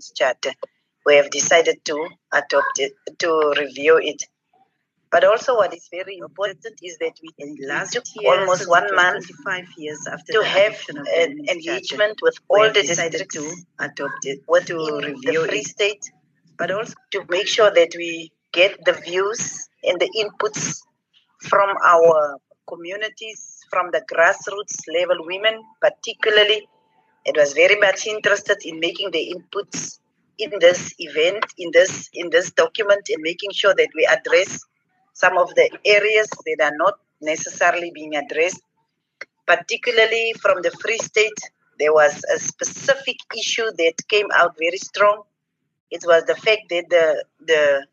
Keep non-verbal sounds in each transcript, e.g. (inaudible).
Women's Charter. We have decided to adopt it, to review it. But also, what is very important is that we last year, almost one month five years after to the have an engagement with all the decided districts to adopt it, within to the Free it, State but also to make sure that we get the views and the inputs from our communities, from the grassroots level women, particularly. It was very much interested in making the inputs in this event, in this in this document, and making sure that we address some of the areas that are not necessarily being addressed. Particularly from the Free State, there was a specific issue that came out very strong. It was the fact that the the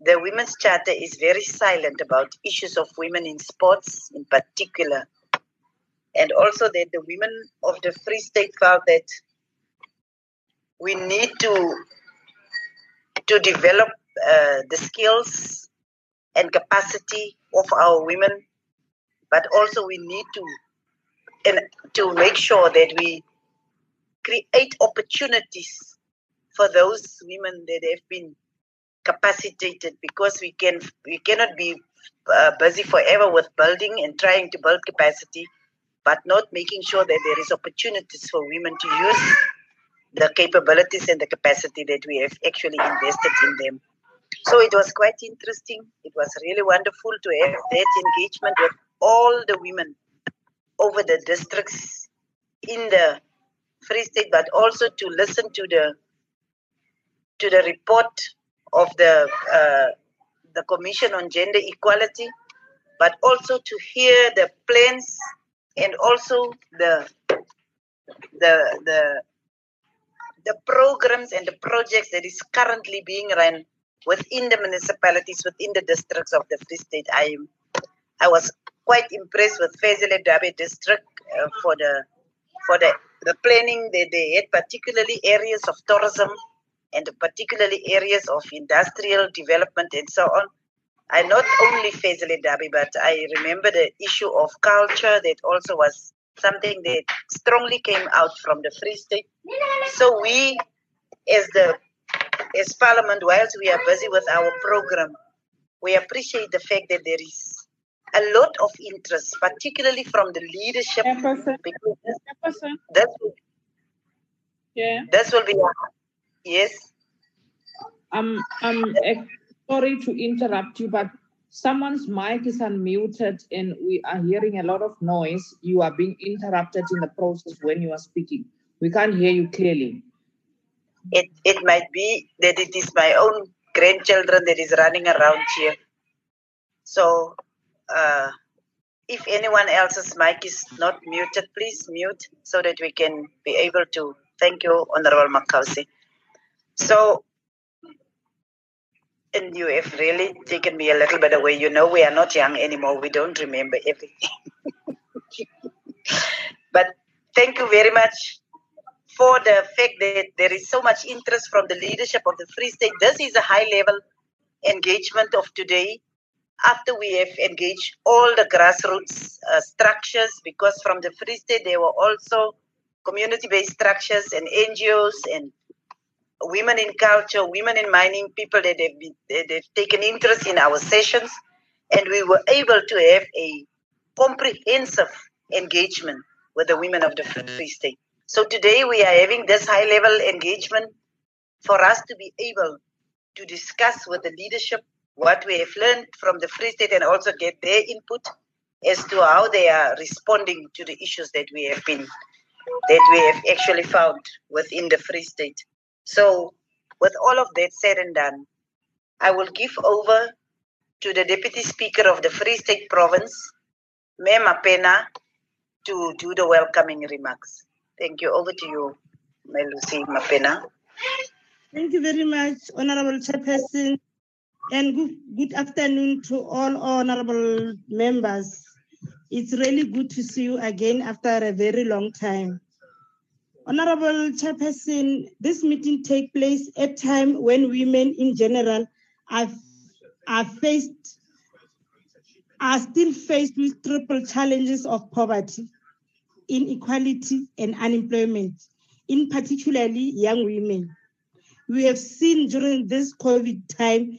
the Women's Charter is very silent about issues of women in sports in particular. And also that the women of the Free State felt that we need to to develop uh, the skills and capacity of our women, but also we need to and to make sure that we create opportunities for those women that have been capacitated because we can we cannot be uh, busy forever with building and trying to build capacity but not making sure that there is opportunities for women to use the capabilities and the capacity that we have actually invested in them. So it was quite interesting. It was really wonderful to have that engagement with all the women over the districts in the free state but also to listen to the to the report of the uh, the Commission on Gender Equality, but also to hear the plans and also the the the the programs and the projects that is currently being run within the municipalities, within the districts of the Free State. I I was quite impressed with Fezile Dabi district uh, for the for the the planning that they had, particularly areas of tourism and particularly areas of industrial development and so on. I not only Fezile Dabi, but I remember the issue of culture that also was something that strongly came out from the Free State. So we, as the as Parliament, whilst we are busy with our program, we appreciate the fact that there is a lot of interest, particularly from the leadership, because that will, yeah. that will be yes. I'm I'm ex- sorry to interrupt you, but someone's mic is unmuted and we are hearing a lot of noise. You are being interrupted in the process when you are speaking. We can't hear you clearly. It it might be that it is my own grandchildren that is running around here. So uh, if anyone else's mic is not muted, please mute so that we can be able to. Thank you, Honorable Makausi. So, and you have really taken me a little bit away. You know, we are not young anymore. We don't remember everything. (laughs) but thank you very much for the fact that there is so much interest from the leadership of the Free State. This is a high level engagement of today after we have engaged all the grassroots uh, structures because from the Free State there were also community-based structures and NGOs and women in culture, women in mining, people that have, been, that have taken interest in our sessions, and we were able to have a comprehensive engagement with the women of the Free mm-hmm. State. So today we are having this high-level engagement for us to be able to discuss with the leadership what we have learned from the Free State and also get their input as to how they are responding to the issues that we have been that we have actually found within the Free State. So, with all of that said and done, I will give over to the Deputy Speaker of the Free State Province, Mayor Mapena, to do the welcoming remarks. Thank you. Over to you, Melusi Mapena. Thank you very much, Honorable Chairperson, and good, good afternoon to all honorable members. It's really good to see you again after a very long time. Honorable Chairperson, this meeting take place at time when women in general are, are faced are still faced with triple challenges of poverty, inequality, and unemployment, in particularly young women. we have seen during this COVID time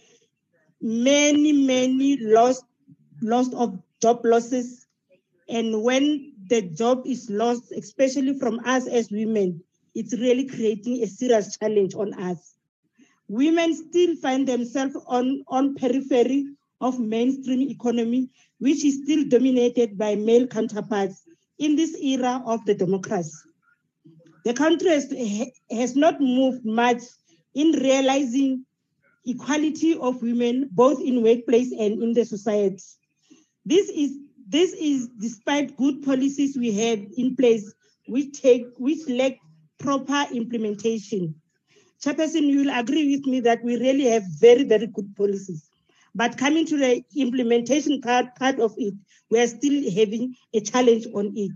many, many lost, lost of job losses. And when the job is lost, especially from us as women, it's really creating a serious challenge on us. Women still find themselves on, on periphery of mainstream economy, which is still dominated by male counterparts in this era of the democracy. The country has, has not moved much in realizing equality of women both in workplace and in the society. This is this is despite good policies we have in place which take which lack proper implementation. Chairperson, you will agree with me that we really have very, very good policies. But coming to the implementation part, part of it, we are still having a challenge on it.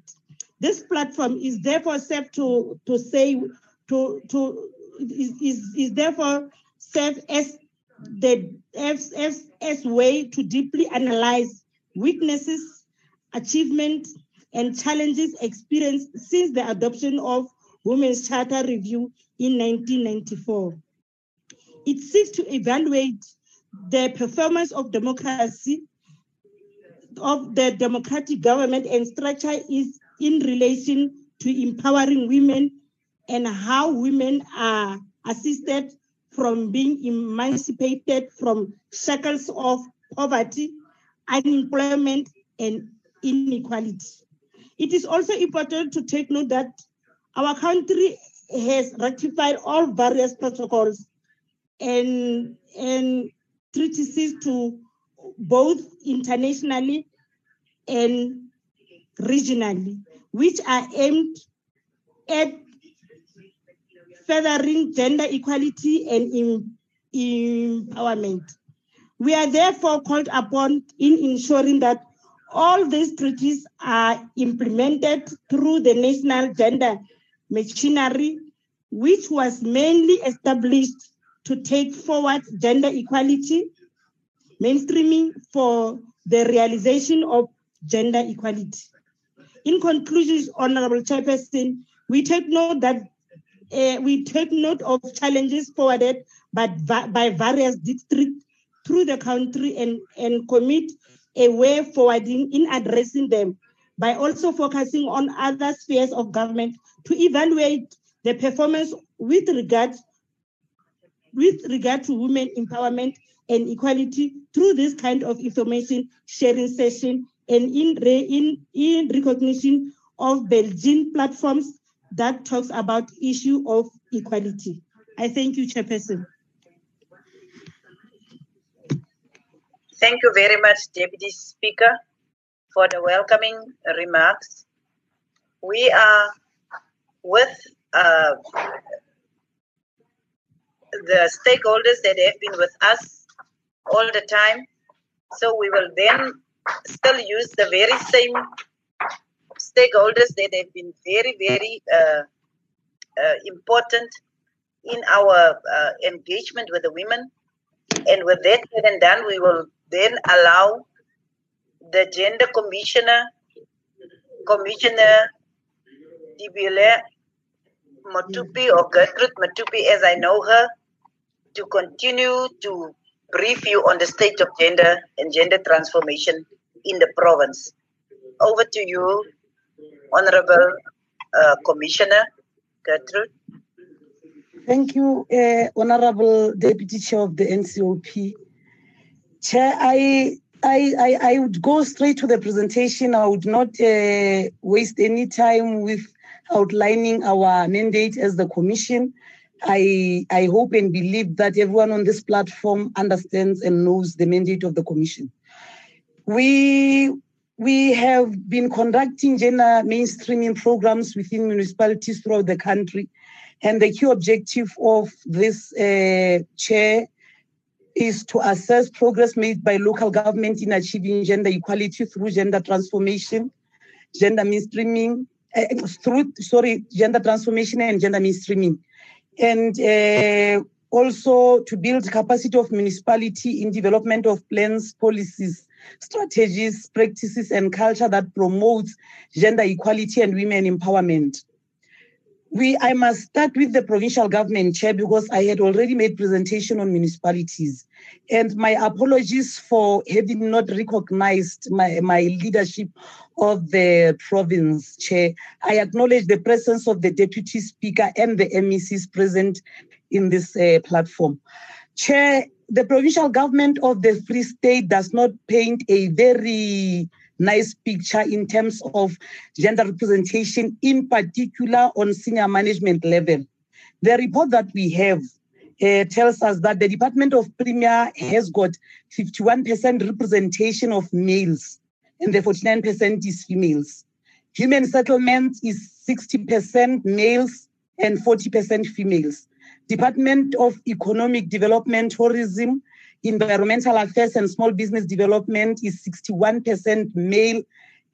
This platform is therefore set to, to say, to, to is, is, is therefore serve as the as, as, as way to deeply analyze weaknesses, achievements, and challenges experienced since the adoption of Women's Charter Review in 1994. It seeks to evaluate the performance of democracy, of the democratic government and structure is in relation to empowering women and how women are assisted from being emancipated from shackles of poverty, unemployment, and inequality. It is also important to take note that our country has ratified all various protocols and, and treaties to both internationally and regionally, which are aimed at furthering gender equality and empowerment. We are therefore called upon in ensuring that all these treaties are implemented through the national gender machinery, which was mainly established to take forward gender equality, mainstreaming for the realization of gender equality. In conclusion, Honorable Chairperson, we take note that uh, we take note of challenges forwarded by, by various districts through the country and, and commit a way forward in, in addressing them by also focusing on other spheres of government to evaluate the performance with regard with regard to women empowerment and equality through this kind of information sharing session and in, re, in, in recognition of Beijing platforms that talks about issue of equality. I thank you, Chairperson. Thank you very much, Deputy Speaker, for the welcoming remarks. We are with uh, the stakeholders that have been with us all the time. So we will then still use the very same stakeholders that have been very, very uh, uh, important in our uh, engagement with the women. And with that said and done, we will then allow the gender commissioner, Commissioner Dibeela Mothupi or Gertrude Mothupi, as I know her, to continue to brief you on the state of gender and gender transformation in the province. Over to you, Honorable uh, Commissioner Gertrude. Thank you, uh, Honorable Deputy Chair of the NCOP. Chair, I, I, I, I, would go straight to the presentation. I would not uh, waste any time with outlining our mandate as the Commission. I, I hope and believe that everyone on this platform understands and knows the mandate of the Commission. We we have been conducting gender mainstreaming programs within municipalities throughout the country. And the key objective of this uh, chair is to assess progress made by local government in achieving gender equality through gender transformation, gender mainstreaming, uh, through, sorry, gender transformation and gender mainstreaming. And uh, also to build capacity of municipality in development of plans, policies, strategies, practices, and culture that promotes gender equality and women empowerment. We I must start with the provincial government chair because I had already made presentation on municipalities. And my apologies for having not recognized my, my leadership of the province chair. I acknowledge the presence of the deputy speaker and the MECs present in this uh, platform. Chair, the provincial government of the Free State does not paint a very nice picture in terms of gender representation, in particular on senior management level. The report that we have uh, tells us that the Department of Premier has got 51% representation of males and the 49% is females. Human settlement is 60% males and 40% females. Department of Economic Development, Tourism, Environmental Affairs and Small Business Development is 61% male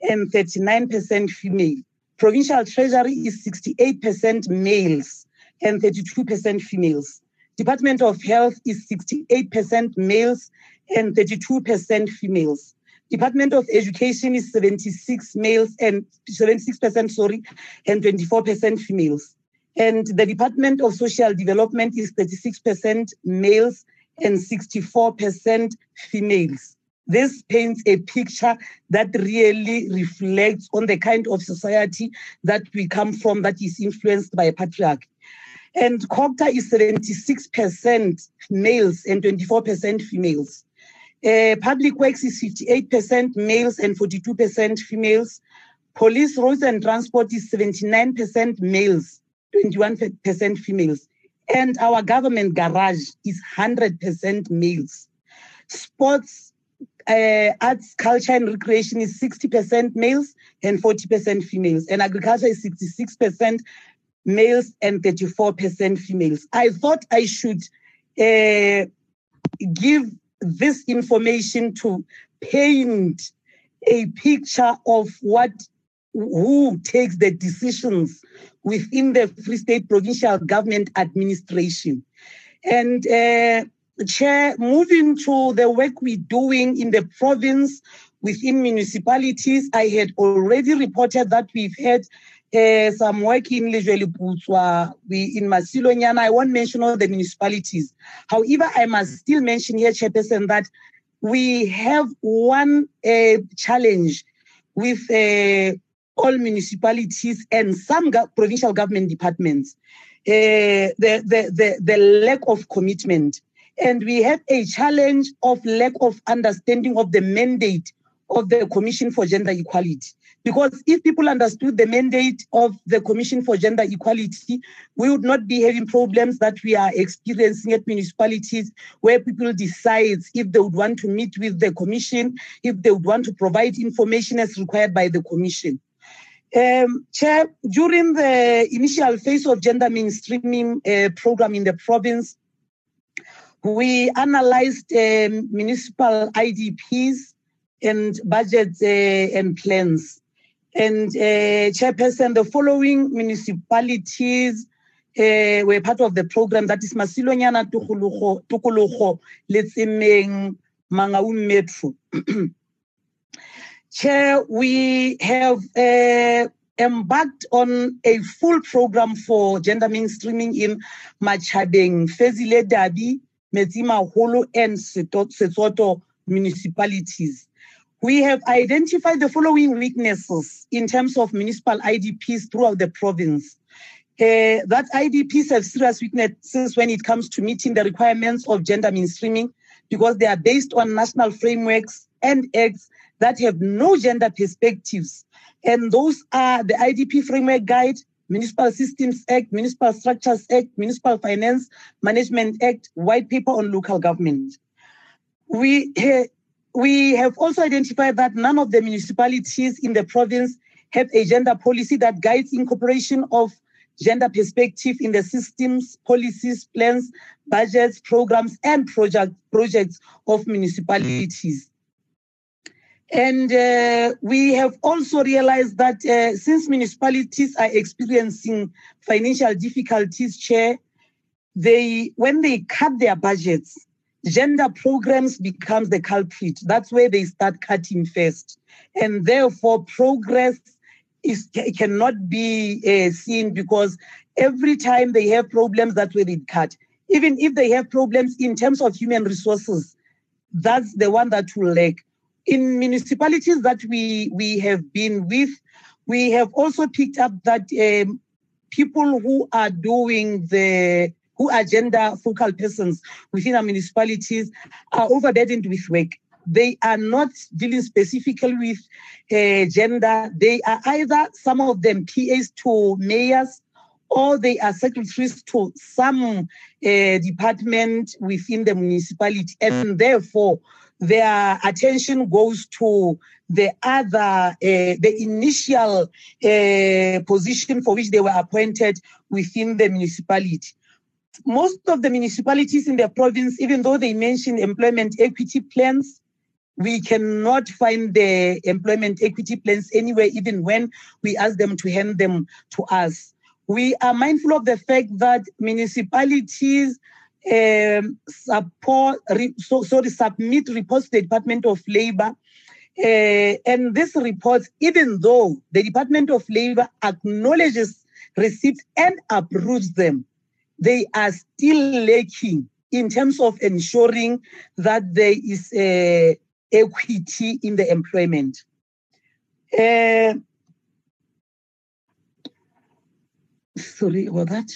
and 39% female. Provincial Treasury is 68% males and 32% females. Department of Health is 68% males and 32% females. Department of Education is 76 males and 76% sorry and 24% females. And the Department of Social Development is 36% males and 64% females. This paints a picture that really reflects on the kind of society that we come from that is influenced by patriarchy. And COGTA is 76% males and 24% females. Uh, public works is 58% males and 42% females. Police, roads and transport is 79% males, 21% females and our government garage is 100% males. Sports, uh, arts, culture, and recreation is 60% males and 40% females. And agriculture is 66% males and 34% females. I thought I should uh, give this information to paint a picture of what who takes the decisions within the Free State Provincial Government Administration. And uh, Chair, moving to the work we're doing in the province within municipalities, I had already reported that we've had uh, some work in Lejweli we in Masilonyana. I won't mention all the municipalities. However, I must still mention here, Chairperson, that we have one uh, challenge with uh, all municipalities and some go- provincial government departments, uh, the, the, the, the lack of commitment. And we have a challenge of lack of understanding of the mandate of the Commission for Gender Equality. Because if people understood the mandate of the Commission for Gender Equality, we would not be having problems that we are experiencing at municipalities where people decide if they would want to meet with the Commission, if they would want to provide information as required by the Commission. Um, Chair, during the initial phase of gender mainstreaming uh, program in the province, we analyzed um, municipal IDPs and budgets uh, and plans. And uh, Chairperson, the following municipalities uh, were part of the program that is Masilonyana, Tokologo, Letsemeng, Mangaung Metro. (clears throat) Chair, we have uh, embarked on a full program for gender mainstreaming in Matjhabeng, Fezile Dabi, Metsimaholo, and Setsoto municipalities. We have identified the following weaknesses in terms of municipal IDPs throughout the province. Uh, that IDPs have serious weaknesses when it comes to meeting the requirements of gender mainstreaming because they are based on national frameworks and acts that have no gender perspectives. And those are the IDP Framework Guide, Municipal Systems Act, Municipal Structures Act, Municipal Finance Management Act, White Paper on Local Government. We, uh, we have also identified that none of the municipalities in the province have a gender policy that guides incorporation of gender perspective in the systems, policies, plans, budgets, programs, and project, projects of municipalities. And uh, we have also realized that uh, since municipalities are experiencing financial difficulties, Chair, they when they cut their budgets, gender programs becomes the culprit. That's where they start cutting first, and therefore progress is cannot be uh, seen because Every time they have problems, that's where they cut. Even if they have problems in terms of human resources, that's the one that will lack. In municipalities that we, we have been with, we have also picked up that um, people who are doing the who are gender focal persons within our municipalities are overburdened with work. They are not dealing specifically with uh, gender. They are either some of them PAs to mayors or they are secretaries to some uh, department within the municipality. And therefore, their attention goes to the other, uh, the initial uh, position for which they were appointed within the municipality most of the municipalities in the province, even though they mention employment equity plans, we cannot find the employment equity plans anywhere, even when we ask them to hand them to us. We are mindful of the fact that municipalities um, support, re, so, sorry, submit reports to the Department of Labor. Uh, and this report, even though the Department of Labor acknowledges receipts and approves them, they are still lacking in terms of ensuring that there is uh, equity in the employment. Uh, sorry about that.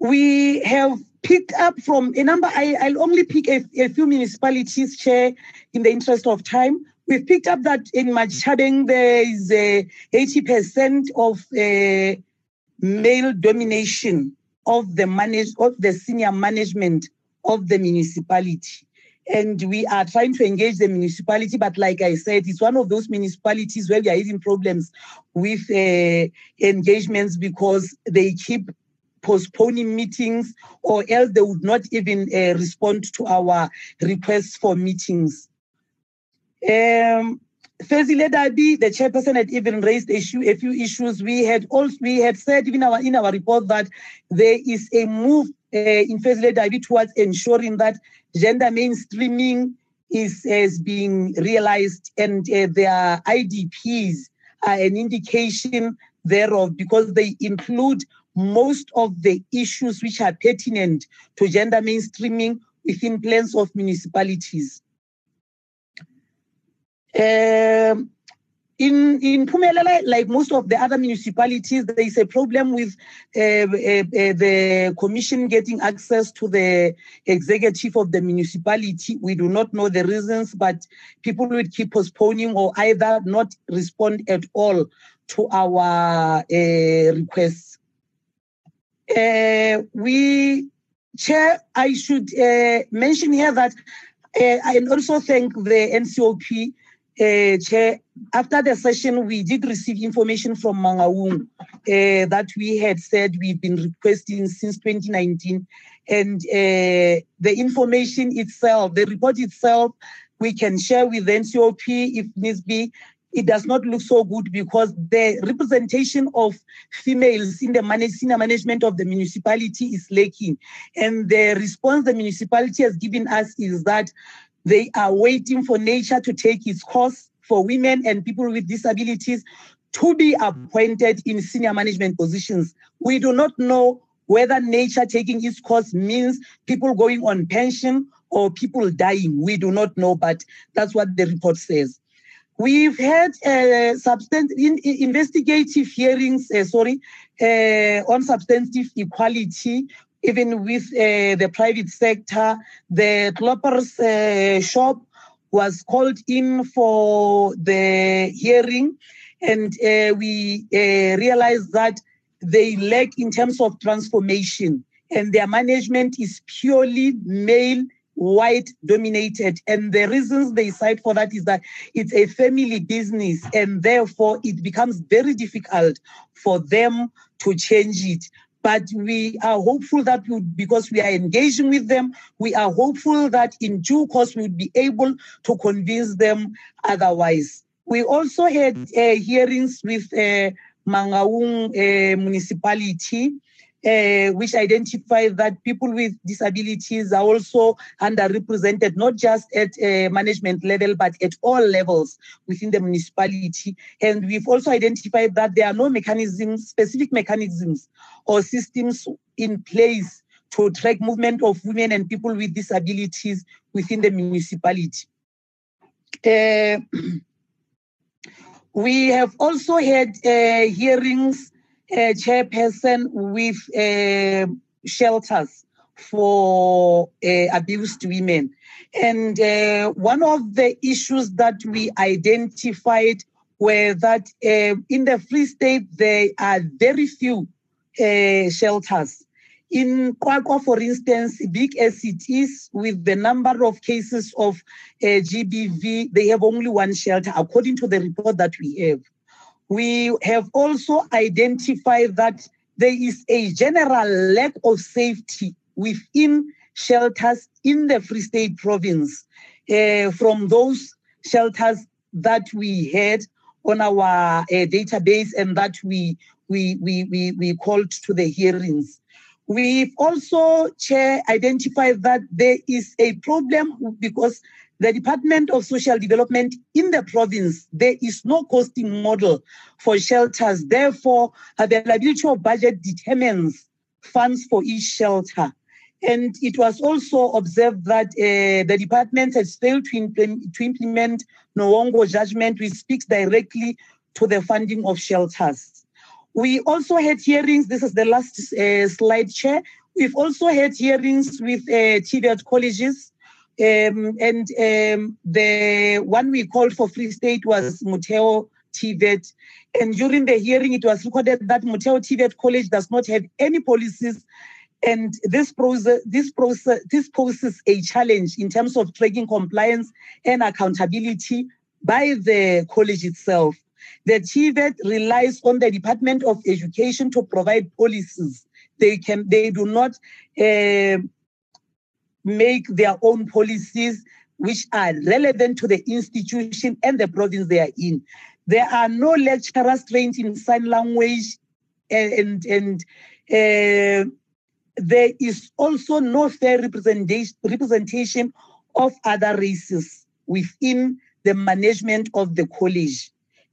We have picked up from a number, I, will only pick a, a, few municipalities, Chair, in the interest of time. We've picked up that in Matjhabeng there is uh, 80% of uh, male domination of the manage of the senior management of the municipality and we are trying to engage the municipality but like i said it's one of those municipalities where we are having problems with uh, engagements because they keep postponing meetings or else they would not even uh, respond to our requests for meetings um, Fezile Dabi, the chairperson, had even raised issue, a few issues. We had also we had said in our in our report that there is a move uh, in Fezile Dabi towards ensuring that gender mainstreaming is is being realized, and uh, their IDPs are an indication thereof because they include most of the issues which are pertinent to gender mainstreaming within plans of municipalities. Um, in in Phumelela, like most of the other municipalities, there is a problem with uh, uh, uh, the commission getting access to the executive of the municipality. We do not know the reasons, but people will keep postponing or either not respond at all to our uh, requests. Uh, we, Chair, I should uh, mention here that I also thank the NCOP uh, Chair, after the session, we did receive information from Mangaung uh, that we had said we've been requesting since 2019. And uh, the information itself, the report itself, we can share with NCOP if needs be. It does not look so good because the representation of females in the senior management of the municipality is lacking. And the response the municipality has given us is that they are waiting for nature to take its course for women and people with disabilities to be appointed in senior management positions. We do not know whether nature taking its course means people going on pension or people dying. We do not know, but that's what the report says. We've had uh, substan- in, in investigative hearings, uh, sorry, uh, on substantive equality even with uh, the private sector. The Cloppers uh, shop was called in for the hearing, and uh, we realized that they lack in terms of transformation, and their management is purely male white dominated. And the reasons they cite for that is that it's a family business and therefore it becomes very difficult for them to change it. But we are hopeful that we because we are engaging with them, we are hopeful that in due course we would be able to convince them otherwise. We also had uh, hearings with uh, Mangaung uh, municipality uh, which identify that people with disabilities are also underrepresented, not just at uh, management level, but at all levels within the municipality. And we've also identified that there are no mechanisms, specific mechanisms or systems in place to track movement of women and people with disabilities within the municipality. Uh, (clears throat) we have also had uh, hearings uh, chairperson with uh, shelters for uh, abused women. And uh, one of the issues that we identified were that uh, in the Free State, there are very few uh, shelters. In QwaQwa, for instance, big as it is, with the number of cases of GBV, they have only one shelter, according to the report that we have we have also identified that there is a general lack of safety within shelters in the Free State province uh, from those shelters that we had on our uh, database and that we, we, we, we, we called to the hearings. We've also, Chair, identified that there is a problem because the Department of Social Development in the province, there is no costing model for shelters. Therefore, availability of budget determines funds for each shelter. And it was also observed that uh, the department has failed to implement, to implement judgment, which speaks directly to the funding of shelters. We also had hearings, this is the last uh, slide, Chair. We've also had hearings with uh, TVET colleges um, and um, the one we called for Free State was Motheo TVET. And during the hearing, it was recorded that Motheo TVET College does not have any policies. And this process, this process, this poses a challenge in terms of tracking compliance and accountability by the college itself. The TVET relies on the Department of Education to provide policies. They can, they do not uh, make their own policies which are relevant to the institution and the province they are in. There are no lecturers trained in sign language, and and, uh, there is also no fair representation representation of other races within the management of the college.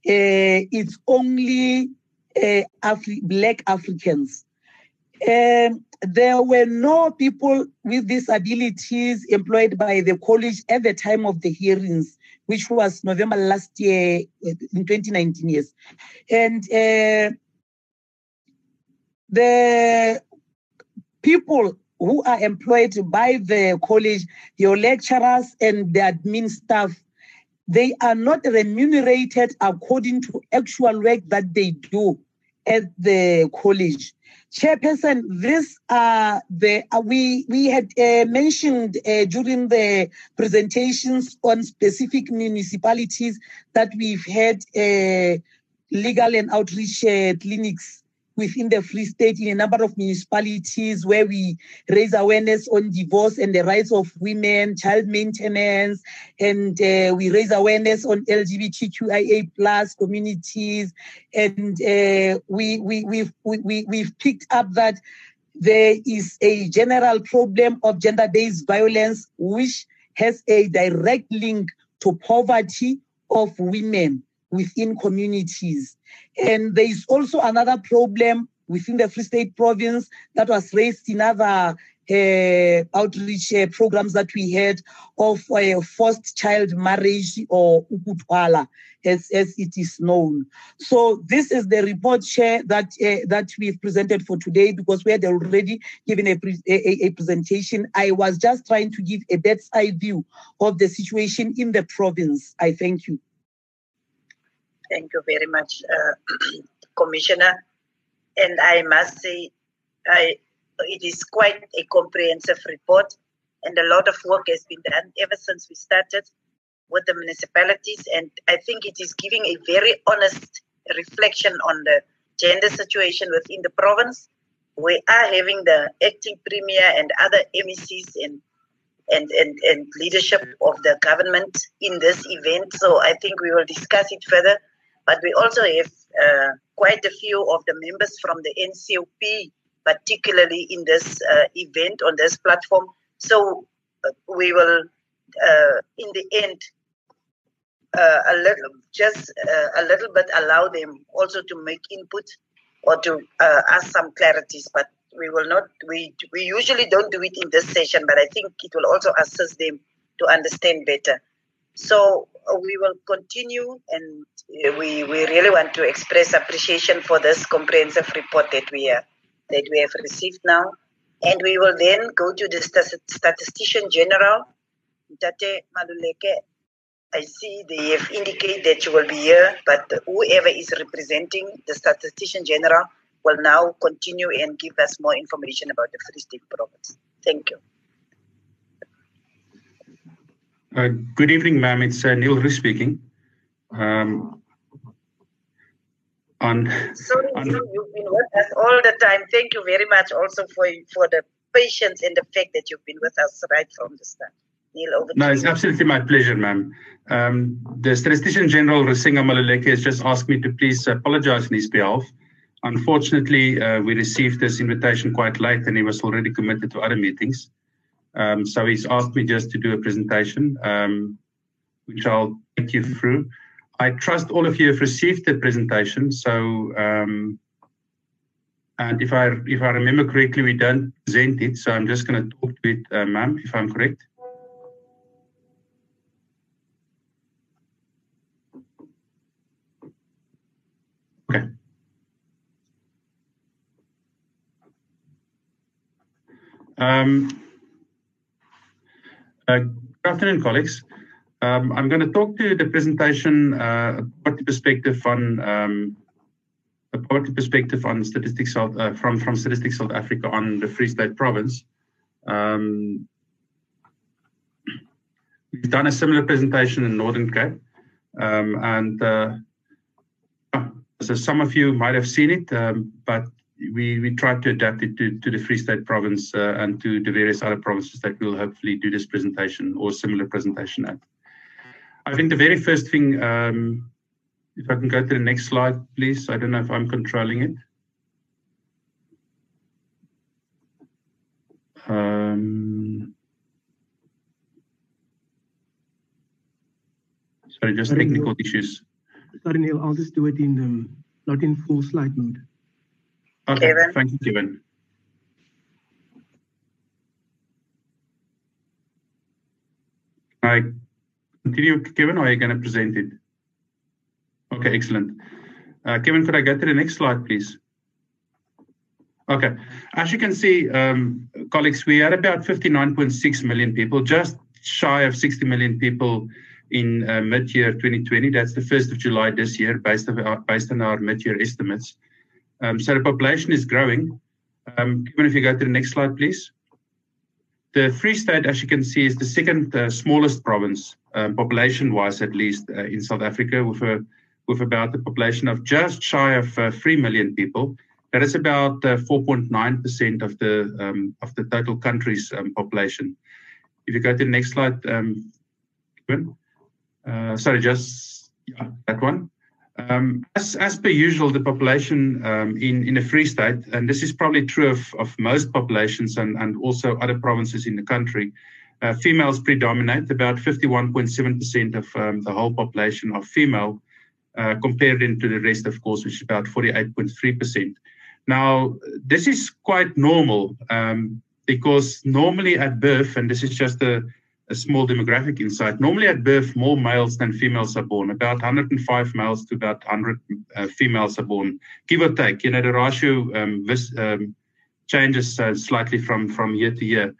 Uh, it's only uh, Afri- Black Africans. Um, there were no people with disabilities employed by the college at the time of the hearings, which was November last year in 2019 years. And uh, the people who are employed by the college, your lecturers and the admin staff, they are not remunerated according to actual work that they do at the college. Chairperson, this uh, the uh, we we had uh, mentioned uh, during the presentations on specific municipalities that we've had uh, legal and outreach uh, clinics within the Free State in a number of municipalities where we raise awareness on divorce and the rights of women, child maintenance, and uh, we raise awareness on LGBTQIA plus communities. And uh, we, we, we've, we, we've picked up that there is a general problem of gender-based violence, which has a direct link to poverty of women within communities. And there is also another problem within the Free State province that was raised in other uh, outreach uh, programs that we had of uh, forced child marriage or ukutwala, as, as it is known. So this is the report share that uh, that we've presented for today because we had already given a, pre- a, a, presentation. I was just trying to give a bird's eye view of the situation in the province. I thank you. Thank you very much, uh, (clears throat) Commissioner. And I must say, I, it is quite a comprehensive report, and a lot of work has been done ever since we started with the municipalities. And I think it is giving a very honest reflection on the gender situation within the province. We are having the acting premier and other MECs and and, and, and leadership of the government in this event. So I think we will discuss it further. But we also have uh, quite a few of the members from the NCOP particularly in this uh, event on this platform. So uh, we will, uh, in the end, uh, a little, just a little bit allow them also to make input or to ask some clarities. But we will not. We we usually don't do it in this session, but I think it will also assist them to understand better. So we will continue, and uh, we we really want to express appreciation for this comprehensive report that we are that we have received now, and we will then go to the statistician general, Tate Maluleke, I see they have indicated that you will be here, but whoever is representing the statistician general will now continue and give us more information about the Free State province. Thank you. Uh, good evening, ma'am. It's uh, Neil Roos speaking. Um, on, Sorry, on, you've been with us all the time. Thank you very much also for, for the patience and the fact that you've been with us right from the start. Neil, over no, it's absolutely my pleasure, ma'am. Um, the Statistician General, Risenga Maluleke, has just asked me to please apologize on his behalf. Unfortunately, uh, we received this invitation quite late and he was already committed to other meetings. Um, so he's asked me just to do a presentation, um, which I'll take you through. I trust all of you have received the presentation. So, um, and if I if I remember correctly, we don't present it. So I'm just going to talk to it, uh, ma'am, if I'm correct. Okay. Um, uh, good afternoon, colleagues. Um, I'm going to talk to the presentation uh, poverty perspective on um, a poverty perspective on statistics South, uh, from from Statistics South Africa on the Free State Province. Um, we've done a similar presentation in Northern Cape, um, and uh, so some of you might have seen it, um, but we, we tried to adapt it to, to the Free State province uh, and to the various other provinces that we'll hopefully do this presentation or similar presentation at. I think the very first thing, um, if I can go to the next slide, please. I don't know if I'm controlling it. Um, sorry, just technical issues. Sorry, Neil, I'll just do it in um, not in full slide mode. Okay, Kevin. thank you, Kevin. I continue, Kevin, or are you going to present it? Okay, excellent. Uh, Kevin, could I go to the next slide, please? Okay, as you can see, um, colleagues, we had about 59.6 million people, just shy of 60 million people in uh, mid-year 2020. That's the 1st of July this year, based, on our, based on our mid-year estimates. Um, so the population is growing. Um, if you go to the next slide, please. The Free State, as you can see, is the second uh, smallest province, um, population-wise at least, uh, in South Africa, with a with about a population of just shy of uh, three million people. That is about 4.9% uh, of the um, of the total country's um, population. If you go to the next slide, um, uh, sorry, just yeah, that one. Um, as, as per usual, the population um, in, in Free State, and this is probably true of, of most populations and, and also other provinces in the country, uh, females predominate. About 51.7% of um, the whole population are female, uh, compared into the rest, of course, which is about 48.3%. Now, this is quite normal um, because normally at birth, and this is just a a small demographic insight. Normally at birth, more males than females are born. About 105 males to about 100 uh, females are born, give or take. You know, the ratio um, this, um, changes uh, slightly from, from year to year.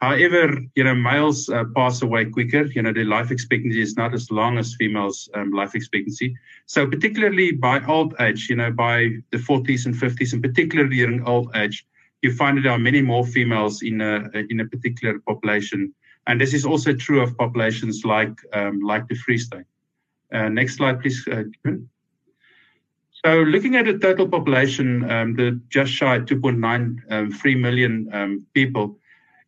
However, you know, males uh, pass away quicker. You know, their life expectancy is not as long as females' um, life expectancy. So, particularly by old age, you know, by the 40s and 50s, and particularly during old age, you find that there are many more females in a in a particular population and this is also true of populations like, um, like the Free State. Uh, next slide, please, uh, So looking at the total population, um, the just shy 2.9 um, 3 million um, people,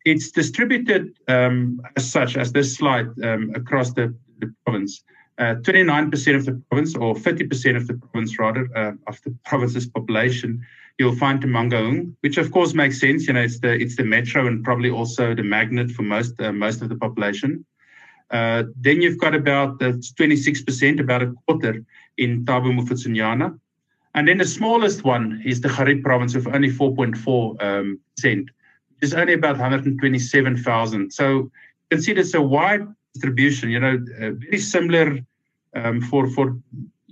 it's distributed um, as such as this slide um, across the, the province. 29% uh, of the province, or 50% of the province rather, uh, of the province's population you'll find Mangaung, which of course makes sense. You know, it's the it's the metro and probably also the magnet for most uh, most of the population. Uh, then you've got about uh, 26%, about a quarter in Thabo Mofokeng. And then the smallest one is the Xhariep province with only 4.4 um, percent, which is only about 127,000. So you can see there's a wide distribution. You know, uh, very similar um, for for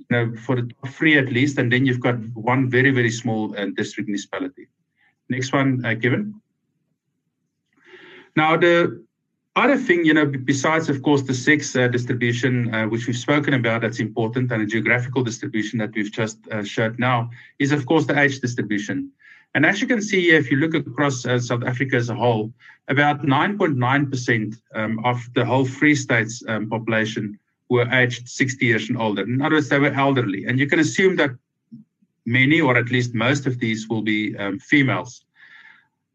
you know for the top three at least, and then you've got one very very small uh, district municipality. Next one, uh, Kevin. Now the other thing, you know, besides of course the sex uh, distribution, uh, which we've spoken about, that's important, and the geographical distribution that we've just uh, showed now, is of course the age distribution. And as you can see if you look across uh, South Africa as a whole, about 9.9% um, of the whole Free States um, population were aged 60 years and older. In other words, they were elderly. And you can assume that many, or at least most of these, will be um, females.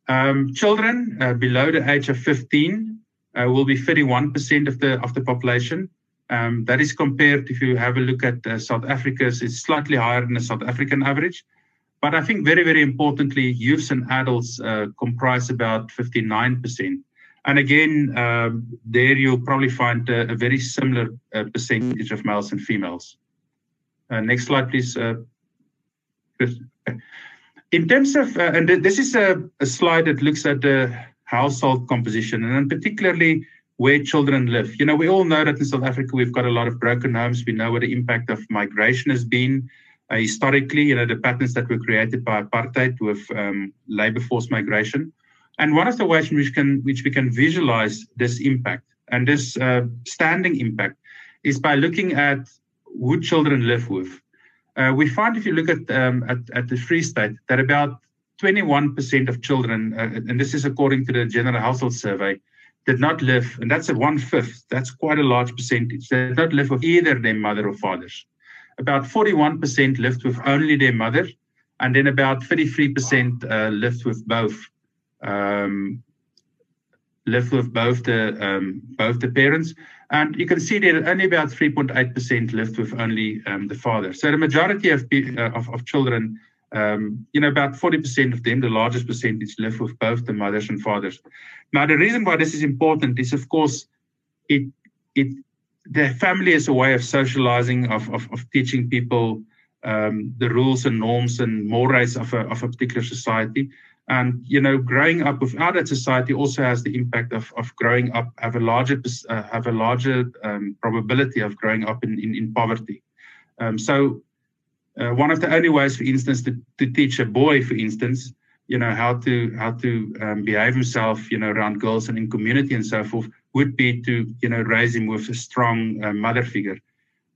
Um, children uh, below the age of 15 uh, will be 31% of the of the population. Um, that is compared, if you have a look at uh, South Africa's, it's slightly higher than the South African average. But I think very, very importantly, youths and adults uh, comprise about 59%. And again, um, there you'll probably find a, a very similar uh, percentage of males and females. Uh, next slide, please. Uh, (laughs) in terms of, uh, and this is a, a, slide that looks at the household composition and particularly where children live. You know, we all know that in South Africa we've got a lot of broken homes. We know what the impact of migration has been uh, historically, you know, the patterns that were created by apartheid with um, labor force migration. And one of the ways in which can which we can visualize this impact and this uh, standing impact is by looking at who children live with. Uh, we find if you look at, um, at, at the Free State that about 21% of children, uh, and this is according to the General Household Survey, did not live, and that's a one fifth. That's quite a large percentage. They did not live with either their mother or fathers about 41% lived with only their mother, and then about 33% uh, lived with both. Um, lived with both the um, both the parents, and you can see that only about 3.8% lived with only um, the father. So the majority of uh, of, of, children, um, you know, about 40% of them, the largest percentage, live with both the mothers and fathers. Now, the reason why this is important is, of course, it it the family is a way of socializing, of, of, of teaching people um, the rules and norms and mores of a, of a particular society. And, you know, growing up without that society also has the impact of, of growing up, have a larger, uh, have a larger um, probability of growing up in, in, in poverty. Um, so uh, one of the only ways, for instance, to, to teach a boy, for instance, you know, how to, how to um, behave himself, you know, around girls and in community and so forth would be to you know raise him with a strong uh, mother figure.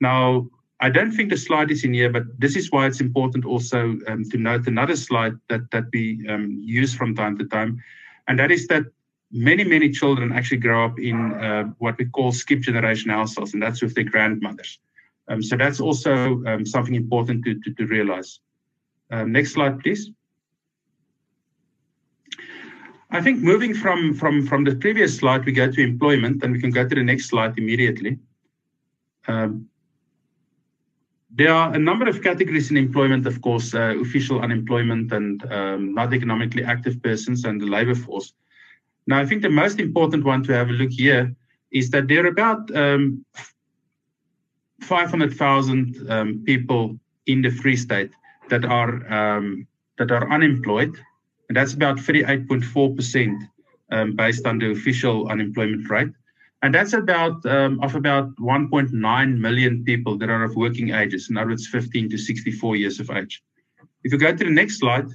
Now, I don't think the slide is in here, but this is why it's important also um, to note another slide that that we um, use from time to time, and that is that many many children actually grow up in uh, what we call skip generation households, and that's with their grandmothers. Um, so that's also um, something important to to, to realize. Um, next slide, please. I think moving from, from, from the previous slide, we go to employment, and we can go to the next slide immediately. Um, there are a number of categories in employment, of course, uh, official unemployment and um, not economically active persons and the labor force. Now, I think the most important one to have a look here is that there are about um, 500,000 um, people in the Free State that are um, that are unemployed and that's about 38.4% um, based on the official unemployment rate. And that's about um, of about 1.9 million people that are of working ages, in other words, 15 to 64 years of age. If you go to the next slide,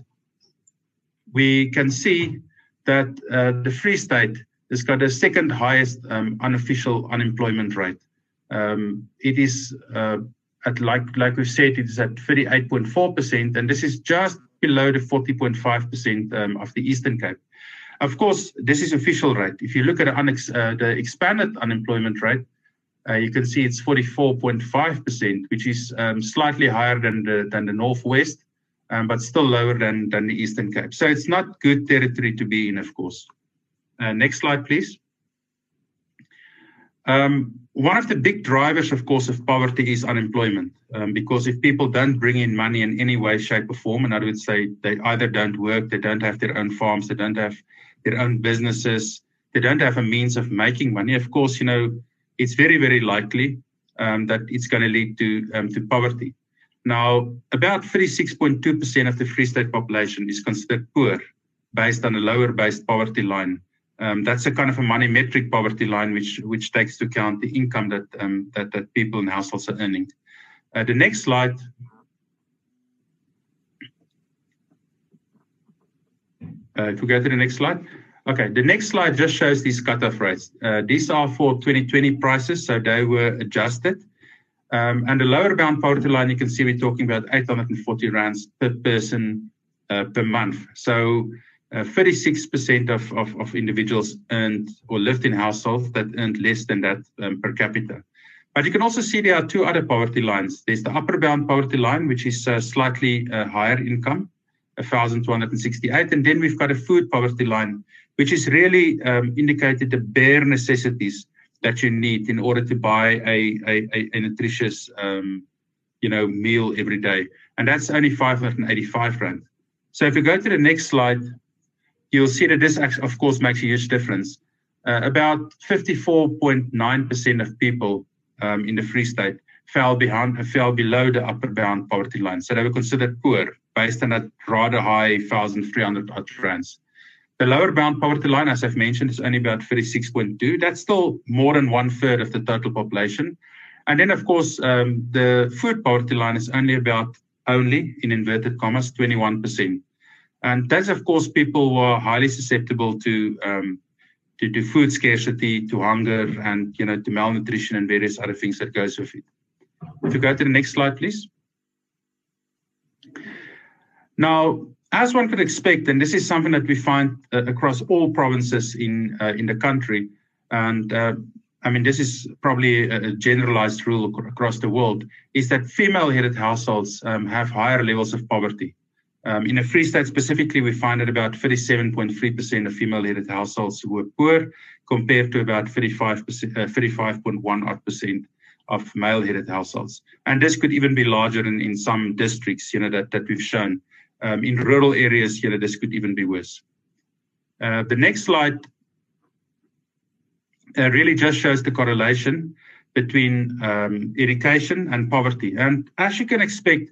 we can see that uh, the Free State has got the second highest um, unofficial unemployment rate. Um, it is uh, at like like we said, it is at 38.4%, and this is just below the 40.5% um, of the Eastern Cape. Of course, this is official rate. If you look at the, uh, the expanded unemployment rate, uh, you can see it's 44.5%, which is um, slightly higher than the than the northwest, um, but still lower than than the Eastern Cape. So it's not good territory to be in, of course. Uh, next slide, please. Um, one of the big drivers, of course, of poverty is unemployment. Um, because if people don't bring in money in any way, shape, or form, and I would say they either don't work, they don't have their own farms, they don't have their own businesses, they don't have a means of making money. Of course, you know, it's very, very likely um, that it's going to lead to um, to poverty. Now, about 36.2% of the Free State population is considered poor based on a lower based poverty line. Um, that's a kind of a money metric poverty line, which which takes into account the income that um, that that people in households are earning. Uh, the next slide. If we go to the next slide. Okay, the next slide just shows these cutoff rates. Uh, these are for 2020 prices, so they were adjusted. Um, and the lower bound poverty line, you can see we're talking about 840 rands per person uh, per month. So uh, 36% of, individuals earned or lived in households that earned less than that um, per capita. But you can also see there are two other poverty lines. There's the upper bound poverty line, which is uh, slightly uh, higher income, 1,268. And then we've got a food poverty line, which is really um, indicated the bare necessities that you need in order to buy a, a, a nutritious um, you know, meal every day. And that's only 585 Rand. So if we go to the next slide, you'll see that this, of course, makes a huge difference. Uh, about 54.9% of people um, in the Free State fell behind, fell below the upper bound poverty line. So they were considered poor based on that rather high 1,300 odd rands. The lower bound poverty line, as I've mentioned, is only about 36.2. That's still more than one third of the total population. And then, of course, um, the food poverty line is only about only, in inverted commas, 21%. And that's, of course, people who are highly susceptible to, um, to, to food scarcity, to hunger, and you know, to malnutrition and various other things that goes with it. If you go to the next slide, please. Now, as one could expect, and this is something that we find uh, across all provinces in uh, in the country, and uh, I mean this is probably a, generalized rule across the world, is that female-headed households um, have higher levels of poverty. Um, in the Free State specifically, we find that about 37.3% of female-headed households were poor, compared to about 35 35.1 odd percent of male-headed households. And this could even be larger in, in some districts, you know, that, that we've shown. Um, in rural areas, you know, this could even be worse. Uh, the next slide uh, really just shows the correlation between um, education and poverty. And as you can expect,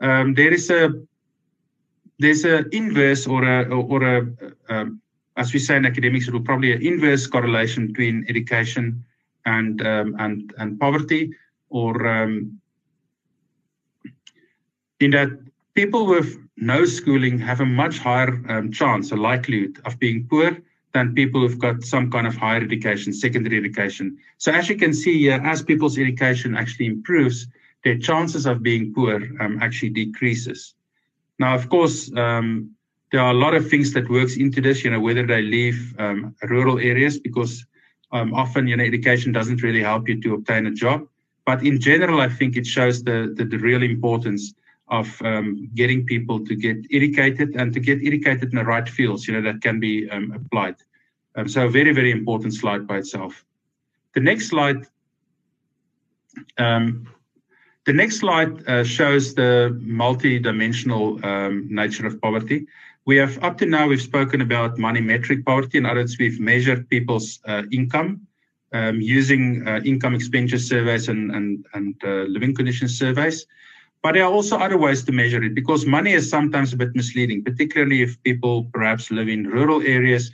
um, there is a there's an inverse or a or a um, as we say in academics, it will probably an inverse correlation between education and um, and and poverty, or um, in that people with no schooling have a much higher um, chance, a likelihood of being poor than people who've got some kind of higher education, secondary education. So as you can see as people's education actually improves, their chances of being poor um, actually decreases. Now, of course, um, there are a lot of things that works into this, you know, whether they leave um, rural areas because um, often, you know, education doesn't really help you to obtain a job. But in general, I think it shows the, the, the real importance of um, getting people to get educated and to get educated in the right fields, you know, that can be um, applied. Um, so a very, very important slide by itself. The next slide, um, the next slide uh, shows the multi-dimensional um, nature of poverty. We have up to now we've spoken about money metric poverty. In other words, we've measured people's uh, income um, using uh, income expenditure surveys and and, and uh, living conditions surveys. But there are also other ways to measure it because money is sometimes a bit misleading, particularly if people perhaps live in rural areas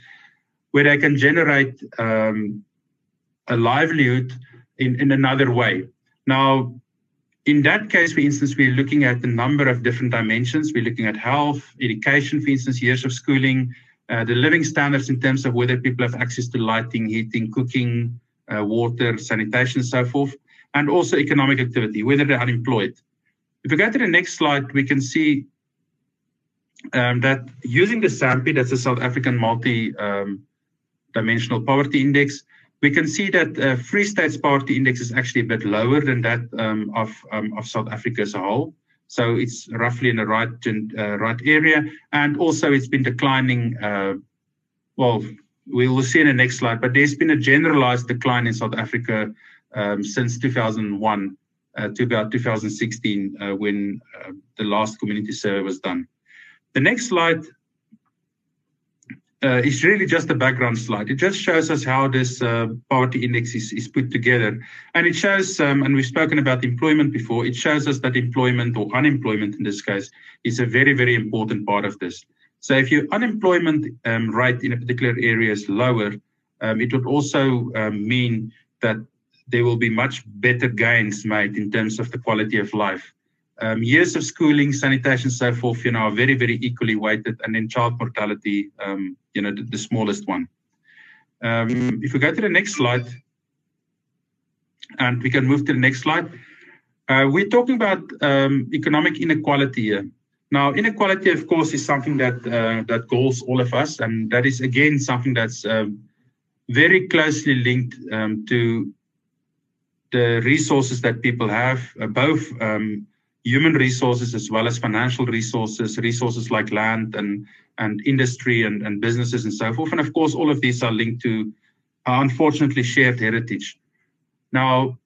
where they can generate um, a livelihood in, in another way. Now, in that case, for instance, we're looking at a number of different dimensions. We're looking at health, education, for instance, years of schooling, uh, the living standards in terms of whether people have access to lighting, heating, cooking, uh, water, sanitation, so forth, and also economic activity, whether they're unemployed. If we go to the next slide, we can see um, that using the SAMPI, that's the South African multi-dimensional um, poverty index, we can see that uh, Free State's poverty index is actually a bit lower than that um, of, um, of South Africa as a whole. So it's roughly in the right uh, right area, and also it's been declining. Uh, well, we will see in the next slide, but there's been a generalized decline in South Africa um, since 2001 uh, to about 2016 uh, when uh, the last community survey was done. The next slide uh, is really just a background slide. It just shows us how this uh, poverty index is, is put together. And it shows, um, and we've spoken about employment before, it shows us that employment or unemployment in this case is a very, very important part of this. So if your unemployment um, rate in a particular area is lower, um, it would also um, mean that there will be much better gains made in terms of the quality of life. Um, years of schooling, sanitation, so forth, you know, are very, very equally weighted, and then child mortality, um, you know, the, the smallest one. Um, if we go to the next slide, and we can move to the next slide, uh, we're talking about um, economic inequality here. Now, inequality, of course, is something that uh, that galls all of us, and that is again something that's um, very closely linked um, to the resources that people have, uh, both um, human resources as well as financial resources, resources like land and and industry and, and businesses and so forth. And of course, all of these are linked to, uh, unfortunately, shared heritage. Now,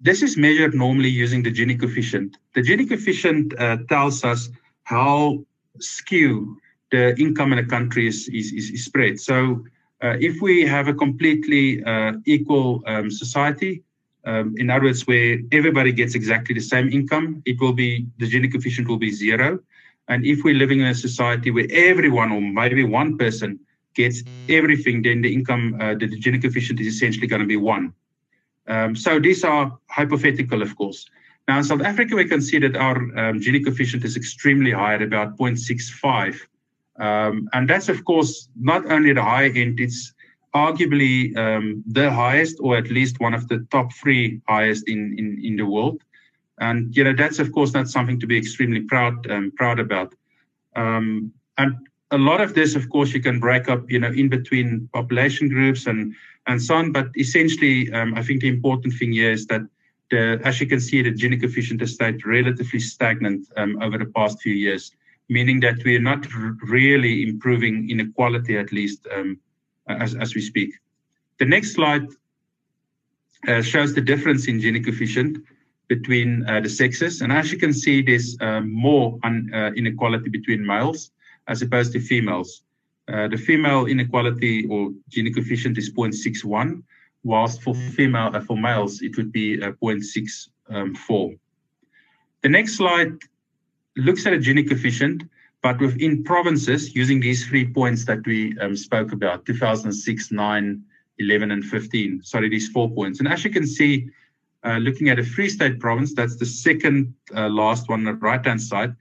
this is measured normally using the Gini coefficient. The Gini coefficient uh, tells us how skew the income in a country is, is, is spread. So uh, if we have a completely uh, equal um, society, um, in other words, where everybody gets exactly the same income, it will be the Gini coefficient will be zero. And if we're living in a society where everyone or maybe one person gets everything, then the income, uh, the Gini coefficient is essentially going to be one. Um, so these are hypothetical, of course. Now, in South Africa, we can see that our um, Gini coefficient is extremely high at about 0.65. Um, and that's, of course, not only the high end, it's arguably um, the highest, or at least one of the top three highest in, in, in the world. And, you know, that's, of course, not something to be extremely proud, um, proud about. Um, and a lot of this, of course, you can break up, you know, in between population groups and, and so on. But essentially, um, I think the important thing here is that the, as you can see, the Gini coefficient has stayed relatively stagnant um, over the past few years, meaning that we are not r- really improving inequality, at least um, as, as we speak. The next slide uh, shows the difference in Gini coefficient between uh, the sexes. And as you can see, there's um, more un, uh, inequality between males as opposed to females. Uh, the female inequality or Gini coefficient is 0.61 whilst for female uh, for males it would be uh, 0.64. Um, the next slide looks at a Gini coefficient, but within provinces using these three points that we um, spoke about 2006, 9, 11, and 15. Sorry, these four points. And as you can see, uh, looking at a Free State province, that's the second uh, last one on the right hand side,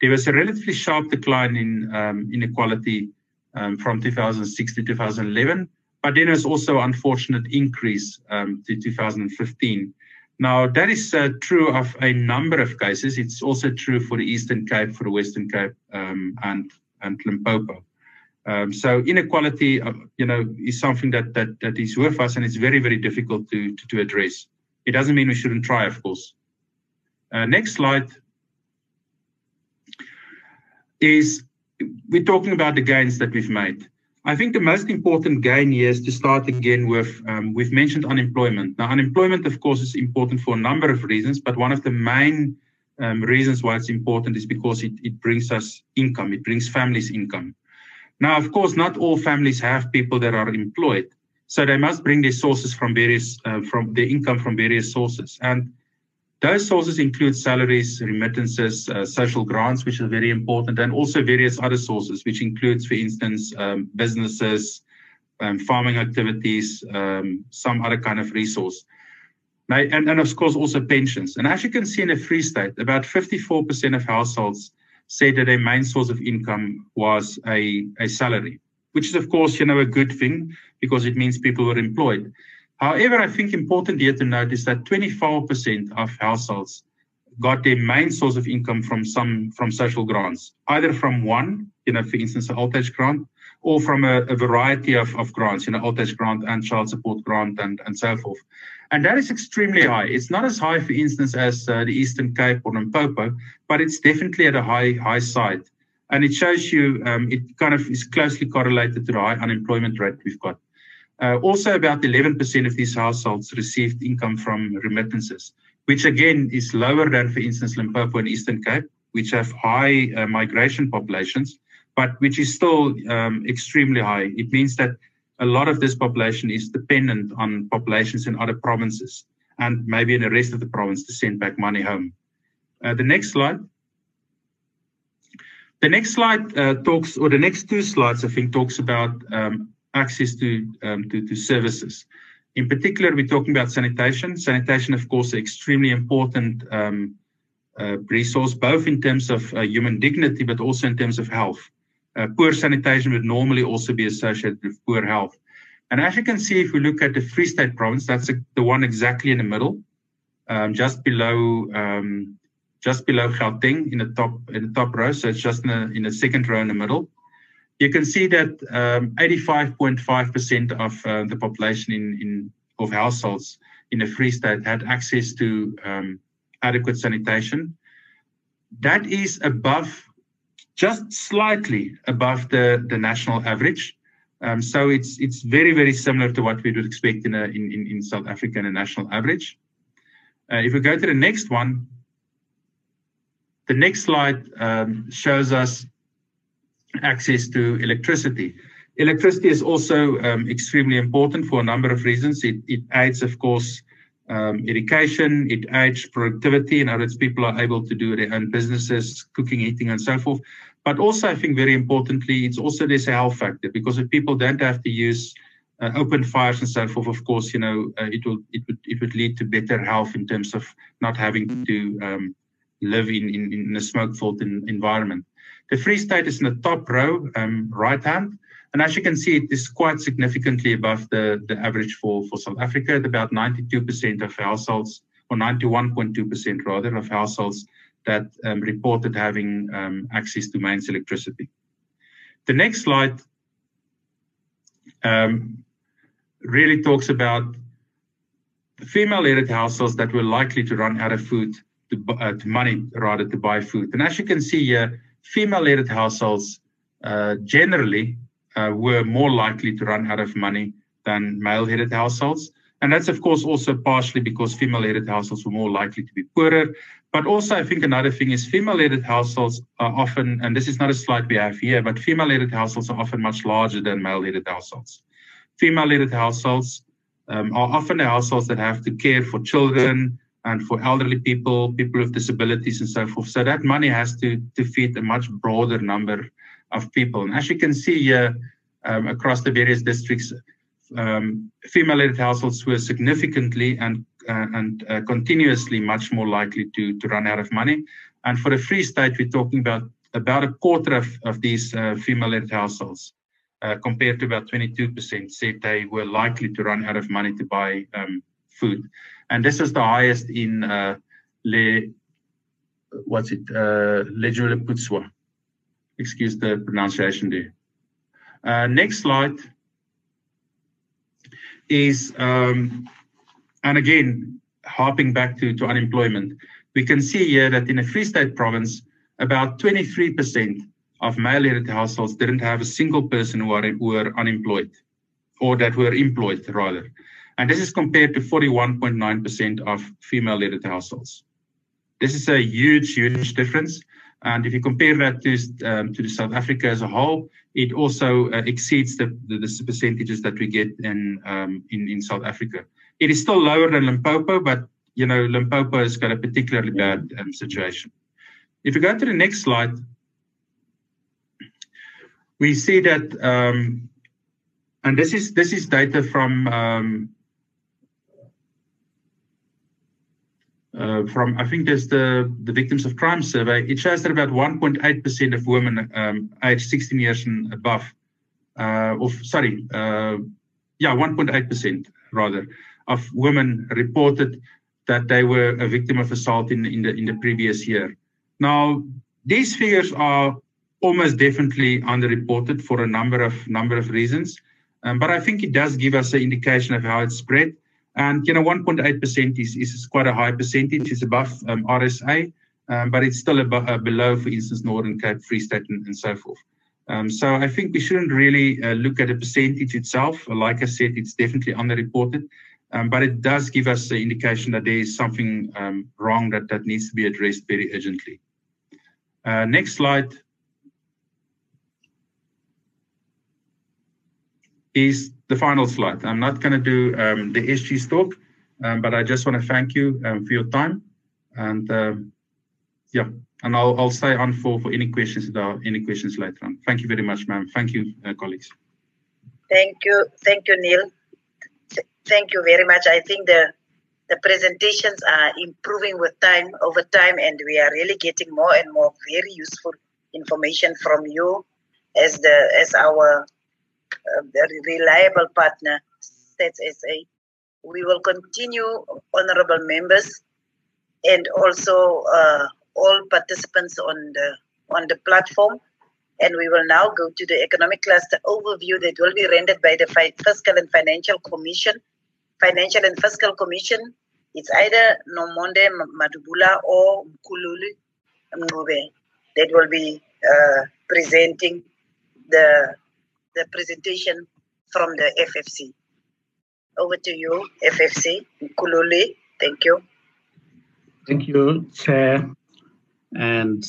there was a relatively sharp decline in um, inequality um, from 2006 to 2011 but then there's also an unfortunate increase um, to 2015. Now, that is uh, true of a number of cases. It's also true for the Eastern Cape, for the Western Cape, um, and, and Limpopo. Um, so inequality, uh, you know, is something that, that, that is with us and it's very, very difficult to, to, to address. It doesn't mean we shouldn't try, of course. Uh, next slide is we're talking about the gains that we've made. I think the most important gain here is to start again with um, we've mentioned unemployment. Now, unemployment, of course, is important for a number of reasons, but one of the main um, reasons why it's important is because it, it brings us income, it brings families income. Now, of course, not all families have people that are employed, so they must bring their sources from various uh, from their income from various sources. And those sources include salaries, remittances, uh, social grants, which are very important, and also various other sources, which includes, for instance, um, businesses, um, farming activities, um, some other kind of resource. Now, and, and of course, also pensions. And as you can see in the Free State, about 54% of households say that their main source of income was a, a salary, which is, of course, you know, a good thing because it means people were employed. However, I think important here to note is that 24% of households got their main source of income from some from social grants, either from one, you know, for instance, an old age grant, or from a, a variety of, of grants, you know, old age grant and child support grant and, and so forth. And that is extremely high. It's not as high, for instance, as uh, the Eastern Cape or Limpopo, but it's definitely at a high high side. and it shows you um, it kind of is closely correlated to the high unemployment rate we've got. Uh, also, about 11% of these households received income from remittances, which again is lower than, for instance, Limpopo and Eastern Cape, which have high uh, migration populations, but which is still um, extremely high. It means that a lot of this population is dependent on populations in other provinces and maybe in the rest of the province to send back money home. Uh, the next slide. The next slide uh, talks, or the next two slides, I think, talks about um, access to, um, to, to services. In particular, we're talking about sanitation. Sanitation, of course, extremely important um, uh, resource, both in terms of uh, human dignity, but also in terms of health. Uh, poor sanitation would normally also be associated with poor health. And as you can see, if we look at the Free State province, that's a, the one exactly in the middle, um, just below um, just below Gauteng in the top in the top row. So it's just in the, in the second row in the middle. You can see that 85.5% um, of uh, the population in, in of households in the Free State had access to um, adequate sanitation. That is above, just slightly above the, the national average. Um, so it's it's very very similar to what we would expect in a, in, in, South Africa in a national average. Uh, if we go to the next one, the next slide um, shows us access to electricity. Electricity is also um, extremely important for a number of reasons. It, it aids, of course, um, education, it aids productivity. In other words, people are able to do their own businesses, cooking, eating, and so forth. But also, I think very importantly, it's also a health factor because if people don't have to use uh, open fires and so forth, of course, you know, uh, it will it would it would lead to better health in terms of not having to um, live in, in in a smoke-filled environment. The Free State is in the top row, um, right hand, and as you can see, it is quite significantly above the the average for for South Africa. At about 92% of households, or 91.2% rather, of households that um, reported having um, access to mains electricity. The next slide um, really talks about female-headed households that were likely to run out of food, to, uh, to money rather, to buy food. And as you can see here, female-headed households uh, generally uh, were more likely to run out of money than male-headed households. And that's, of course, also partially because female headed households were more likely to be poorer. But also, I think another thing is female headed households are often, and this is not a slide we have here, but female headed households are often much larger than male headed households. Female headed households um, are often the households that have to care for children and for elderly people, people with disabilities, and so forth. So that money has to, to feed a much broader number of people. And as you can see here um, across the various districts, um, female-led households were significantly and uh, and uh, continuously much more likely to to run out of money. And for the Free State, we're talking about about a quarter of, of these uh, female-led households, uh, compared to about 22% said they were likely to run out of money to buy um, food. And this is the highest in uh, Le, what's it, uh, Lejule Putswa. Excuse the pronunciation there. Uh, next slide is, um, and again, harping back to, to unemployment, we can see here that in a Free State province, about 23% of male-headed households didn't have a single person who, are, who were unemployed, or that were employed rather. And this is compared to 41.9% of female-headed households. This is a huge, huge difference. And if you compare that to, um, to South Africa as a whole, it also uh, exceeds the, the, the, percentages that we get in, um, in, in South Africa. It is still lower than Limpopo, but you know Limpopo has got a particularly bad um, situation. If you go to the next slide, we see that, um, and this is this is data from uh, from I think there's the the victims of crime survey. It shows that about 1.8 percent of women um, aged 16 years and above, uh, of sorry, uh, yeah, 1.8 percent rather of women reported that they were a victim of assault in in the in the previous year. Now these figures are almost definitely underreported for a number of number of reasons, um, but I think it does give us an indication of how it's spread. And you know, 1.8% is, is quite a high percentage. It's above um, RSA. um, but it's still ab- uh, below, for instance, Northern Cape, Free State, and, and so forth. Um, so I think we shouldn't really uh, look at the percentage itself. Like I said, it's definitely underreported, um, but it does give us the indication that there is something um, wrong that, that needs to be addressed very urgently. Uh, next slide is the final slide. I'm not going to do um, the SG talk, um, but I just want to thank you um, for your time. And um, yeah, and I'll, I'll stay on for, for any questions there are any questions later on. Thank you very much, ma'am. Thank you, uh, colleagues. Thank you. Thank you, Neil. Th- thank you very much. I think the the presentations are improving with time over time and we are really getting more and more very useful information from you as the as our reliable partner Stats SA. We will continue, honorable members, and also uh, all participants on the on the platform. And we will now go to the economic cluster overview that will be rendered by the Fiscal and Financial Commission. Financial and Fiscal Commission. It's either Nomonde Madubula or Mkululi Ncube that will be uh, presenting the the presentation from the FFC. Over to you, FFC. Mkululi. Thank you. Thank you, Chair. And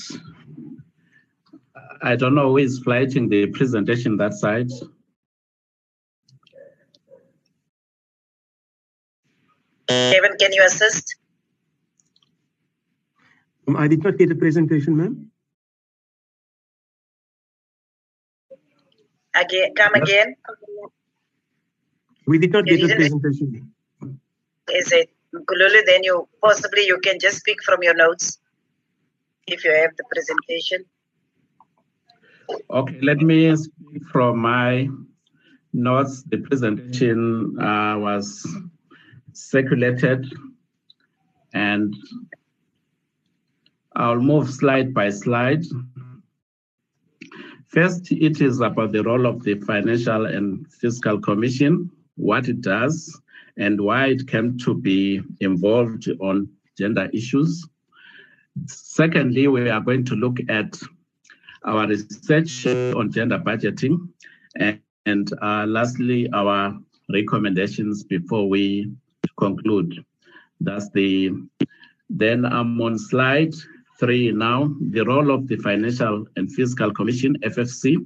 I don't know who is flighting the presentation that side. Kevin, can you assist? Um, I did not get a presentation, ma'am. Again, come again. We did not get a presentation. Is it Kululu? Then you possibly you can just speak from your notes if you have the presentation. Okay, let me speak from my notes. The presentation uh, was circulated and I'll move slide by slide. First, it is about the role of the Financial and Fiscal Commission, what it does, and why it came to be involved on gender issues. Secondly, we are going to look at our research on gender budgeting, and, and uh, lastly, our recommendations before we conclude. That's the, then I'm on slide three now, the role of the Financial and Fiscal Commission, FFC.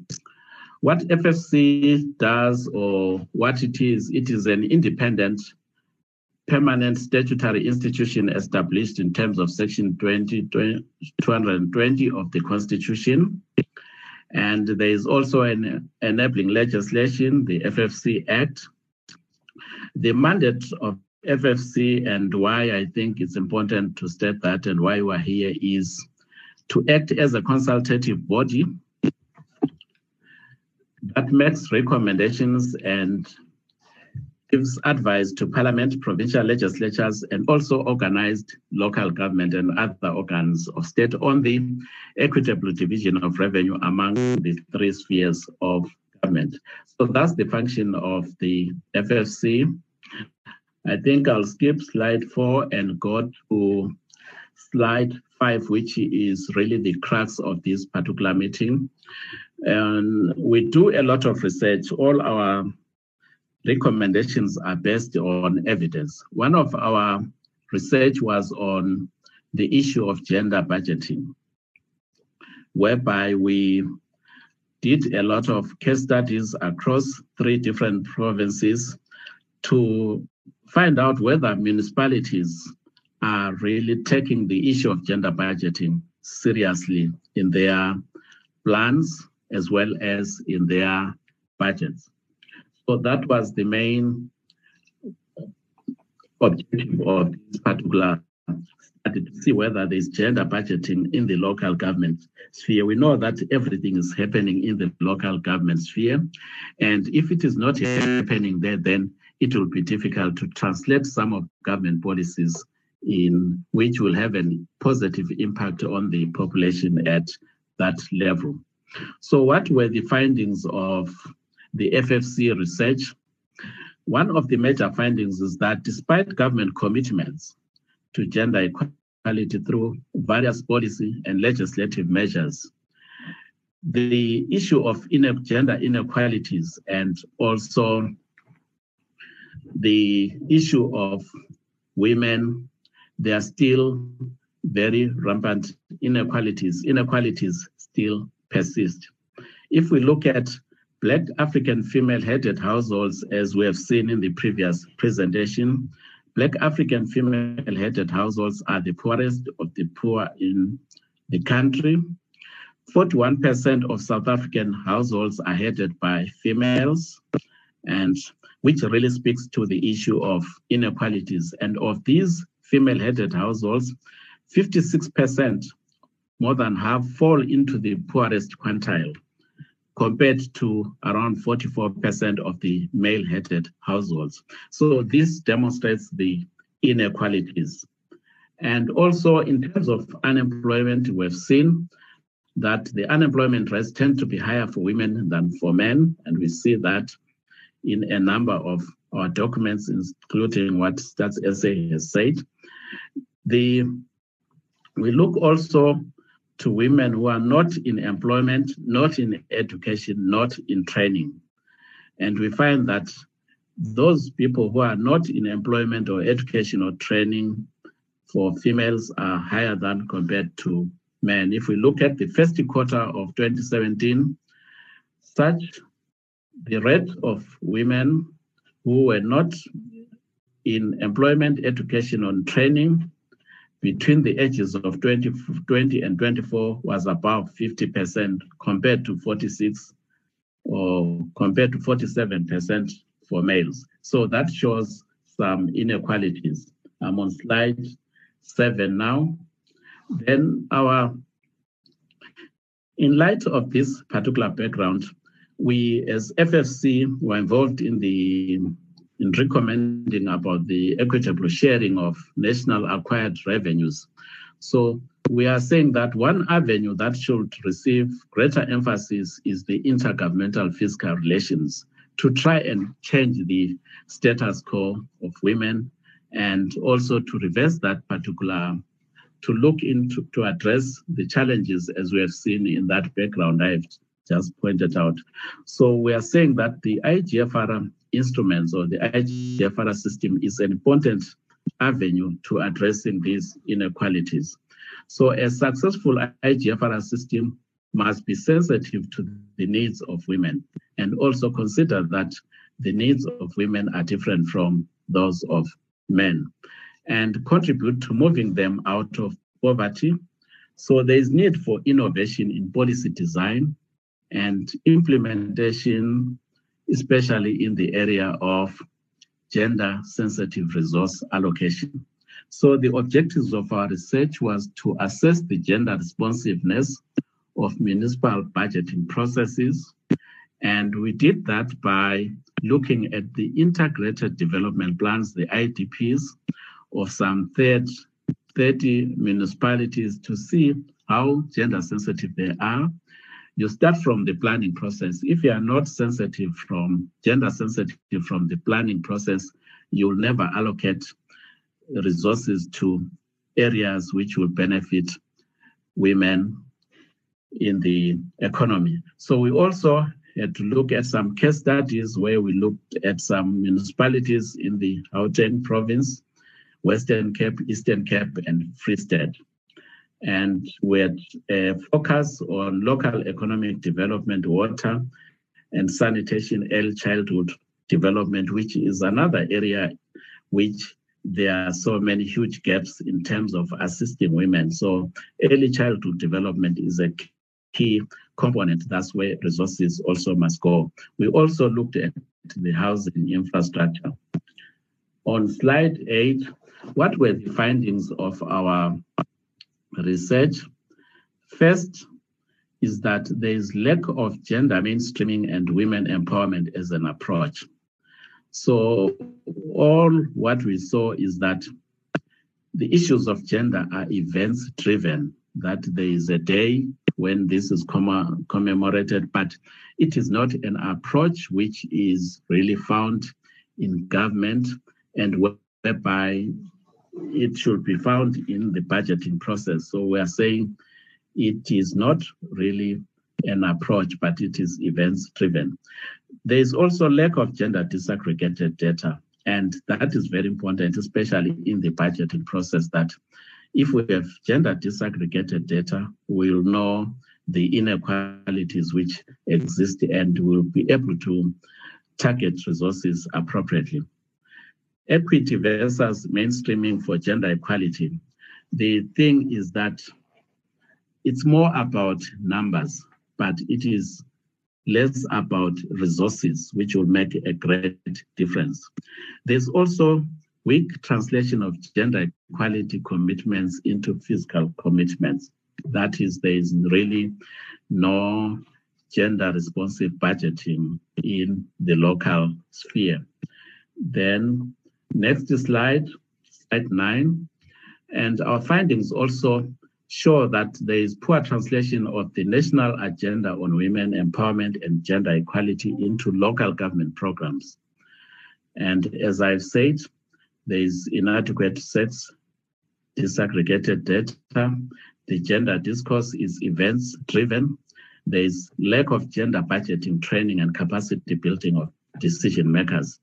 What FFC does or what it is, it is an independent permanent statutory institution established in terms of section 20, 220 of the constitution. And there is also an enabling legislation, the FFC Act. The mandate of FFC and why I think it's important to state that and why we're here is to act as a consultative body that makes recommendations and gives advice to parliament, provincial legislatures, and also organized local government and other organs of state on the equitable division of revenue among the three spheres of government. So that's the function of the FFC. I think I'll skip slide four and go to slide five, which is really the crux of this particular meeting. And we do a lot of research. All our recommendations are based on evidence. One of our research was on the issue of gender budgeting, whereby we did a lot of case studies across three different provinces to find out whether municipalities are really taking the issue of gender budgeting seriously in their plans as well as in their budgets. So that was the main objective of this particular study to see whether there's gender budgeting in the local government sphere. We know that everything is happening in the local government sphere. And if it is not happening there, then it will be difficult to translate some of government policies in which will have a positive impact on the population at that level. So what were the findings of the FFC research? One of the major findings is that despite government commitments to gender equality through various policy and legislative measures. The issue of gender inequalities and also the issue of women, they are still very rampant inequalities. Inequalities still persist. If we look at Black African female-headed households, as we have seen in the previous presentation, Black African female-headed households are the poorest of the poor in the country. 41% of South African households are headed by females, and which really speaks to the issue of inequalities. And of these female-headed households, 56%, more than half, fall into the poorest quintile compared to around 44% of the male-headed households. So this demonstrates the inequalities. And also in terms of unemployment, we've seen that the unemployment rates tend to be higher for women than for men. And we see that in a number of our documents, including what Stats SA has said. The, we look also to women who are not in employment, not in education, not in training. And we find that those people who are not in employment or education or training for females are higher than compared to men. If we look at the first quarter of 2017, such the rate of women who were not in employment, education, or training between the ages of 20, 20 and 24 was above 50% compared to 46 or compared to 47% for males. So that shows some inequalities. I'm on slide seven now. Then our, in light of this particular background, we as FFC were involved in the in recommending about the equitable sharing of national acquired revenues. So we are saying that one avenue that should receive greater emphasis is the intergovernmental fiscal relations to try and change the status quo of women and also to reverse that particular to look into to address the challenges as we have seen in that background I've just pointed out. So we are saying that the IGFR instruments or the IGFR system is an important avenue to addressing these inequalities. So a successful IGFR system must be sensitive to the needs of women and also consider that the needs of women are different from those of men and contribute to moving them out of poverty. So there is need for innovation in policy design and implementation especially in the area of gender sensitive resource allocation. So the objectives of our research was to assess the gender responsiveness of municipal budgeting processes. And we did that by looking at the integrated development plans, the IDPs, of some 30, 30 municipalities to see how gender sensitive they are you start from the planning process. If you are not sensitive from gender sensitive from the planning process, you'll never allocate resources to areas which will benefit women in the economy. So we also had to look at some case studies where we looked at some municipalities in the Gauteng province, Western Cape, Eastern Cape, and Free State and we had a focus on local economic development, water, and sanitation, early childhood development, which is another area which there are so many huge gaps in terms of assisting women. So early childhood development is a key component. That's where resources also must go. We also looked at the housing infrastructure. On slide eight, what were the findings of our research. First is that there is lack of gender mainstreaming and women empowerment as an approach. So all what we saw is that the issues of gender are events driven, that there is a day when this is commemorated, but it is not an approach which is really found in government and whereby it should be found in the budgeting process. So we are saying it is not really an approach, but it is events driven. There is also lack of gender disaggregated data, and that is very important, especially in the budgeting process. That if we have gender disaggregated data, we'll know the inequalities which exist and we'll be able to target resources appropriately. Equity versus mainstreaming for gender equality. The thing is that it's more about numbers, but it is less about resources, which will make a great difference. There's also weak translation of gender equality commitments into fiscal commitments. That is, there is really no gender responsive budgeting in the local sphere. Then next slide, slide nine. And our findings also show that there is poor translation of the national agenda on women empowerment and gender equality into local government programs. And as I've said, there is inadequate sets, disaggregated data. The gender discourse is events driven. There is lack of gender budgeting, training, and capacity building of decision makers,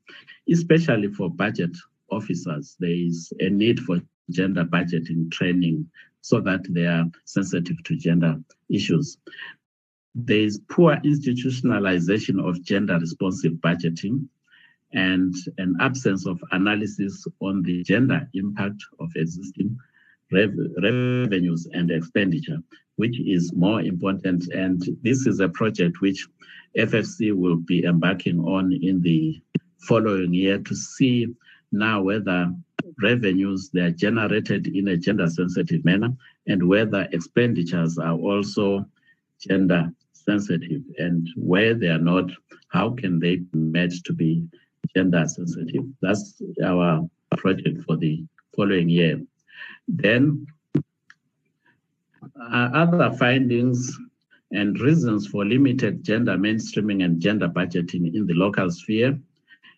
especially for budget officers. There is a need for gender budgeting training so that they are sensitive to gender issues. There is poor institutionalization of gender responsive budgeting and an absence of analysis on the gender impact of existing rev revenues and expenditure, which is more important. And this is a project which FFC will be embarking on in the following year to see now whether revenues they are generated in a gender sensitive manner and whether expenditures are also gender sensitive and where they are not how can they be made to be gender sensitive that's our project for the following year then uh, other findings and reasons for limited gender mainstreaming and gender budgeting in the local sphere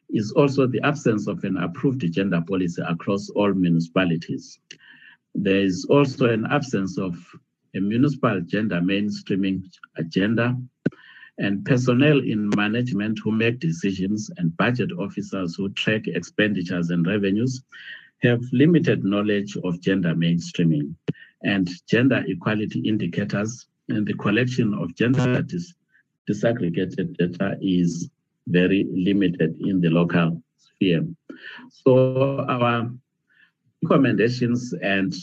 is also the absence of an approved gender policy across all municipalities. There is also an absence of a municipal gender mainstreaming agenda and personnel in management who make decisions and budget officers who track expenditures and revenues have limited knowledge of gender mainstreaming and gender equality indicators and the collection of gender uh-huh. dis disaggregated data is very limited in the local sphere. So our recommendations and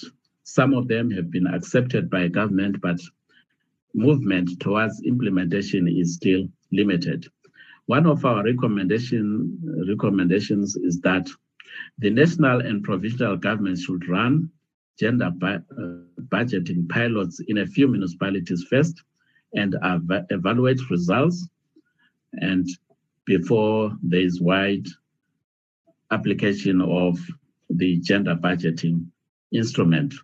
some of them have been accepted by government, but movement towards implementation is still limited. One of our recommendation, recommendations is that the national and provincial governments should run gender uh, budgeting pilots in a few municipalities first and evaluate results and before there is wide application of the gender budgeting instrument.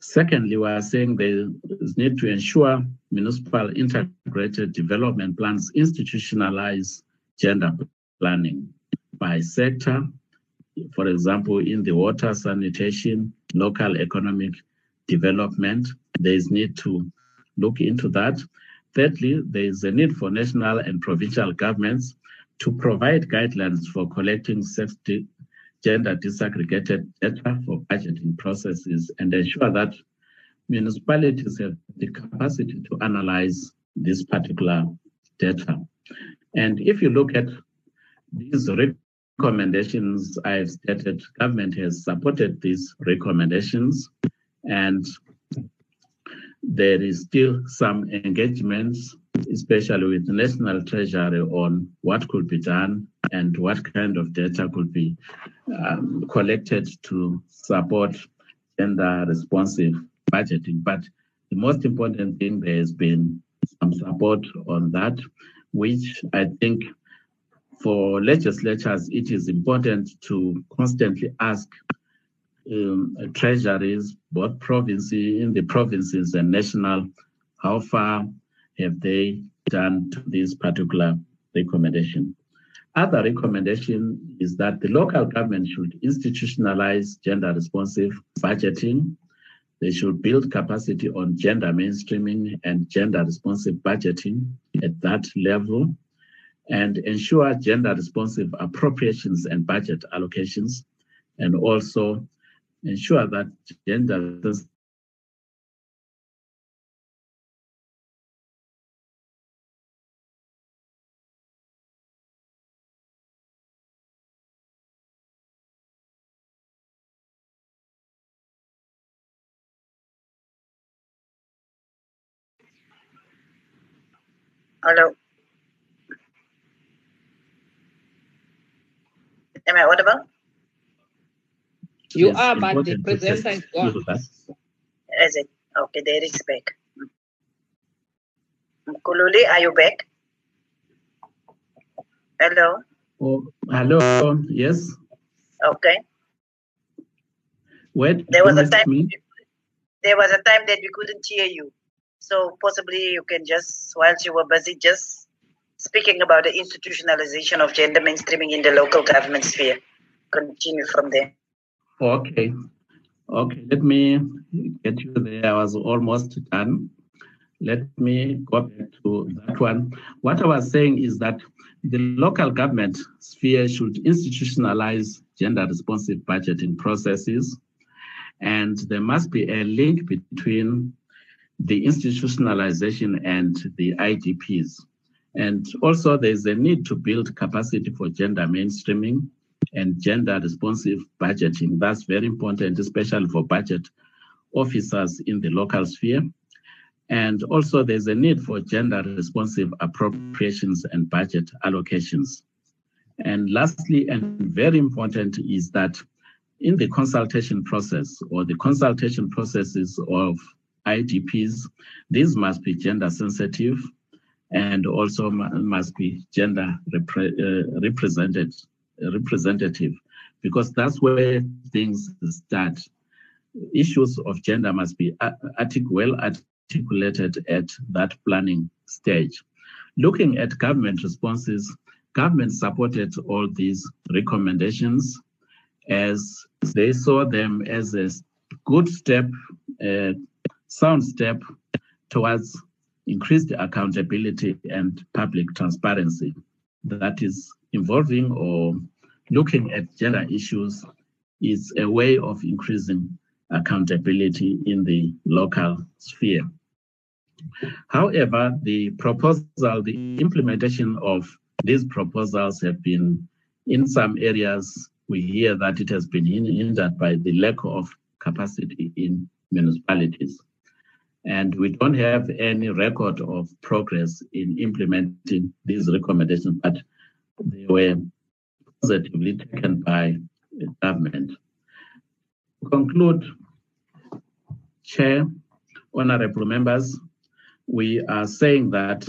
Secondly, we are saying there is need to ensure municipal integrated development plans institutionalize gender planning by sector, for example, in the water, sanitation, local economic development, there is need to look into that. Thirdly, there is a need for national and provincial governments to provide guidelines for collecting sex gender disaggregated data for budgeting processes and ensure that municipalities have the capacity to analyze this particular data. And if you look at these recommendations I've stated, government has supported these recommendations and there is still some engagements, especially with National Treasury, on what could be done and what kind of data could be um, collected to support gender responsive budgeting. But the most important thing, there has been some support on that, which I think for legislatures, it is important to constantly ask um, treasuries, both provinces, in the provinces and national, how far have they done to this particular recommendation? other recommendation is that the local government should institutionalize gender responsive budgeting. They should build capacity on gender mainstreaming and gender responsive budgeting at that level and ensure gender responsive appropriations and budget allocations and also ensure that gender Hello. Am I audible? You Yes, are, but the important to presenter is gone. that. Is it? Okay, there is back. Kululi, are you back? Hello. Oh, hello, yes. Okay. Wait, There was a time. me? There was a time that we couldn't hear you, so possibly you can just, whilst you were busy, just speaking about the institutionalization of gender mainstreaming in the local government sphere. Continue from there. Okay. Okay, let me get you there. I was almost done. Let me go back to that one. What I was saying is that the local government sphere should institutionalize gender responsive budgeting processes. And there must be a link between the institutionalization and the IDPs. And also, there's a need to build capacity for gender mainstreaming and gender responsive budgeting. That's very important, especially for budget officers in the local sphere. And also, there's a need for gender responsive appropriations and budget allocations. And lastly, and very important, is that in the consultation process or the consultation processes of IDPs, these must be gender sensitive and also must be gender repre- uh, represented, representative, because that's where things start. Issues of gender must be artic- well articulated at that planning stage. Looking at government responses, government supported all these recommendations as they saw them as a good step, a sound step towards increased accountability and public transparency that is involving or looking at gender issues is a way of increasing accountability in the local sphere. However, the proposal, the implementation of these proposals have been, in some areas, we hear that it has been hindered by the lack of capacity in municipalities. And we don't have any record of progress in implementing these recommendations, but they were positively taken by the government. To conclude, Chair, honorable members, we are saying that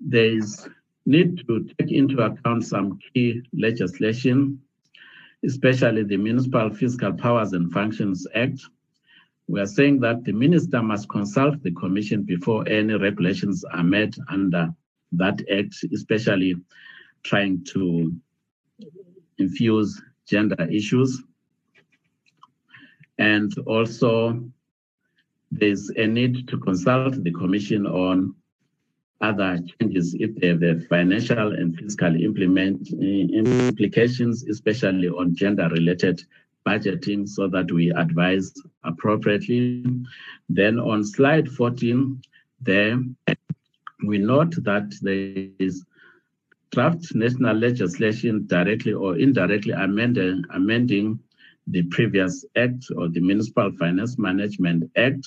there is need to take into account some key legislation, especially the Municipal Fiscal Powers and Functions Act. We are saying that the minister must consult the commission before any regulations are made under that act, especially trying to infuse gender issues. And also, there's a need to consult the commission on other changes if they have financial and fiscal implement eh, implications, especially on gender-related budgeting, so that we advise appropriately. Then on slide 14, there we note that there is draft national legislation directly or indirectly amending, amending the previous act or the Municipal Finance Management Act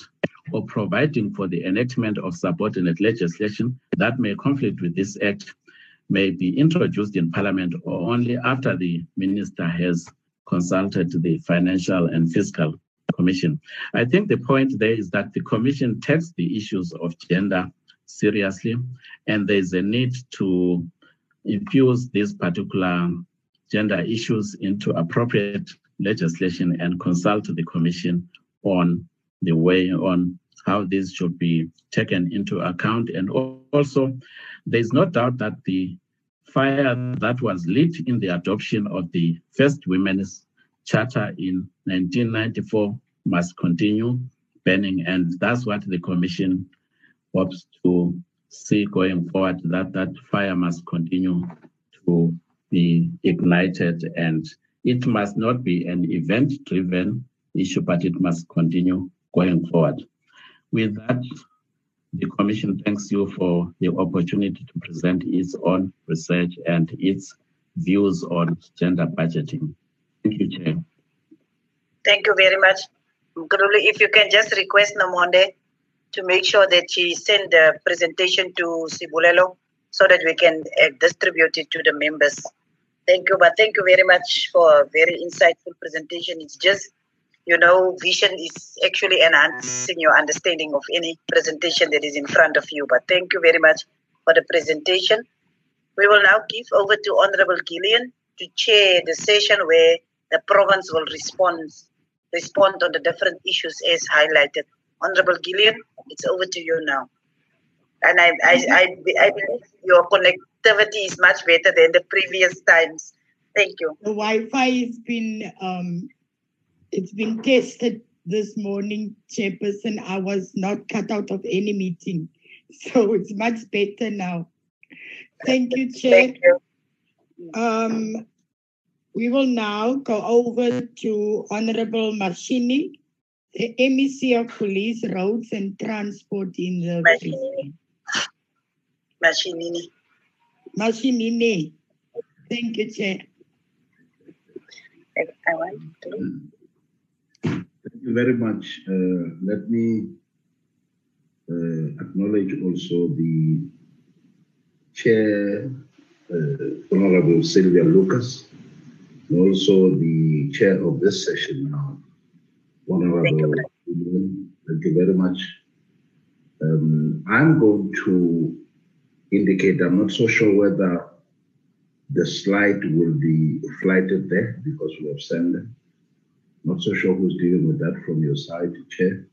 or providing for the enactment of subordinate legislation that may conflict with this act may be introduced in parliament or only after the minister has consulted the financial and fiscal commission. I think the point there is that the commission takes the issues of gender seriously and there's a need to infuse these particular gender issues into appropriate legislation and consult the commission on the way on how this should be taken into account. And also, there's no doubt that the fire that was lit in the adoption of the first women's charter in 1994 must continue burning. And that's what the commission hopes to see going forward, that that fire must continue to be ignited and it must not be an event driven issue, but it must continue going forward. With that, the Commission thanks you for the opportunity to present its own research and its views on gender budgeting. Thank you, Chair. Thank you very much. Guruli, if you can just request Namonde to make sure that she send the presentation to Sibulelo so that we can uh, distribute it to the members. Thank you, but thank you very much for a very insightful presentation. It's just, you know, vision is actually enhancing your understanding of any presentation that is in front of you. But thank you very much for the presentation. We will now give over to Honorable Gillian to chair the session where the province will respond respond on the different issues as highlighted. Honorable Gillian, it's over to you now. And I, I, I, I believe your connectivity is much better than the previous times. Thank you. The Wi-Fi has been um, it's been tested this morning, Chairperson. I was not cut out of any meeting, (laughs) so it's much better now. Thank you, Chair. Thank you. Um, we will now go over to Honorable Marshini, the MEC of Police, Roads and Transport in the Mashinini. Mashinini. Mashinini. Thank you, Chair. I want to. Thank you very much. Uh, let me uh, acknowledge also the Chair, uh, Honorable Sylvia Lucas, and also the Chair of this session now, Honorable. Thank you. Thank you very much. Um, I'm going to indicate I'm not so sure whether the slide will be flighted there because we have sent them. Not so sure who's dealing with that from your side, Chair.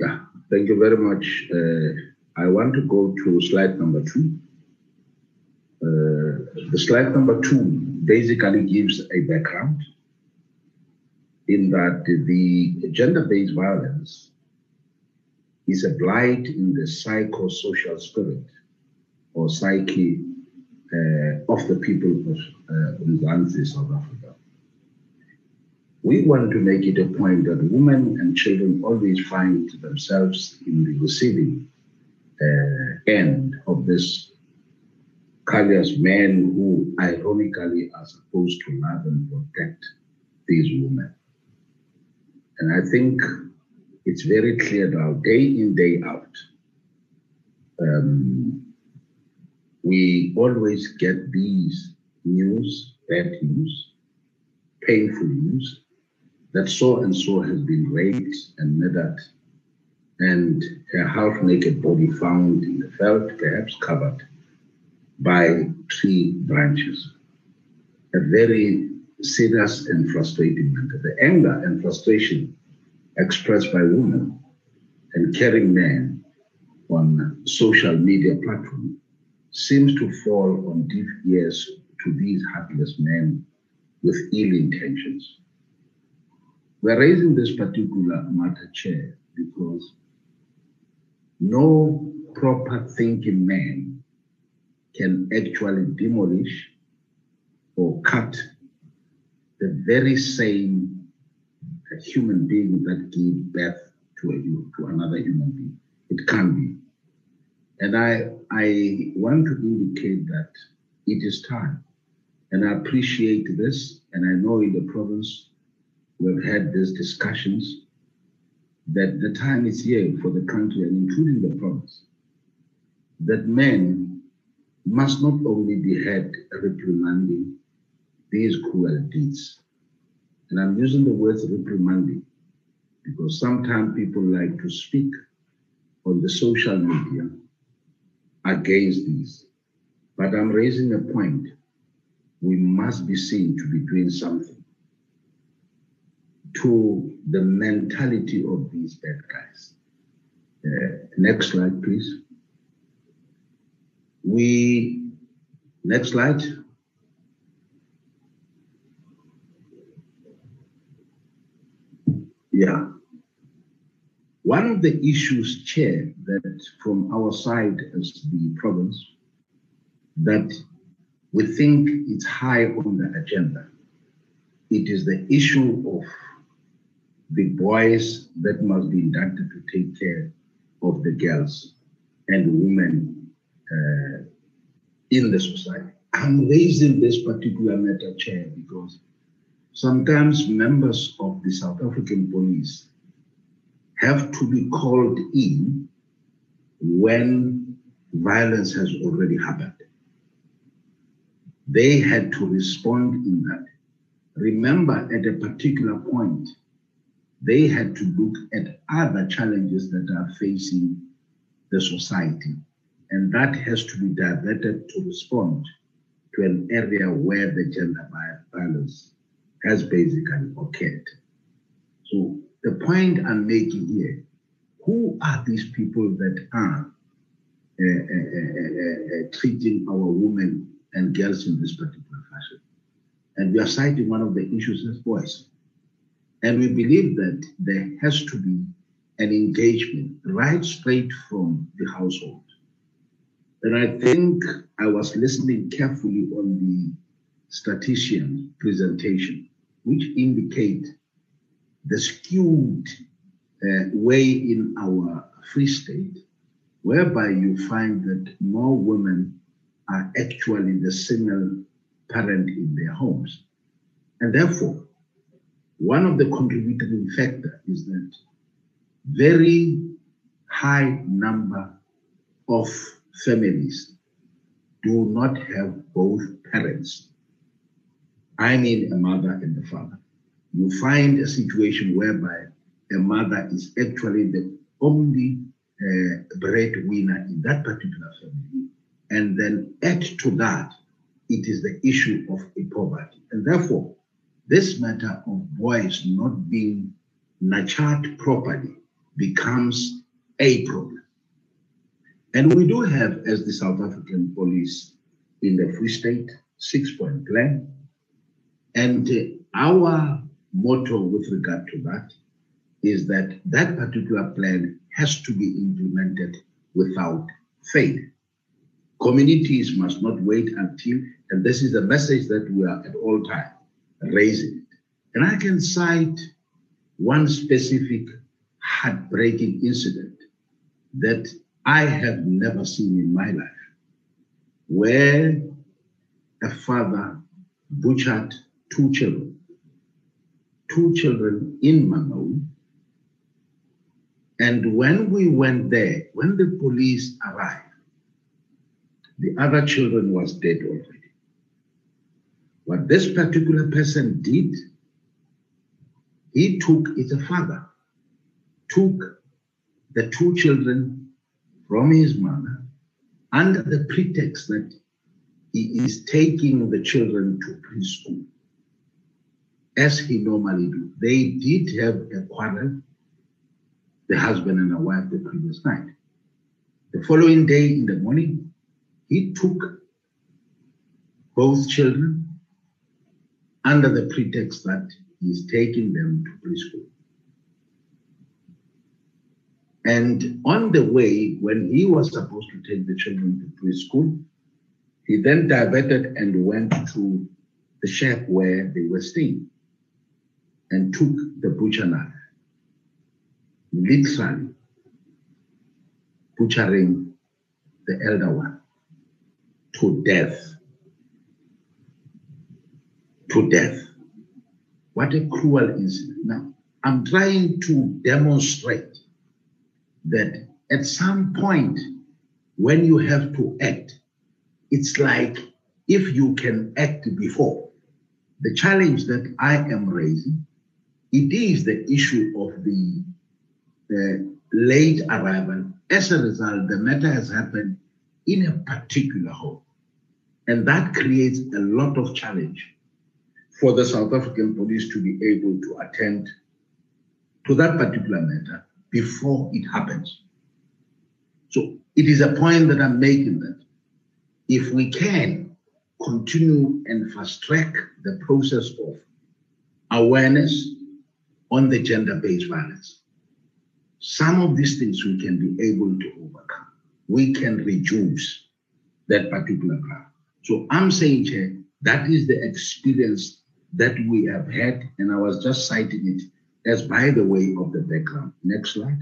Yeah, thank you very much. Uh, I want to go to slide number two. Uh, the slide number two basically gives a background in that the gender-based violence is a blight in the psychosocial spirit or psyche uh, of the people of uh, South Africa. We want to make it a point that women and children always find themselves in the receiving uh, end of this callous men who ironically are supposed to love and protect these women. And I think it's very clear now, day in, day out, um, we always get these news, bad news, painful news, that so and so has been raped and murdered, and her half naked body found in the veld, perhaps covered by tree branches. A very serious and frustrating matter. The anger and frustration expressed by women and caring men on social media platforms seems to fall on deaf ears to these heartless men with ill intentions. We're raising this particular matter, Chair, because no proper thinking man can actually demolish or cut the very same human being that gave birth to a to another human being. It can be. And I I want to indicate that it is time. And I appreciate this. And I know in the province we've had these discussions that the time is here for the country and including the province that men must not only be had reprimanding these cruel deeds. And I'm using the words reprimanding because sometimes people like to speak on the social media against these. But I'm raising a point. We must be seen to be doing something to the mentality of these bad guys. Uh, next slide, please. We, next slide. Yeah. One of the issues, Chair, that from our side as the province, that we think it's high on the agenda. It is the issue of the boys that must be inducted to take care of the girls and women uh, in the society. I'm raising this particular matter, Chair, because sometimes members of the South African police have to be called in when violence has already happened. They had to respond in that. Remember, at a particular point, they had to look at other challenges that are facing the society. And that has to be diverted to respond to an area where the gender violence has basically occurred. So the point I'm making here, who are these people that are uh, uh, uh, treating our women and girls in this particular fashion? And we are citing one of the issues as boys. And we believe that there has to be an engagement right straight from the household. And I think I was listening carefully on the statistician presentation, which indicate the skewed uh, way in our free state, whereby you find that more women are actually the single parent in their homes. And therefore, one of the contributing factor is that very high number of families do not have both parents. I mean a mother and a father. You find a situation whereby a mother is actually the only uh, breadwinner in that particular family. And then add to that, it is the issue of a poverty. And therefore, this matter of boys not being nurtured properly becomes a problem. And we do have, as the South African police in the Free State, six point plan. And uh, our motto with regard to that is that that particular plan has to be implemented without fail. Communities must not wait until, and this is the message that we are at all times raising. And I can cite one specific heartbreaking incident that I have never seen in my life, where a father butchered two children, two children in Mangaung. And when we went there, when the police arrived, the other children was dead already. What this particular person did, he took, a father, took the two children from his mother under the pretext that he is taking the children to preschool, as he normally do. They did have a quarrel, the husband and the wife, the previous night. The following day in the morning, he took both children under the pretext that he's taking them to preschool. And on the way, when he was supposed to take the children to preschool, he then diverted and went to the shack where they were staying and took the butcher knife, literally butchering the elder one to death. To death. What a cruel incident. Now, I'm trying to demonstrate that at some point when you have to act, it's like if you can act before. The challenge that I am raising, it is the issue of the, the late arrival. As a result, the matter has happened in a particular home. And that creates a lot of challenge for the South African police to be able to attend to that particular matter before it happens. So it is a point that I'm making that if we can continue and fast track the process of awareness on the gender-based violence, some of these things we can be able to overcome. We can reduce that particular crime. So I'm saying, Chair, that is the experience that we have had, and I was just citing it as by the way of the background. Next slide.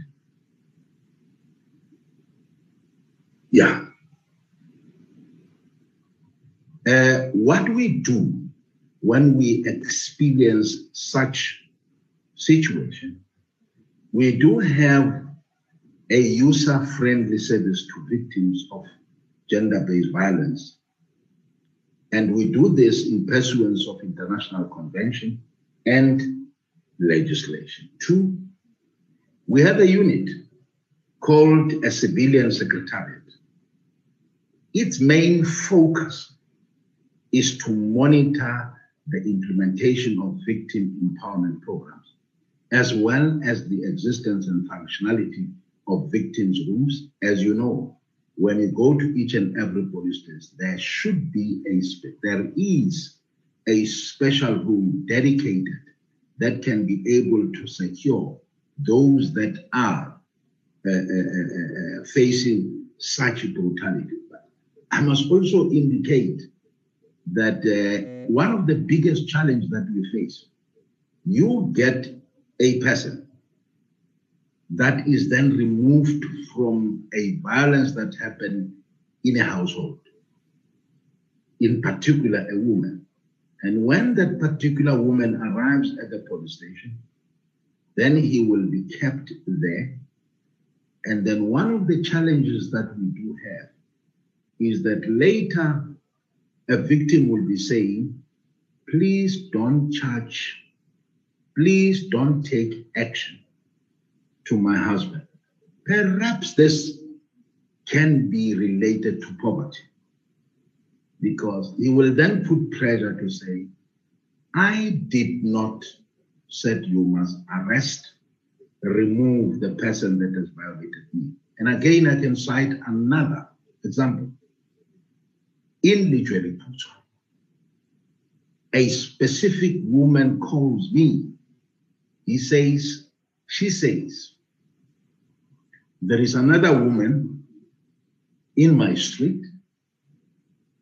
Yeah. Uh, what we do when we experience such situation, we do have a user-friendly service to victims of gender-based violence. And we do this in pursuance of international convention and legislation. Two, we have a unit called a civilian secretariat. Its main focus is to monitor the implementation of victim empowerment programs, as well as the existence and functionality of victims' rooms. As you know, when you go to each and every police station, there should be a, there is a special room dedicated that can be able to secure those that are uh, uh, uh, uh facing such brutality. But I must also indicate that uh, one of the biggest challenges that we face, you get a person that is then removed from a violence that happened in a household, in particular a woman. And when that particular woman arrives at the police station, then he will be kept there. And then one of the challenges that we do have is that later a victim will be saying, please don't charge, please don't take action to my husband. Perhaps this can be related to poverty because he will then put pressure to say, I did not said you must arrest, remove the person that has violated me. And again, I can cite another example. In Pucho, a specific woman calls me. He says, she says, there is another woman in my street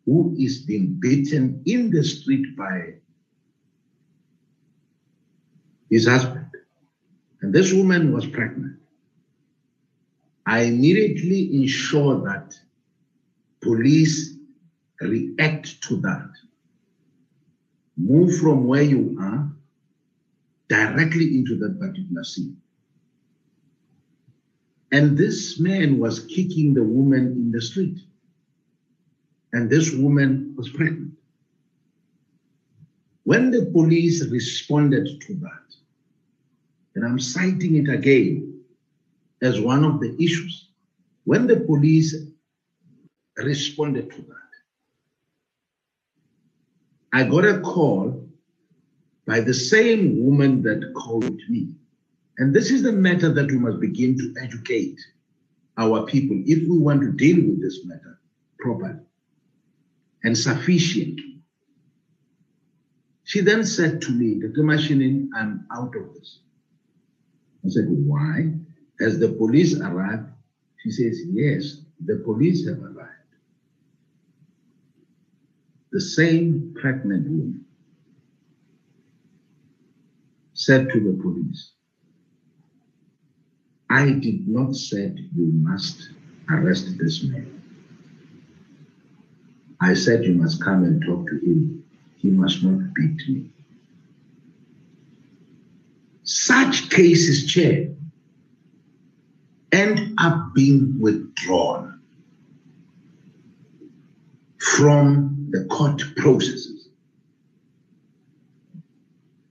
who is being beaten in the street by his husband. And this woman was pregnant. I immediately ensure that police react to that. Move from where you are directly into that particular scene. And this man was kicking the woman in the street. And this woman was pregnant. When the police responded to that, and I'm citing it again as one of the issues, when the police responded to that, I got a call by the same woman that called me and this is the matter that we must begin to educate our people if we want to deal with this matter properly and sufficiently. She then said to me, Dr. Mashinin, I'm out of this. I said, Why? Has the police arrived? She says, Yes, the police have arrived. The same pregnant woman said to the police, I did not say you must arrest this man. I said you must come and talk to him. He must not beat me. Such cases, Chair, end up being withdrawn from the court processes.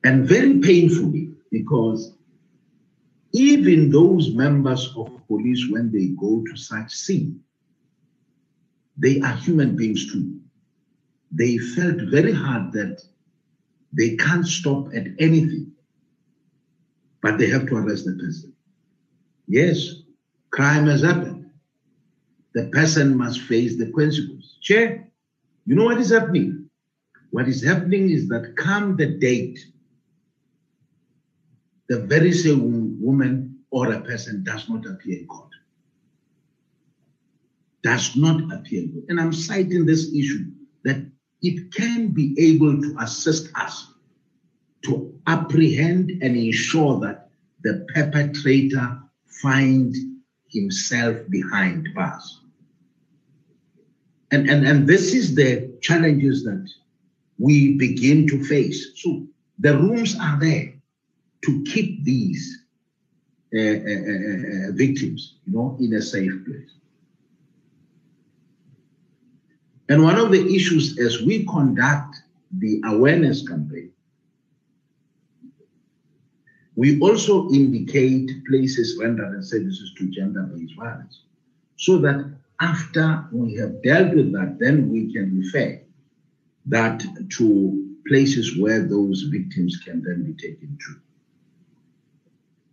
And very painfully, because even those members of police, when they go to such scene, they are human beings too. They felt very hard that they can't stop at anything, but they have to arrest the person. Yes, crime has happened. the person must face the consequences. Chair, you know what is happening? What is happening is that come the date, the very same woman or a person does not appear in court. Does not appear in court. And I'm citing this issue that it can be able to assist us to apprehend and ensure that the perpetrator find himself behind bars. And, and, and this is the challenges that we begin to face. So the rooms are there to keep these uh, uh, uh, uh victims, you know, in a safe place. And one of the issues as we conduct the awareness campaign, we also indicate places rendering services to gender-based violence so that after we have dealt with that, then we can refer that to places where those victims can then be taken to.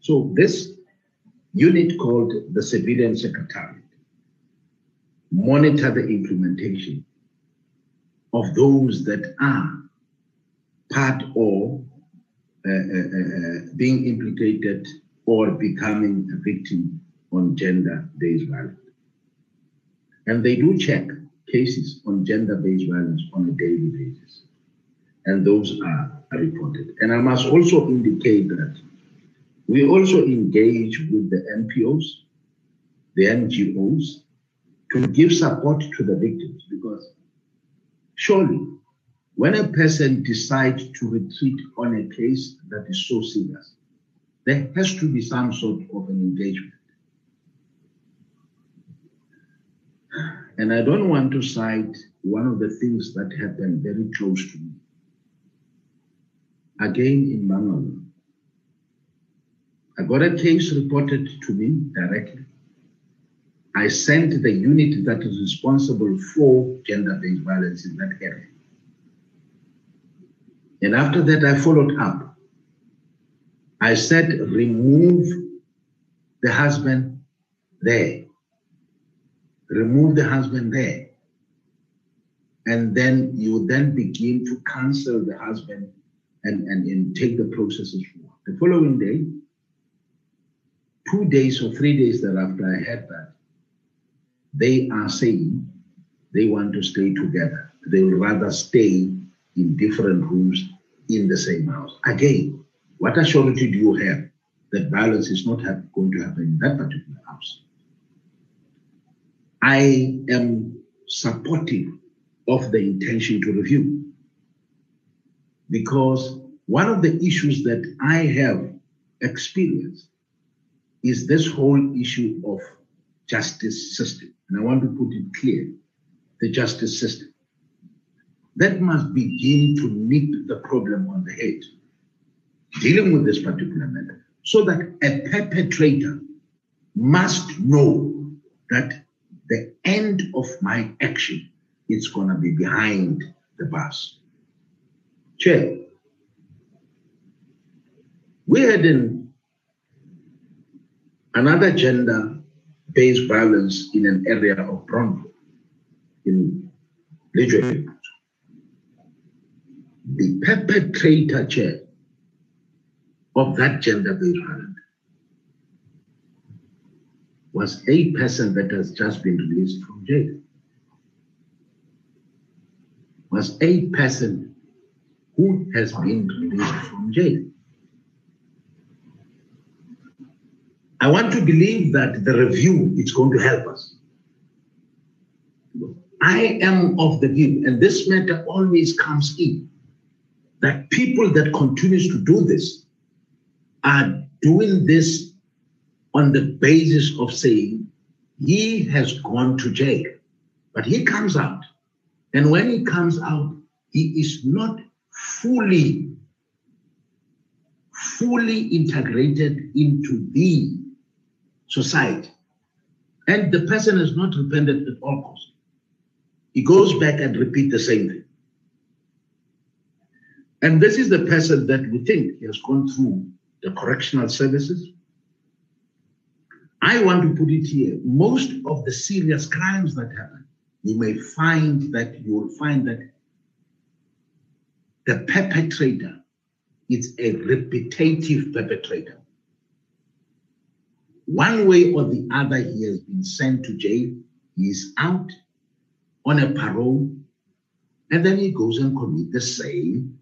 So this unit called the Civilian Secretariat monitor the implementation of those that are part or uh, uh, uh, being implicated or becoming a victim on gender-based violence. And they do check cases on gender-based violence on a daily basis. And those are reported. And I must also indicate that we also engage with the NPOs, the NGOs, to give support to the victims because surely when a person decides to retreat on a case that is so serious, there has to be some sort of an engagement. And I don't want to cite one of the things that happened very close to me. Again in Bangalore. I got a case reported to me directly. I sent the unit that is responsible for gender-based violence in that area. And after that, I followed up. I said, remove the husband there. Remove the husband there. And then you then begin to cancel the husband and, and, and take the processes forward. The following day, two days or three days thereafter, I had that they are saying they want to stay together. They would rather stay in different rooms in the same house. Again, what assurity do you have that violence is not going to happen in that particular house? I am supportive of the intention to review because one of the issues that I have experienced is this whole issue of justice system and I want to put it clear, the justice system. That must begin to nip the problem on the head, dealing with this particular matter, so that a perpetrator must know that the end of my action is going to be behind the bars. Chair, we had in another gender based violence in an area of Bronco in Lithuania. The perpetrator chair of that gender based violence was a person that has just been released from jail. Was a person who has been released from jail. I want to believe that the review is going to help us. I am of the view, and this matter always comes in, that people that continues to do this are doing this on the basis of saying he has gone to jail, but he comes out. And when he comes out, he is not fully, fully integrated into the society. And the person has not repented at all costs. He goes back and repeat the same thing. And this is the person that we think he has gone through the correctional services, I want to put it here. Most of the serious crimes that happen, you may find that you will find that the perpetrator is a repetitive perpetrator. One way or the other, he has been sent to jail, he is out on a parole, and then he goes and commits the same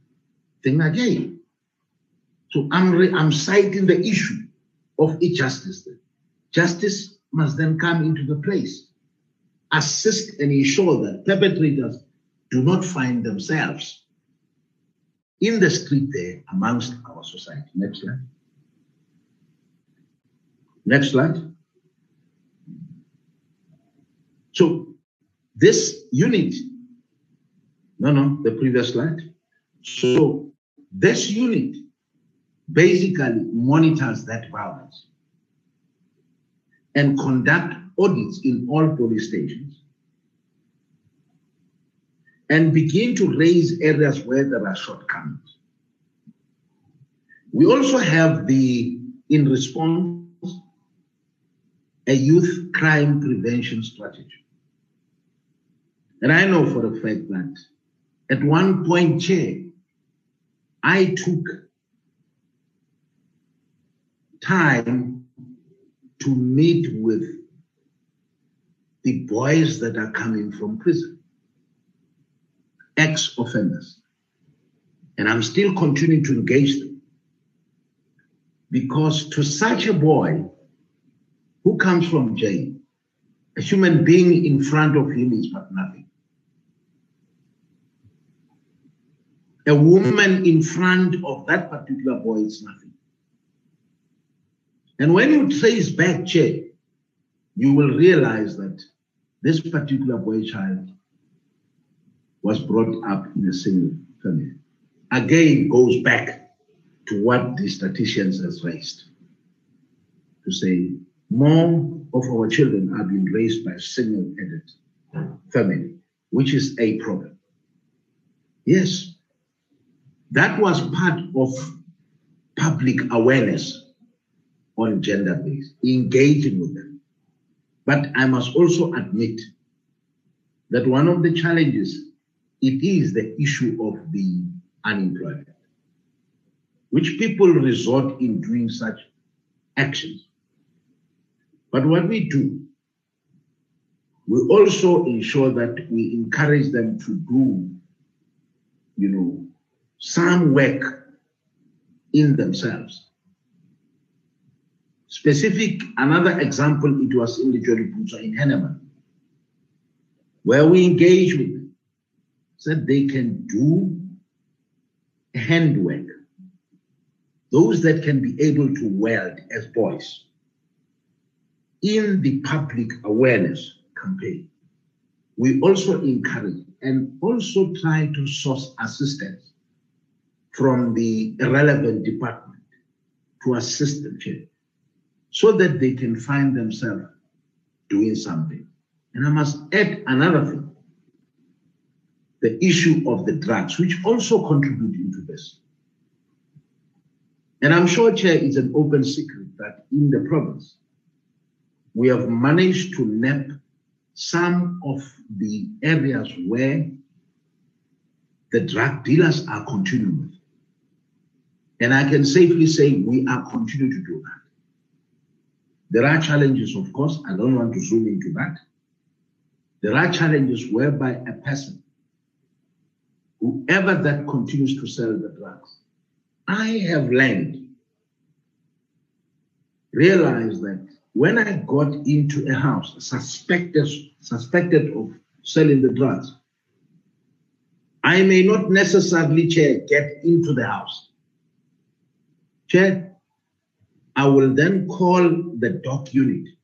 thing again. So I'm, I'm citing the issue of injustice. Justice must then come into the place, assist and ensure that perpetrators do not find themselves in the street there amongst our society. Next slide. Next slide. So this unit, no, no, the previous slide. So this unit basically monitors that violence and conduct audits in all police stations and begin to raise areas where there are shortcomings. We also have the, in response, a youth crime prevention strategy. And I know for a fact that at one point, Chair, I took time to meet with the boys that are coming from prison, ex offenders. And I'm still continuing to engage them. Because to such a boy who comes from jail, a human being in front of him is but nothing. A woman in front of that particular boy is nothing. And when you trace back, Che, you will realize that this particular boy child was brought up in a single family. Again, goes back to what the statisticians has raised to say more of our children are being raised by single-headed family, which is a problem. Yes, that was part of public awareness on gender based, engaging with them. But I must also admit that one of the challenges it is the issue of the unemployment, which people resort in doing such actions. But what we do, we also ensure that we encourage them to do, you know, some work in themselves specific, another example, it was in the Jolly in Hennenman, where we engage with them, said they can do handwork. Those that can be able to weld as boys in the public awareness campaign. We also encourage and also try to source assistance from the relevant department to assist the church so that they can find themselves doing something. And I must add another thing the issue of the drugs, which also contribute into this. And I'm sure, Chair, it's an open secret that in the province, we have managed to nap some of the areas where the drug dealers are continuing And I can safely say we are continuing to do that. There are challenges, of course. I don't want to zoom into that. There are challenges whereby a person, whoever that continues to sell the drugs, I have learned, realized that when I got into a house suspected, suspected of selling the drugs, I may not necessarily chair, get into the house. Chair, I will then call the dock unit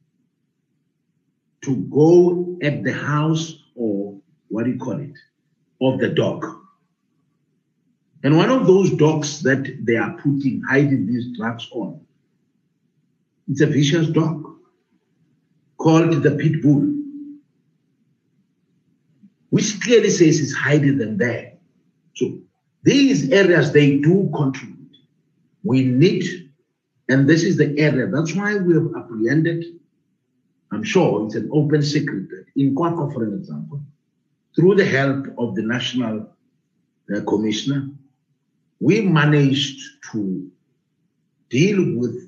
to go at the house or what do you call it, of the dog. And one of those dogs that they are putting, hiding these drugs on, it's a vicious dog called the pit bull, which clearly says it's hiding them there. So these areas, they do contribute. We need and this is the area. That's why we have apprehended I'm sure it's an open secret in QwaQwa, for example, through the help of the National uh, Commissioner, we managed to deal with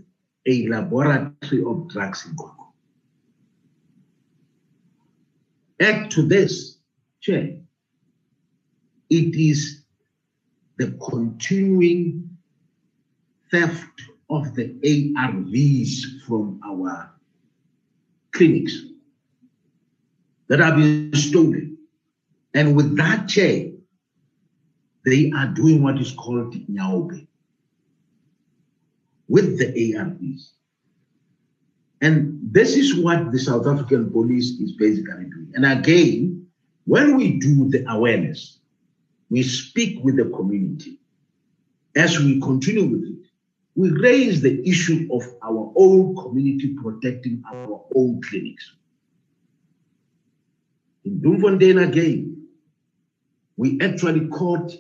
a laboratory of drugs in QwaQwa. Add to this, Chair, it is the continuing theft of the ARVs from our clinics that have been stolen. And with that chair, they are doing what is called nyaope with the ARVs. And this is what the South African police is basically doing. And again, when we do the awareness, we speak with the community. As we continue with it, we raise the issue of our own community protecting our own clinics. In Bloemfontein again, we actually caught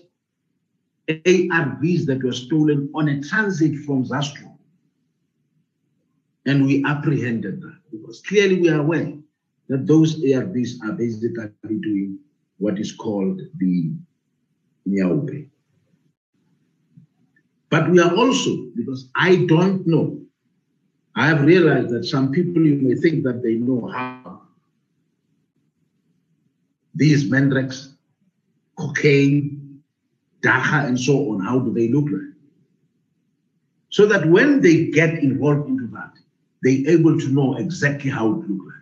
ARVs that were stolen on a transit from Zastron. And we apprehended that because clearly we are aware that those ARVs are basically doing what is called the Nyaope. But we are also, because I don't know, I have realized that some people you may think that they know how these mandrax, cocaine, dagga, and so on, how do they look like? So that when they get involved into that, they're able to know exactly how it looks like.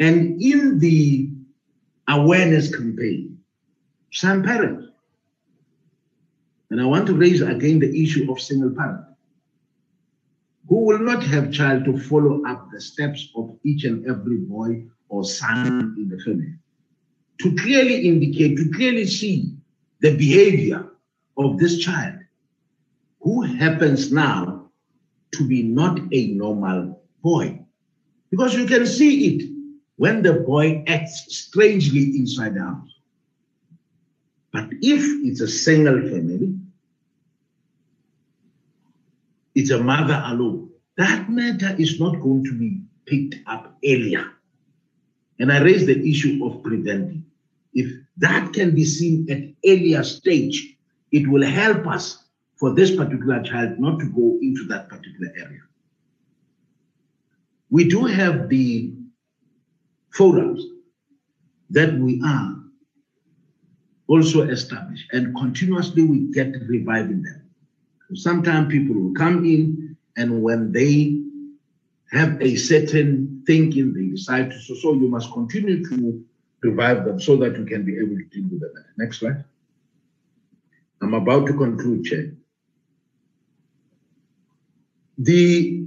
And in the awareness campaign, some parents, and I want to raise again the issue of single parent, who will not have child to follow up the steps of each and every boy or son in the family, to clearly indicate, to clearly see the behavior of this child, who happens now to be not a normal boy. Because you can see it when the boy acts strangely inside the house. But if it's a single family, it's a mother alone, that matter is not going to be picked up earlier. And I raise the issue of preventing. If that can be seen at earlier stage, it will help us for this particular child not to go into that particular area. We do have the forums that we are also established and continuously we get reviving them. Sometimes people will come in and when they have a certain thinking, they decide to, so, so you must continue to revive them so that we can be able to deal with them. Next slide. I'm about to conclude, Chair. The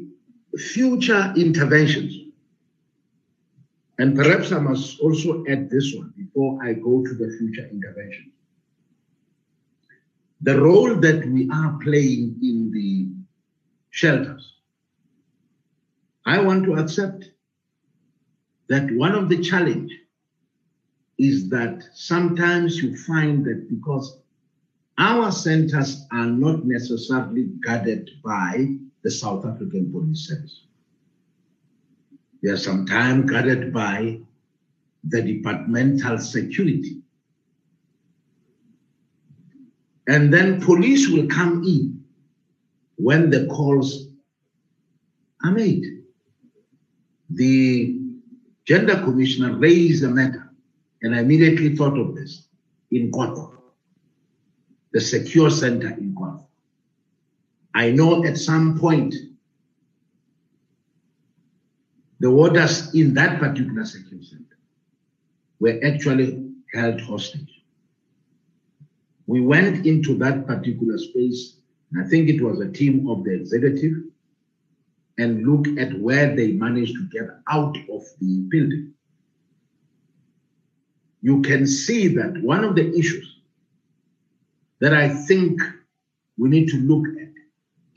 future interventions, and perhaps I must also add this one before I go to the future interventions. The role that we are playing in the shelters, I want to accept that one of the challenge is that sometimes you find that because our centers are not necessarily guarded by the South African Police Service. They are sometimes guarded by the departmental security. And then police will come in when the calls are made. The gender commissioner raised a matter, and I immediately thought of this in QwaQwa, the secure center in QwaQwa. I know at some point the warders in that particular secure center were actually held hostage. We went into that particular space, and I think it was a team of the executive, and look at where they managed to get out of the building. You can see that one of the issues that I think we need to look at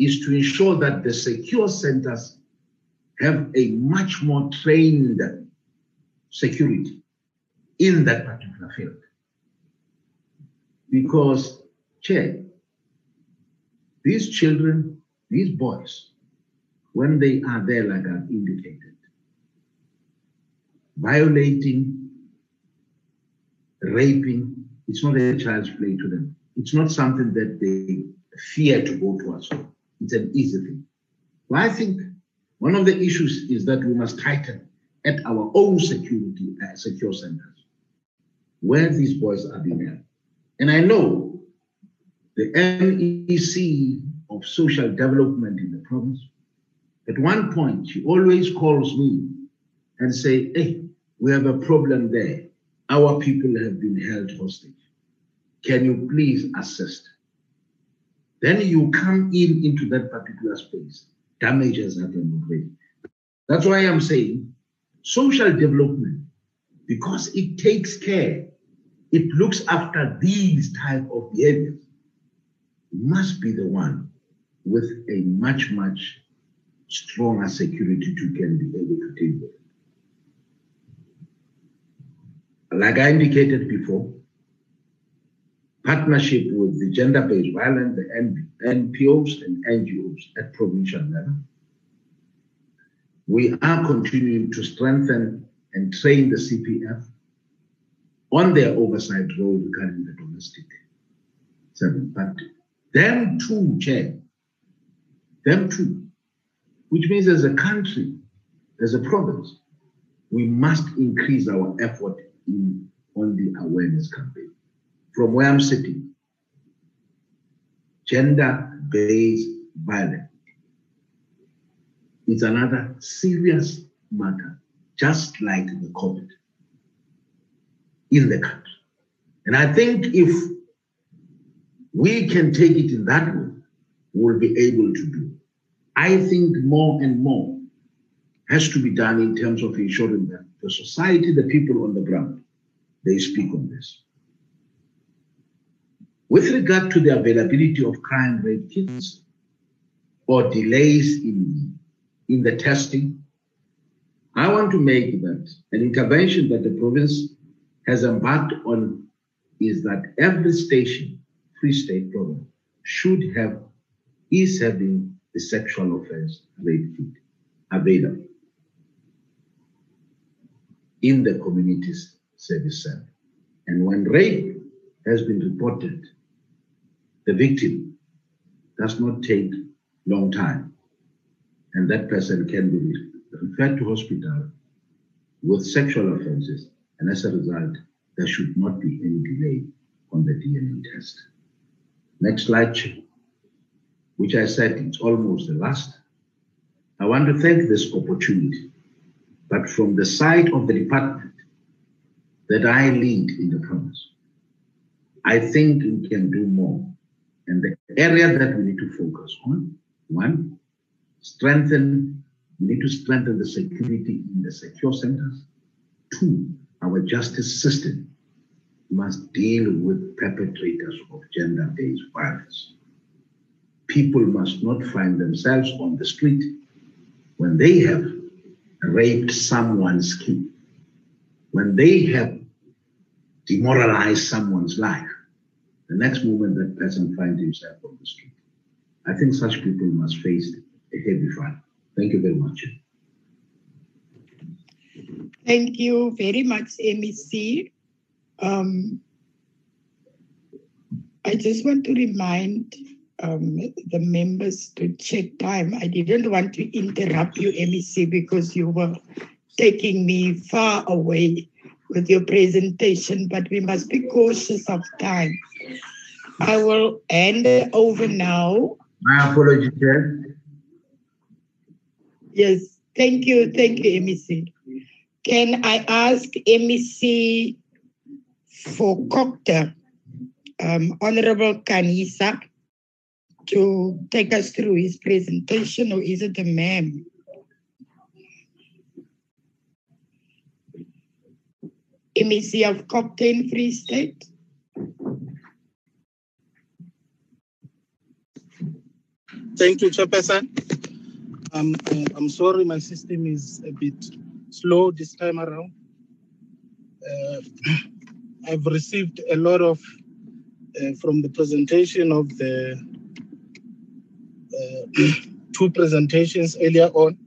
is to ensure that the secure centers have a much more trained security in that particular field. Because, Chair, these children, these boys, when they are there, like I've indicated, violating, raping, it's not a child's play to them. It's not something that they fear to go to us for. It's an easy thing. Well, I think one of the issues is that we must tighten at our own security uh, secure centers where these boys are being held. And I know the NEC of social development in the province, at one point, she always calls me and say, hey, we have a problem there. Our people have been held hostage. Can you please assist? Then you come in into that particular space. Damage has happened already. That's why I'm saying social development, because it takes care, it looks after these type of behaviors, must be the one with a much, much stronger security to can be able to deal with. Like I indicated before, partnership with the gender-based violence, the NPOs and NGOs at provincial level. We are continuing to strengthen and train the CPF on their oversight role regarding the domestic seven. But them too, Chair, them too, which means as a country, as a province, we must increase our effort in, on the awareness campaign from where I'm sitting, gender based violence is another serious matter, just like the COVID in the country. And I think if we can take it in that way, we'll be able to do. I think more and more has to be done in terms of ensuring that the society, the people on the ground, they speak on this. With regard to the availability of crime rate kits or delays in, in the testing, I want to make that an intervention that the province has embarked on is that every station, Free State province, should have, is having the sexual offense rape kit available in the community's service center. And when rape has been reported the victim does not take long time and that person can be referred to hospital with sexual offenses and as a result there should not be any delay on the DNA test. Next slide, which I said it's almost the last. I want to thank this opportunity, but from the side of the department that I lead in the province, I think we can do more and the area that we need to focus on, one, strengthen, we need to strengthen the security in the secure centers. Two, our justice system must deal with perpetrators of gender-based violence. People must not find themselves on the street when they have raped someone's kid, when they have demoralized someone's life, the next moment that person finds himself on the street. I think such people must face a heavy fine. Thank you very much. Thank you very much, MEC. Um, I just want to remind um, the members to check time. I didn't want to interrupt you, MEC, because you were taking me far away with your presentation, but we must be cautious of time. I will hand over now. My apologies, Chair. Yes, thank you, thank you, MEC. Can I ask MEC for COGTA, um, Honorable Nxangisa, to take us through his presentation, or is it the ma'am? MEC of COGTA in Free State. Thank you, Chairperson. Um, I'm sorry, my system is a bit slow this time around. Uh, I've received a lot of uh, from the presentation of the uh, (clears throat) two presentations earlier on,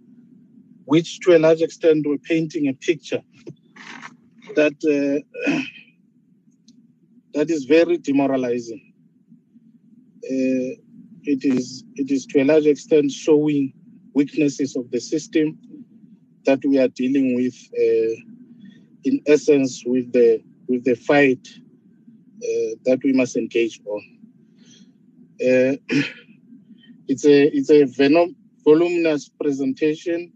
which to a large extent were painting a picture that uh, (clears throat) that is very demoralizing. Uh, it is it is to a large extent showing weaknesses of the system that we are dealing with. Uh, in essence, with the with the fight uh, that we must engage on. Uh, (clears throat) it's a it's a venom, voluminous presentation,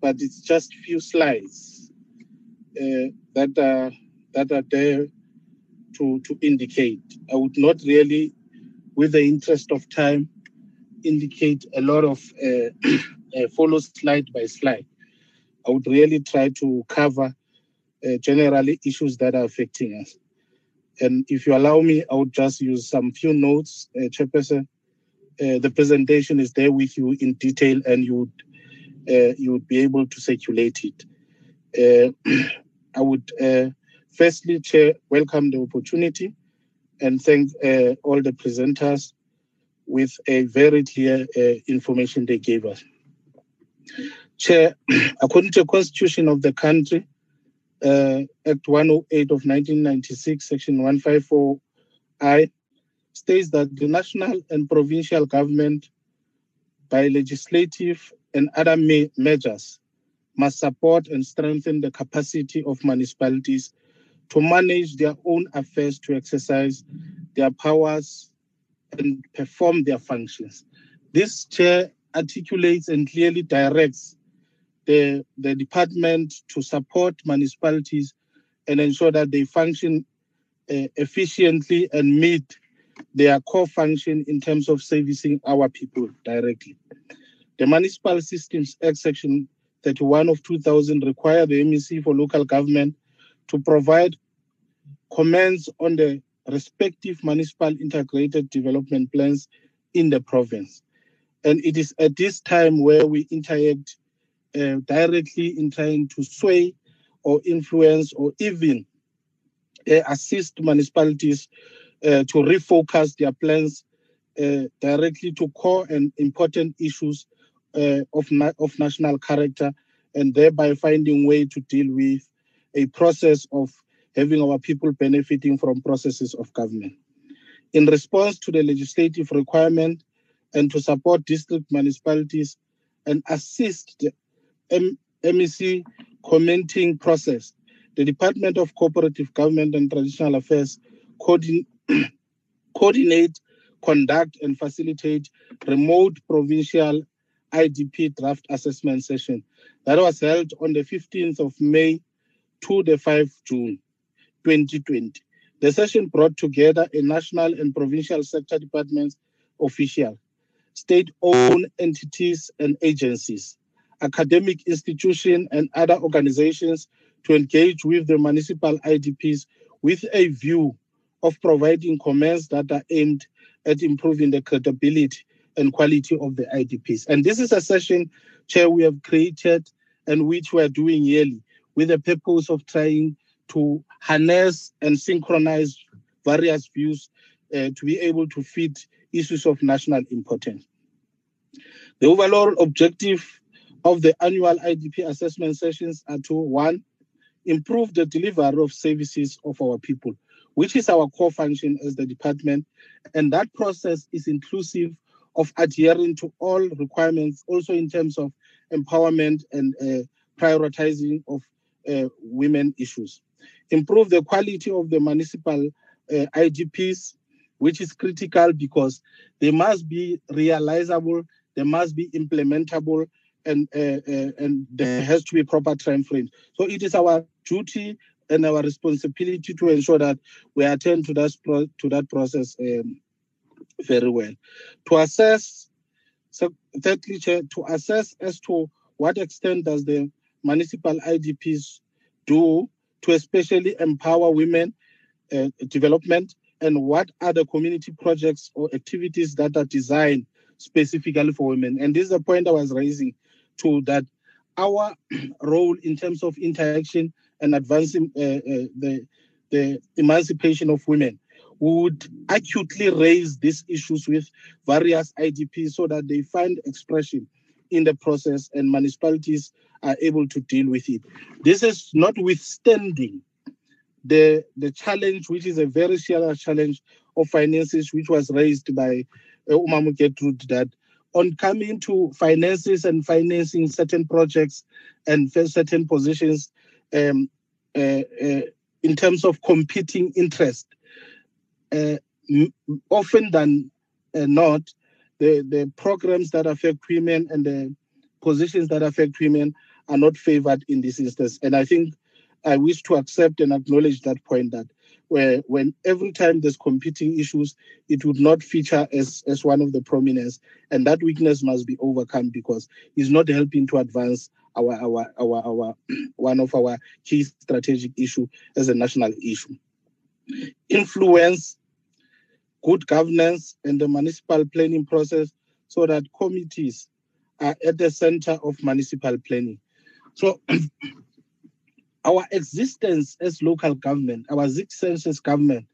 but it's just few slides uh, that are that are there to to indicate. I would not really, with the interest of time, indicate a lot of uh, (clears throat) uh, follow slide by slide. I would really try to cover uh, generally issues that are affecting us. And if you allow me, I would just use some few notes, uh, Chairperson. Uh, the presentation is there with you in detail, and you would uh, you would be able to circulate it. (clears throat) Uh, I would uh, firstly, Chair, welcome the opportunity and thank uh, all the presenters with a very clear information they gave us. Chair, (clears throat) according to the constitution of the country, uh, Act 108 of 1996, Section 154I, states that the national and provincial government, by legislative and other me- measures, must support and strengthen the capacity of municipalities to manage their own affairs, to exercise their powers, and perform their functions. This chair articulates and clearly directs the, the department to support municipalities and ensure that they function uh, efficiently and meet their core function in terms of servicing our people directly. The Municipal Systems Act Section 31 of 2000 require the MEC for local government to provide comments on the respective municipal integrated development plans in the province. And it is at this time where we interact uh, directly in trying to sway or influence or even uh, assist municipalities uh, to refocus their plans uh, directly to core and important issues Uh, of, na- of national character and thereby finding way to deal with a process of having our people benefiting from processes of government. In response to the legislative requirement and to support district municipalities and assist the M- MEC commenting process, the Department of Cooperative Government and Traditional Affairs coordin- (clears throat) coordinate, conduct, and facilitate remote provincial IDP draft assessment session that was held on the 15th of May to the 5th June 2020. The session brought together a national and provincial sector departments official, state-owned entities and agencies, academic institutions, and other organizations to engage with the municipal IDPs with a view of providing comments that are aimed at improving the credibility and quality of the IDPs. And this is a session, Chair, we have created and which we are doing yearly with the purpose of trying to harness and synchronize various views uh, to be able to fit issues of national importance. The overall objective of the annual IDP assessment sessions are to one, improve the delivery of services of our people, which is our core function as the department. And that process is inclusive of adhering to all requirements, also in terms of empowerment and uh, prioritizing of uh, women issues. Improve the quality of the municipal uh, IDPs, which is critical because they must be realizable, they must be implementable, and uh, uh, and there has to be proper time frames. So it is our duty and our responsibility to ensure that we attend to that to that process um, very well. To assess, so thirdly, to assess as to what extent does the municipal IDPs do to especially empower women uh, development and what are the community projects or activities that are designed specifically for women. And this is a point I was raising to that our (clears throat) role in terms of interaction and advancing uh, uh, the, the emancipation of women would acutely raise these issues with various IDPs so that they find expression in the process and municipalities are able to deal with it. This is notwithstanding the, the challenge, which is a very serious challenge of finances, which was raised by uh, Umamu that on coming to finances and financing certain projects and certain positions um, uh, uh, in terms of competing interest, uh, often than uh, not, the, the programs that affect women and the positions that affect women are not favored in this instance. And I think I wish to accept and acknowledge that point that where when every time there's competing issues, it would not feature as, as one of the prominence. And that weakness must be overcome because it's not helping to advance our our our our (clears throat) one of our key strategic issue as a national issue. Influence, good governance, and the municipal planning process so that committees are at the center of municipal planning. So (clears throat) our existence as local government, our existence as government,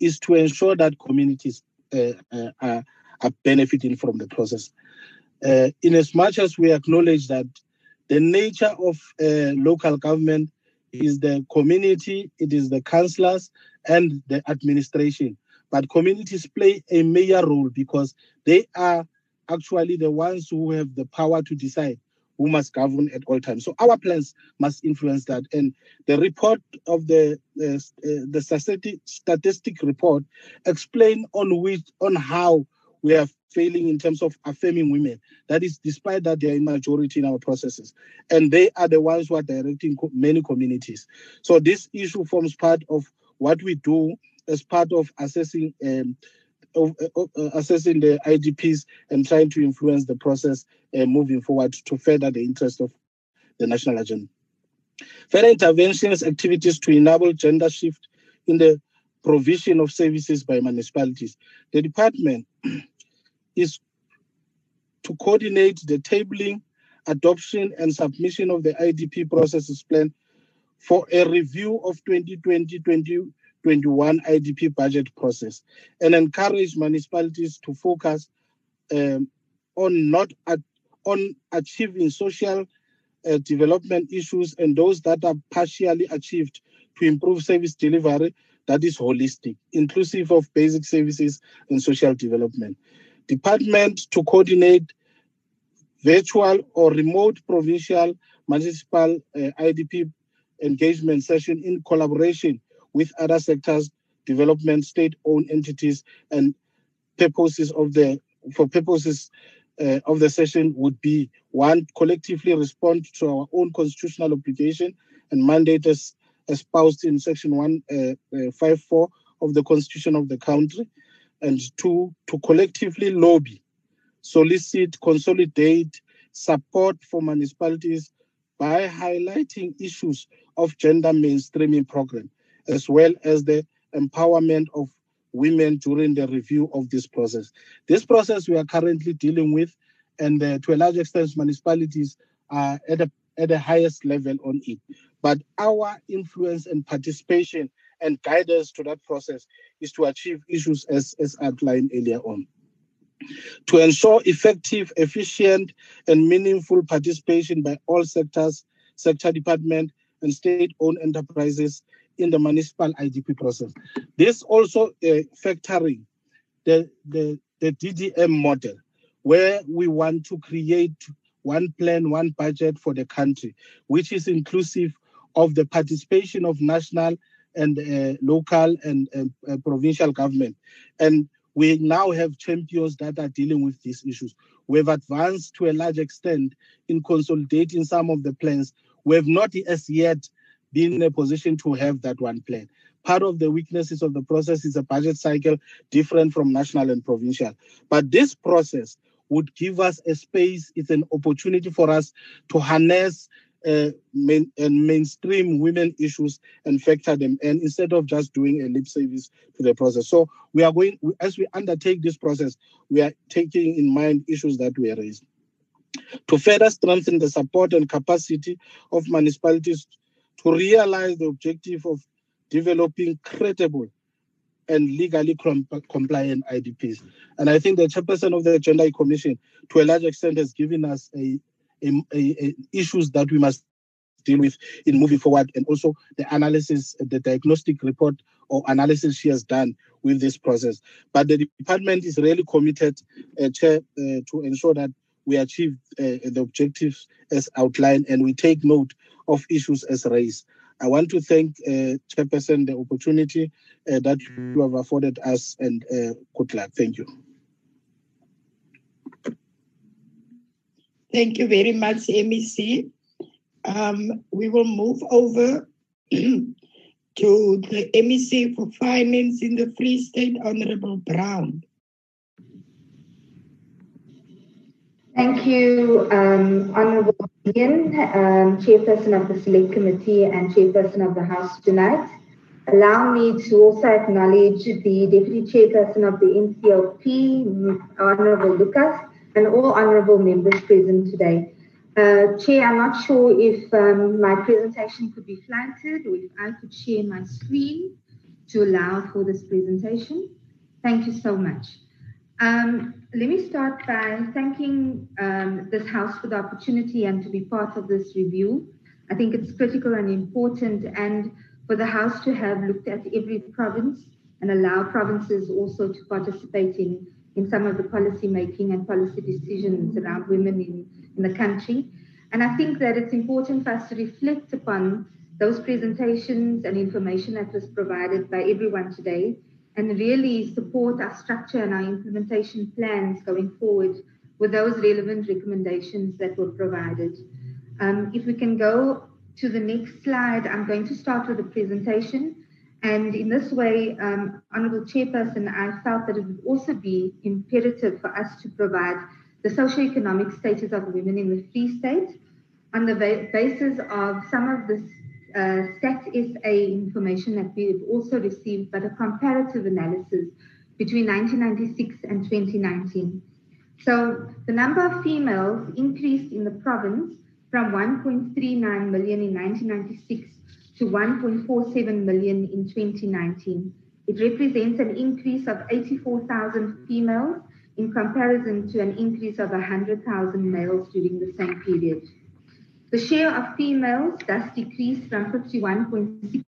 is to ensure that communities uh, uh, are, benefiting from the process. Uh, in as much as we acknowledge that the nature of uh, local government is the community, it is the councillors and the administration. But communities play a major role because they are actually the ones who have the power to decide who must govern at all times. So our plans must influence that. And the report of the uh, the statistic, statistic report explain on which on how we are failing in terms of affirming women. That is, despite that they are in majority in our processes, and they are the ones who are directing co- many communities. So this issue forms part of what we do as part of assessing. Um, of, uh, assessing the IDPs and trying to influence the process uh, moving forward to further the interest of the national agenda. Further interventions, activities to enable gender shift in the provision of services by municipalities. The department (clears throat) is to coordinate the tabling, adoption, and submission of the IDP processes plan for a review of 2020 21 IDP budget process and encourage municipalities to focus um, on not at, on achieving social uh, development issues and those that are partially achieved to improve service delivery that is holistic, inclusive of basic services and social development. Department to coordinate virtual or remote provincial municipal uh, IDP engagement session in collaboration with other sectors, development, state-owned entities, and purposes of the for purposes uh, of the session would be one collectively respond to our own constitutional obligation and mandate as espoused in section 154 uh, uh, of the constitution of the country and two to collectively lobby solicit consolidate support for municipalities by highlighting issues of gender mainstreaming program as well as the empowerment of women during the review of this process. This process we are currently dealing with, and uh, to a large extent, municipalities are at, a, at the highest level on it. But our influence and participation and guidance to that process is to achieve issues as, as outlined earlier on. To ensure effective, efficient, and meaningful participation by all sectors, sector department, and state-owned enterprises in the municipal IDP process. This also uh, factoring the, the, the DDM model, where we want to create one plan, one budget for the country, which is inclusive of the participation of national and uh, local and uh, provincial government. And we now have champions that are dealing with these issues. We've advanced to a large extent in consolidating some of the plans. We have not as yet being in a position to have that one plan. Part of the weaknesses of the process is a budget cycle different from national and provincial. But this process would give us a space, it's an opportunity for us to harness uh, main, and mainstream women issues and factor them and instead of just doing a lip service to the process. So we are going, as we undertake this process, we are taking in mind issues that were raised. To further strengthen the support and capacity of municipalities to realize the objective of developing credible and legally compliant IDPs. And I think the chairperson of the Gender Commission, to a large extent, has given us a, a, a, issues that we must deal with in moving forward, and also the analysis, the diagnostic report or analysis she has done with this process. But the department is really committed, uh, Chair, uh, to ensure that we achieve uh, the objectives as outlined and we take note of issues as raised. I want to thank uh, Chairperson the opportunity uh, that you have afforded us and uh, good luck. Thank you. Thank you very much, MEC. Um, we will move over (clears throat) to the MEC for Finance in the Free State, Honorable Brown. Thank you, um, Honourable Ian, um, Chairperson of the Select Committee and Chairperson of the House tonight. Allow me to also acknowledge the Deputy Chairperson of the NCOP, Honourable Lucas, and all Honourable members present today. Uh, Chair, I'm not sure if um, my presentation could be flanked or if I could share my screen to allow for this presentation. Thank you so much. Um, let me start by thanking um, this House for the opportunity and to be part of this review. I think it's critical and important, and for the House to have looked at every province and allow provinces also to participate in, in some of the policy making and policy decisions around women in, in the country. And I think that it's important for us to reflect upon those presentations and information that was provided by everyone today and really support our structure and our implementation plans going forward with those relevant recommendations that were provided. Um, if we can go to the next slide, I'm going to start with the presentation. And in this way, um, Honorable Chairperson, I felt that it would also be imperative for us to provide the socio-economic status of women in the Free State on the basis of some of the uh, Stat SA information that we've also received, but a comparative analysis between 1996 and 2019. So the number of females increased in the province from 1.39 million in 1996 to 1.47 million in 2019. It represents an increase of 84,000 females in comparison to an increase of 100,000 males during the same period. The share of females thus decreased from 51.6%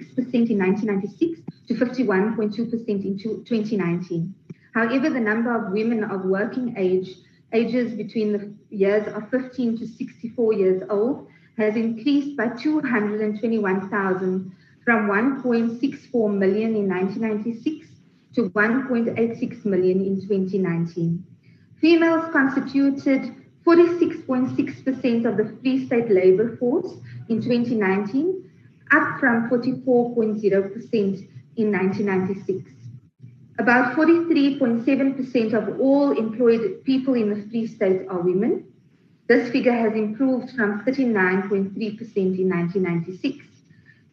in 1996 to 51.2% in 2019. However, the number of women of working age, ages between the years of 15 to 64 years old, has increased by 221,000 from 1.64 million in 1996 to 1.86 million in 2019. Females constituted 46.6% of the Free State labour force in 2019, up from 44.0% in 1996. About 43.7% of all employed people in the Free State are women. This figure has improved from 39.3% in 1996.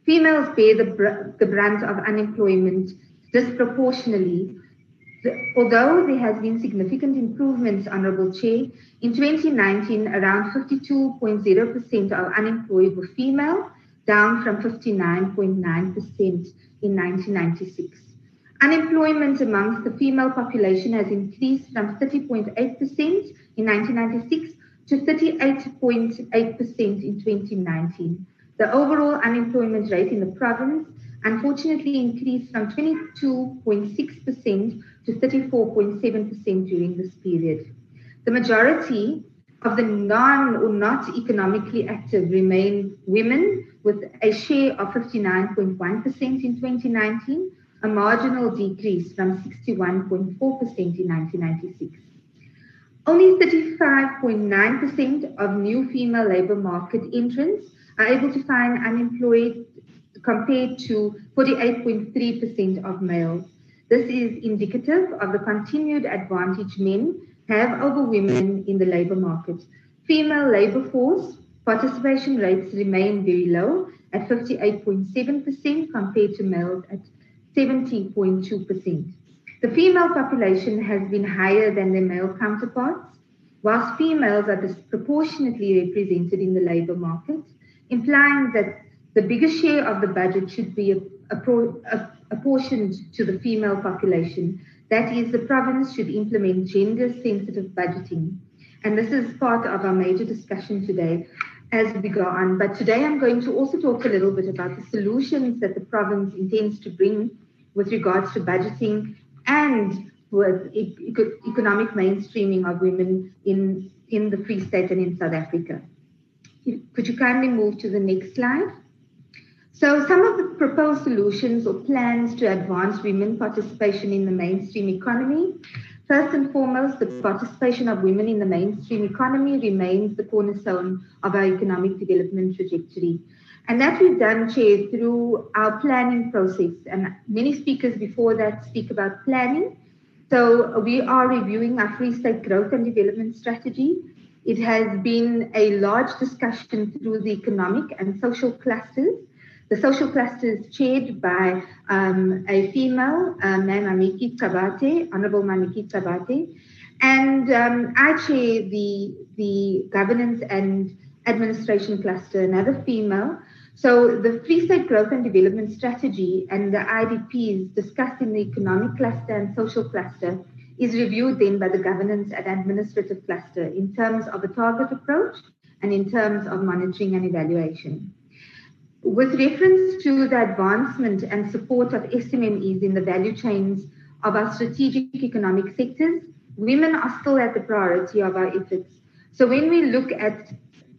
Females bear the, the brunt of unemployment disproportionately although there has been significant improvements, Honourable Chair, in 2019, around 52.0% of unemployed were female, down from 59.9% in 1996. Unemployment amongst the female population has increased from 30.8% in 1996 to 38.8% in 2019. The overall unemployment rate in the province unfortunately increased from 22.6% to 34.7% during this period. The majority of the non or not economically active remain women with a share of 59.1% in 2019, a marginal decrease from 61.4% in 1996. Only 35.9% of new female labor market entrants are able to find unemployed compared to 48.3% of males. This is indicative of the continued advantage men have over women in the labor market. Female labor force participation rates remain very low at 58.7% compared to males at 70.2%. The female population has been higher than their male counterparts, whilst females are disproportionately represented in the labor market, implying that the biggest share of the budget should be apportioned to the female population. That is, the province should implement gender sensitive budgeting. And this is part of our major discussion today as we go on. But today I'm going to also talk a little bit about the solutions that the province intends to bring with regards to budgeting and with economic mainstreaming of women in, in the Free State and in South Africa. Could you kindly move to the next slide? So some of the proposed solutions or plans to advance women participation in the mainstream economy. First and foremost, the participation of women in the mainstream economy remains the cornerstone of our economic development trajectory. And that we've done, Chair, through our planning process. And many speakers before that speak about planning. So we are reviewing our Free State growth and development strategy. It has been a large discussion through the economic and social clusters the social cluster is chaired by um, a female, uh, Ma'am Mamiki Qabathe, Honorable Mamiki Qabathe, and um, I chair the, the governance and administration cluster, another female. So the Free State Growth and Development Strategy and the IDPs discussed in the economic cluster and social cluster is reviewed then by the governance and administrative cluster in terms of a target approach and in terms of monitoring and evaluation. With reference to the advancement and support of SMMEs in the value chains of our strategic economic sectors, women are still at the priority of our efforts. So when we look at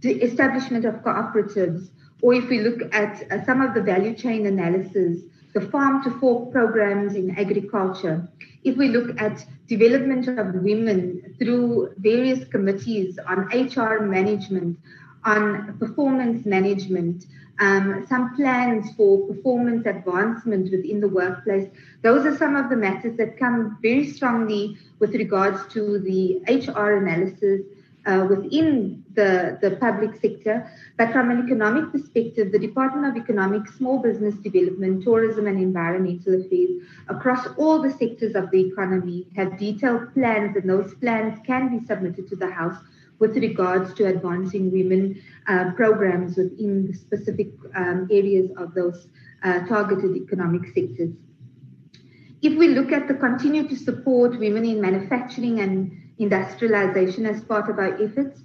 the establishment of cooperatives, or if we look at uh, some of the value chain analysis, the farm to fork programs in agriculture, if we look at development of women through various committees on HR management, on performance management, um, some plans for performance advancement within the workplace. Those are some of the matters that come very strongly with regards to the HR analysis uh, within the, the public sector. But from an economic perspective, the Department of Economic, Small Business Development, Tourism and Environmental Affairs across all the sectors of the economy have detailed plans and those plans can be submitted to the House with regards to advancing women uh, programs within the specific um, areas of those uh, targeted economic sectors. If we look at the continue to support women in manufacturing and industrialization as part of our efforts,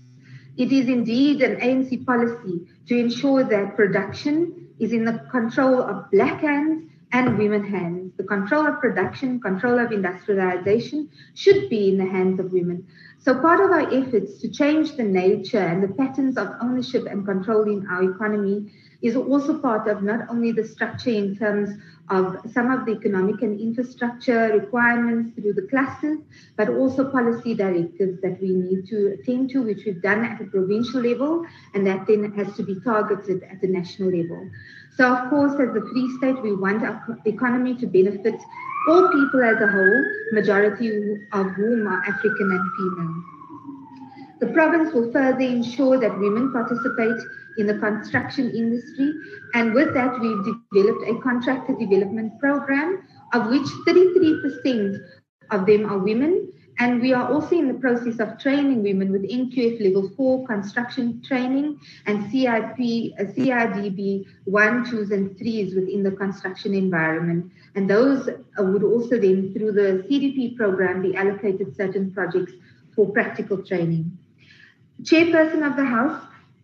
it is indeed an ANC policy to ensure that production is in the control of black hands and women hands. The control of production, control of industrialization should be in the hands of women. So, part of our efforts to change the nature and the patterns of ownership and control in our economy is also part of not only the structure in terms of some of the economic and infrastructure requirements through the clusters, but also policy directives that we need to attend to, which we've done at a provincial level, and that then has to be targeted at the national level. So, of course, as the Free State, we want our economy to benefit all people as a whole, majority of whom are African and female. The province will further ensure that women participate in the construction industry, and with that, we've developed a contractor development program, of which 33% of them are women and we are also in the process of training women with NQF level four construction training and CIP, uh, CIDB one, twos, and threes within the construction environment. And those uh, would also then, through the CDP program, be allocated certain projects for practical training. Chairperson of the House,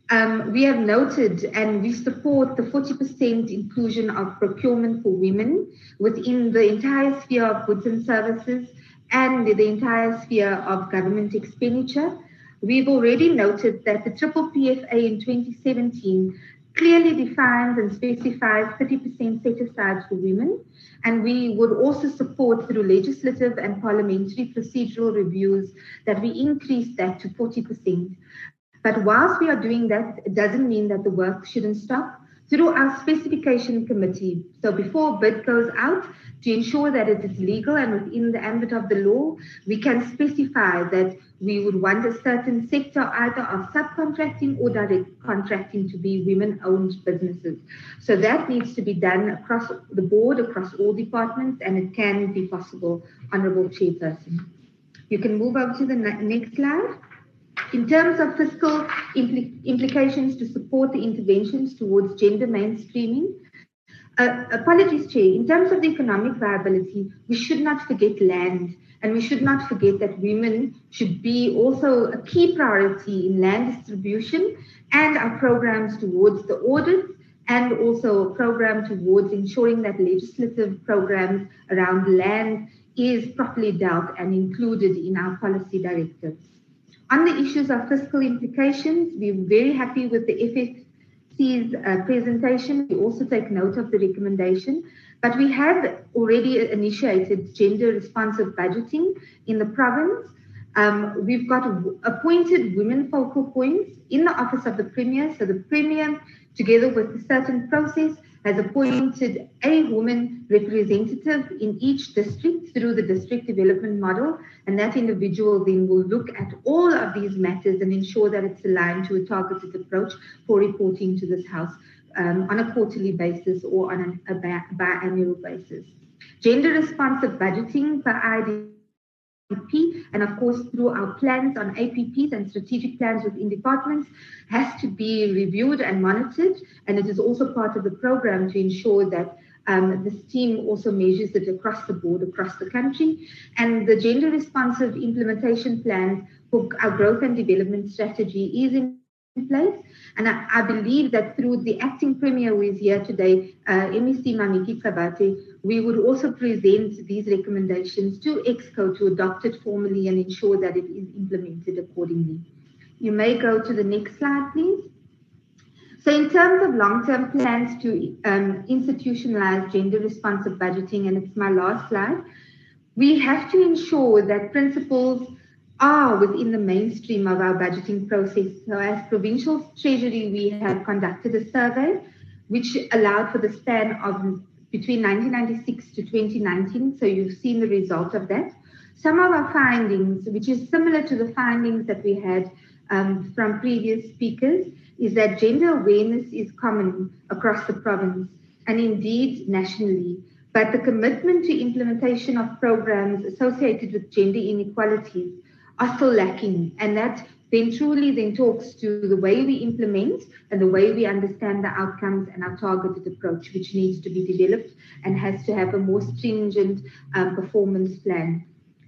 um, we have noted and we support the 40% inclusion of procurement for women within the entire sphere of goods and services and the entire sphere of government expenditure. We've already noted that the triple PFA in 2017 clearly defines and specifies 30% set aside for women. And we would also support through legislative and parliamentary procedural reviews that we increase that to 40%. But whilst we are doing that, it doesn't mean that the work shouldn't stop. Through our specification committee, so before bid goes out, to ensure that it is legal and within the ambit of the law, we can specify that we would want a certain sector either of subcontracting or direct contracting to be women owned businesses. So that needs to be done across the board, across all departments, and it can be possible, Honorable Chairperson. You can move over to the next slide. In terms of fiscal impl- implications to support the interventions towards gender mainstreaming, uh, apologies, Chair. In terms of the economic viability, we should not forget land, and we should not forget that women should be also a key priority in land distribution and our programs towards the audits and also a program towards ensuring that legislative programs around land is properly dealt and included in our policy directives. On the issues of fiscal implications, we're very happy with the FFC's uh, presentation. We also take note of the recommendation, but we have already initiated gender responsive budgeting in the province. Um, we've got appointed women focal points in the office of the Premier. So the Premier together with a certain process, has appointed a woman representative in each district through the district development model. And that individual then will look at all of these matters and ensure that it's aligned to a targeted approach for reporting to this House um, on a quarterly basis or on a, a biannual basis. Gender responsive budgeting for ID and of course through our plans on APPs and strategic plans within departments has to be reviewed and monitored and it is also part of the program to ensure that um, this team also measures it across the board, across the country. And the gender responsive implementation plans for our growth and development strategy is in place. And I, I, believe that through the acting premier who is here today, uh, MEC Mamiki Qabathe, we would also present these recommendations to EXCO to adopt it formally and ensure that it is implemented accordingly. You may go to the next slide, please. So in terms of long-term plans to um, institutionalize gender-responsive budgeting, and it's my last slide, we have to ensure that principles are within the mainstream of our budgeting process. So, as Provincial Treasury, we have conducted a survey which allowed for the span of between 1996 to 2019. So, you've seen the result of that. Some of our findings, which is similar to the findings that we had um, from previous speakers, is that gender awareness is common across the province and indeed nationally. But the commitment to implementation of programs associated with gender inequalities are still lacking. And that then truly then talks to the way we implement and the way we understand the outcomes and our targeted approach, which needs to be developed and has to have a more stringent um, performance plan.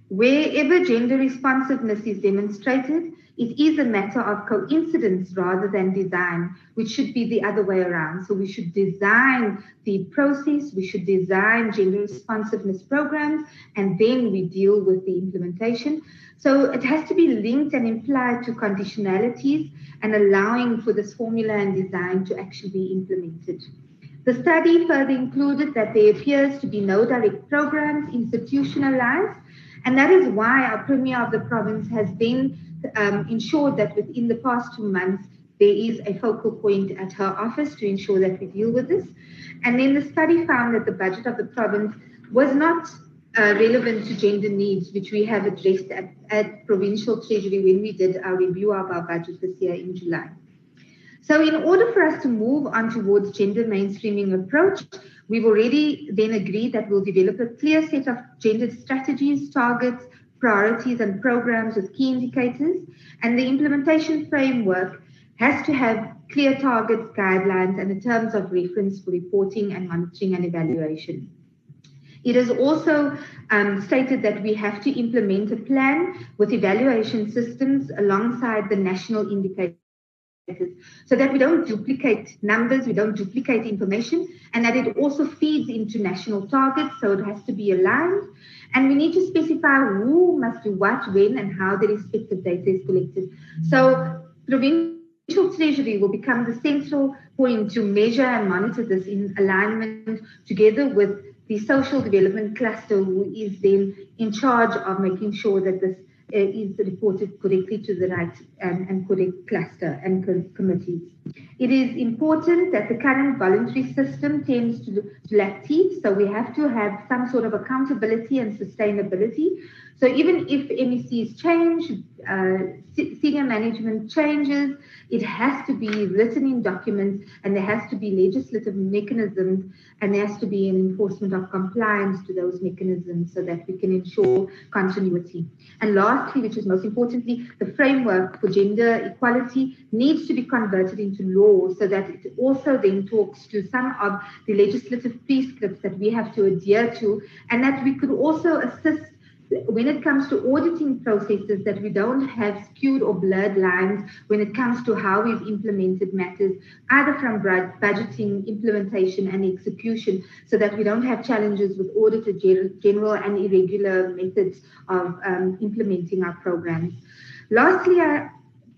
Wherever gender responsiveness is demonstrated, it is a matter of coincidence rather than design, which should be the other way around. So we should design the process, we should design gender responsiveness programs, and then we deal with the implementation. So it has to be linked and implied to conditionalities and allowing for this formula and design to actually be implemented. The study further included that there appears to be no direct programs institutionalized, and that is why our Premier of the province has then um, ensured that within the past two months, there is a focal point at her office to ensure that we deal with this. And then the study found that the budget of the province was not uh, relevant to gender needs, which we have addressed at, at Provincial Treasury when we did our review of our budget this year in July. So, in order for us to move on towards gender mainstreaming approach, we've already then agreed that we'll develop a clear set of gender strategies, targets, priorities, and programs with key indicators. And the implementation framework has to have clear targets, guidelines, and the terms of reference for reporting and monitoring and evaluation. It is also um, stated that we have to implement a plan with evaluation systems alongside the national indicators so that we don't duplicate numbers, we don't duplicate information, and that it also feeds into national targets, so it has to be aligned. And we need to specify who must do what, when, and how the respective data is collected. So provincial treasury will become the central point to measure and monitor this in alignment together with the social development cluster who is then in charge of making sure that this uh, is reported correctly to the right and, and correct cluster and co- committees. It is important that the current voluntary system tends to, to lack teeth, so we have to have some sort of accountability and sustainability. So even if MECs change, uh, senior management changes, it has to be written in documents and there has to be legislative mechanisms and there has to be an enforcement of compliance to those mechanisms so that we can ensure continuity. And lastly, which is most importantly, the framework for gender equality needs to be converted into law so that it also then talks to some of the legislative prescripts that we have to adhere to and that we could also assist when it comes to auditing processes that we don't have skewed or blurred lines when it comes to how we've implemented matters, either from budgeting, implementation, and execution, so that we don't have challenges with Auditor General and irregular methods of um, implementing our programs. Lastly, our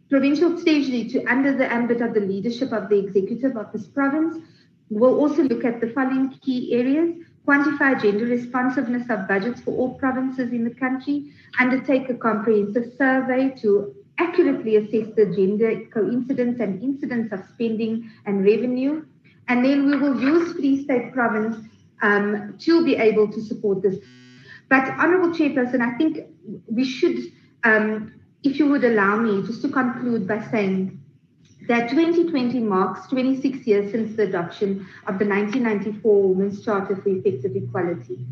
provincial stage to under the ambit of the leadership of the executive of this province, will also look at the following key areas quantify gender responsiveness of budgets for all provinces in the country, undertake a comprehensive survey to accurately assess the gender coincidence and incidence of spending and revenue. And then we will use Free State Province um, to be able to support this. But, Honorable Chairperson, I think we should, um, if you would allow me, just to conclude by saying that 2020 marks 26 years since the adoption of the 1994 Women's Charter for Effective Equality.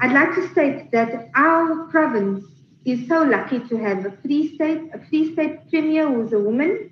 I'd like to state that our province is so lucky to have a free state, a free state premier who's a woman,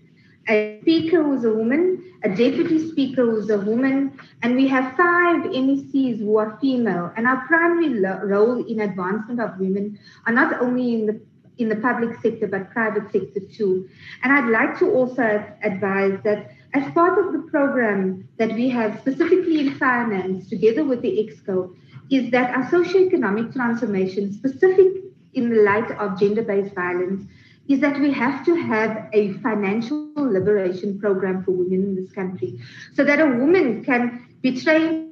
a speaker who's a woman, a deputy speaker who's a woman, and we have five MECs who are female. And our primary role in advancement of women are not only in the in the public sector, but private sector too. And I'd like to also advise that as part of the program that we have specifically in finance together with the EXCO, is that our socioeconomic transformation, specific in the light of gender-based violence, is that we have to have a financial liberation program for women in this country so that a woman can be trained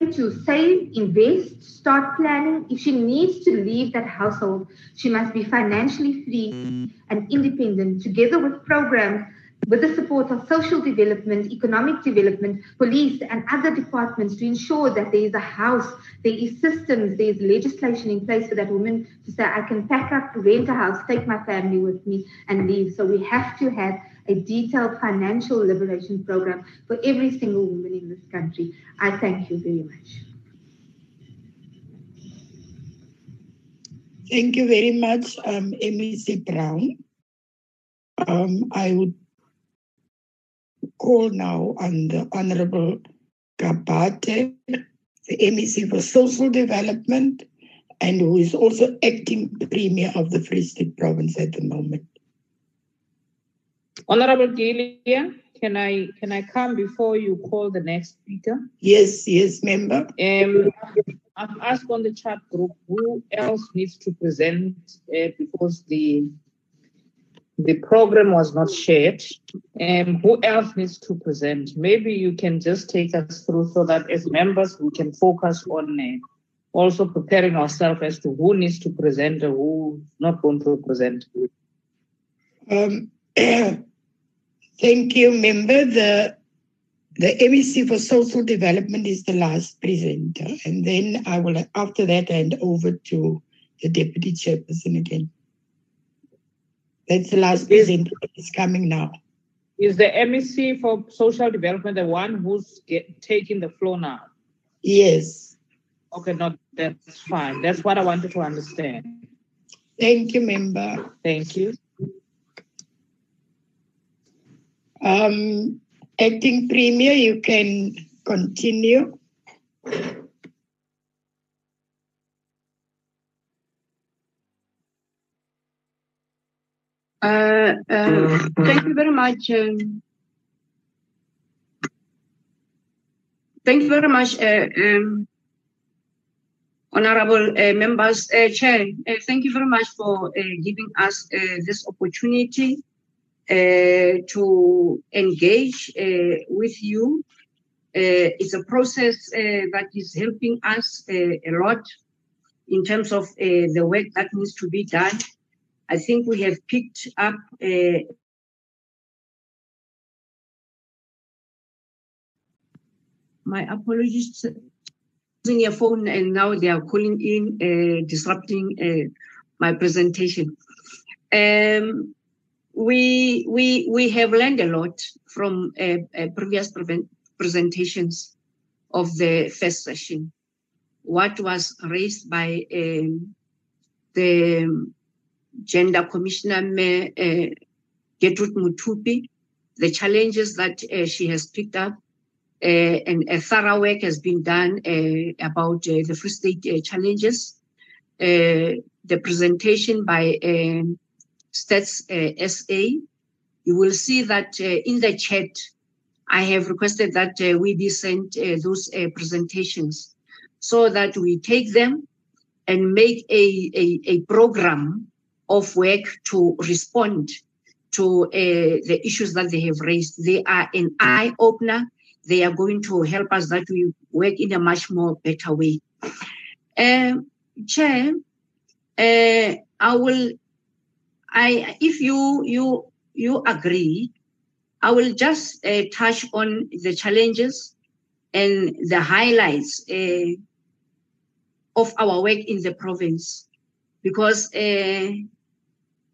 to save, invest, start planning. If she needs to leave that household, she must be financially free and independent, together with programs with the support of social development, economic development, police, and other departments to ensure that there is a house, there is systems, there is legislation in place for that woman to say, I can pack up, rent a house, take my family with me, and leave. So we have to have a detailed financial liberation program for every single woman in this country. I thank you very much. Thank you very much, um, MEC Brown. Um, I would call now on the Honorable Qabathe, the MEC for Social Development, and who is also acting Premier of the Free State Province at the moment. Honorable Gillian, can I can I come before you call the next speaker? Yes, yes, member. Um, I've asked on the chat group who else needs to present uh, because the the program was not shared. Um, who else needs to present? Maybe you can just take us through so that as members we can focus on uh, also preparing ourselves as to who needs to present and who's not going to present. Um, (clears throat) Thank you, member. The the MEC for Social Development is the last presenter, and then I will, after that, hand over to the deputy chairperson again. That's the last is, presenter. It's coming now. Is the MEC for Social Development the one who's get, taking the floor now? Yes. Okay, no, that's fine. That's what I wanted to understand. Thank you, member. Thank you. Um, acting Premier, you can continue. Uh, uh, thank you very much. Um, thank you very much, uh, um, honorable uh, members. Uh, Chair, uh, thank you very much for giving us this opportunity to engage uh, with you. Uh, it's a process that is helping us a lot in terms of the work that needs to be done. I think we have picked up my apologies. Using your phone and now they are calling in, uh, disrupting uh, my presentation. Um, we we we have learned a lot from uh, uh, previous presentations of the first session. What was raised by um, the gender commissioner uh, Gertrude Mothupi, the challenges that uh, she has picked up, uh, and a thorough work has been done uh, about the Free State challenges. the presentation by um, Stats SA, you will see that in the chat, I have requested that we be sent those presentations so that we take them and make a, a, a program of work to respond to uh, the issues that they have raised. They are an eye opener. They are going to help us that we work in a much more better way. Uh, Chair, uh, I will, I if you you you agree, I will just uh, touch on the challenges and the highlights uh, of our work in the province, because uh,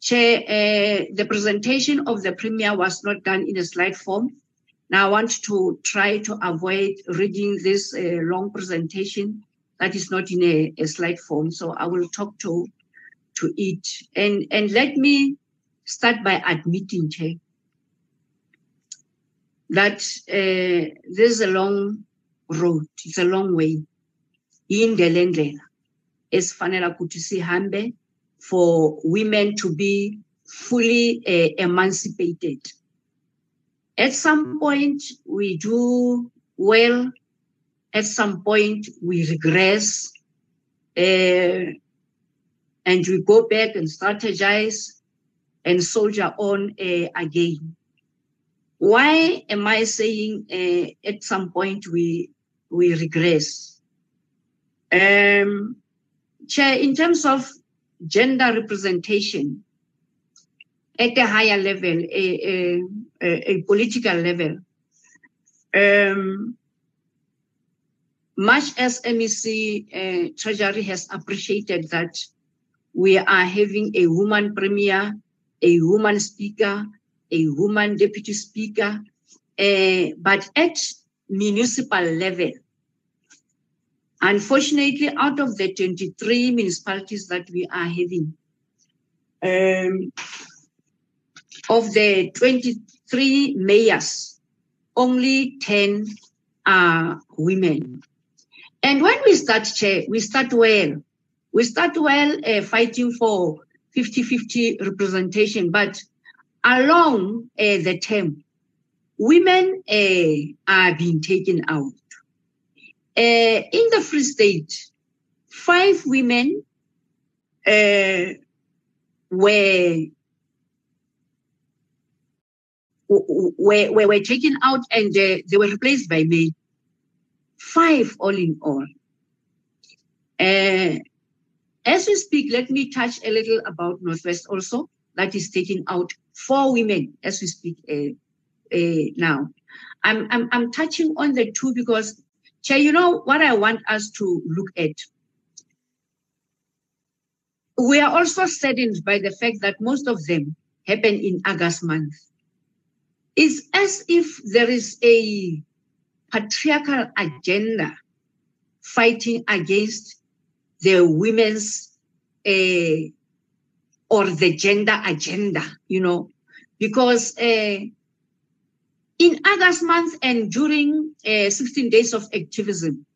Chair, uh, the presentation of the Premier was not done in a slide form. Now I want to try to avoid reading this uh, long presentation that is not in a, a, slide form. So I will talk to, to it. And, and let me start by admitting, that uh, this is a long road. It's a long way. In the land, as fanela kuti hambe for women to be fully uh, emancipated. At some point, we do well. At some point, we regress. Uh, and we go back and strategize and soldier on uh, again. Why am I saying uh, at some point we we regress? Um, Chair, in terms of gender representation at a higher level, a, a, a political level. Um, much as MEC uh, Treasury has appreciated that we are having a woman premier, a woman speaker, a woman deputy speaker, uh, but at municipal level, Unfortunately, out of the 23 municipalities that we are having, um, of the 23 mayors, only 10 are women. And when we start, we start well. We start well uh, fighting for 50-50 representation, but along uh, the term, women uh, are being taken out. Uh, in the Free State, five women uh, were, were, were, were taken out and uh, they were replaced by men. Five all in all. Uh, as we speak, let me touch a little about Northwest also. That is taking out four women as we speak uh, uh, now. I'm, I'm, I'm touching on the two because Chair, you know what I want us to look at? We are also saddened by the fact that most of them happen in August month. It's as if there is a patriarchal agenda fighting against the women's uh, or the gender agenda, you know, because uh, in August month and during uh, 16 days of activism,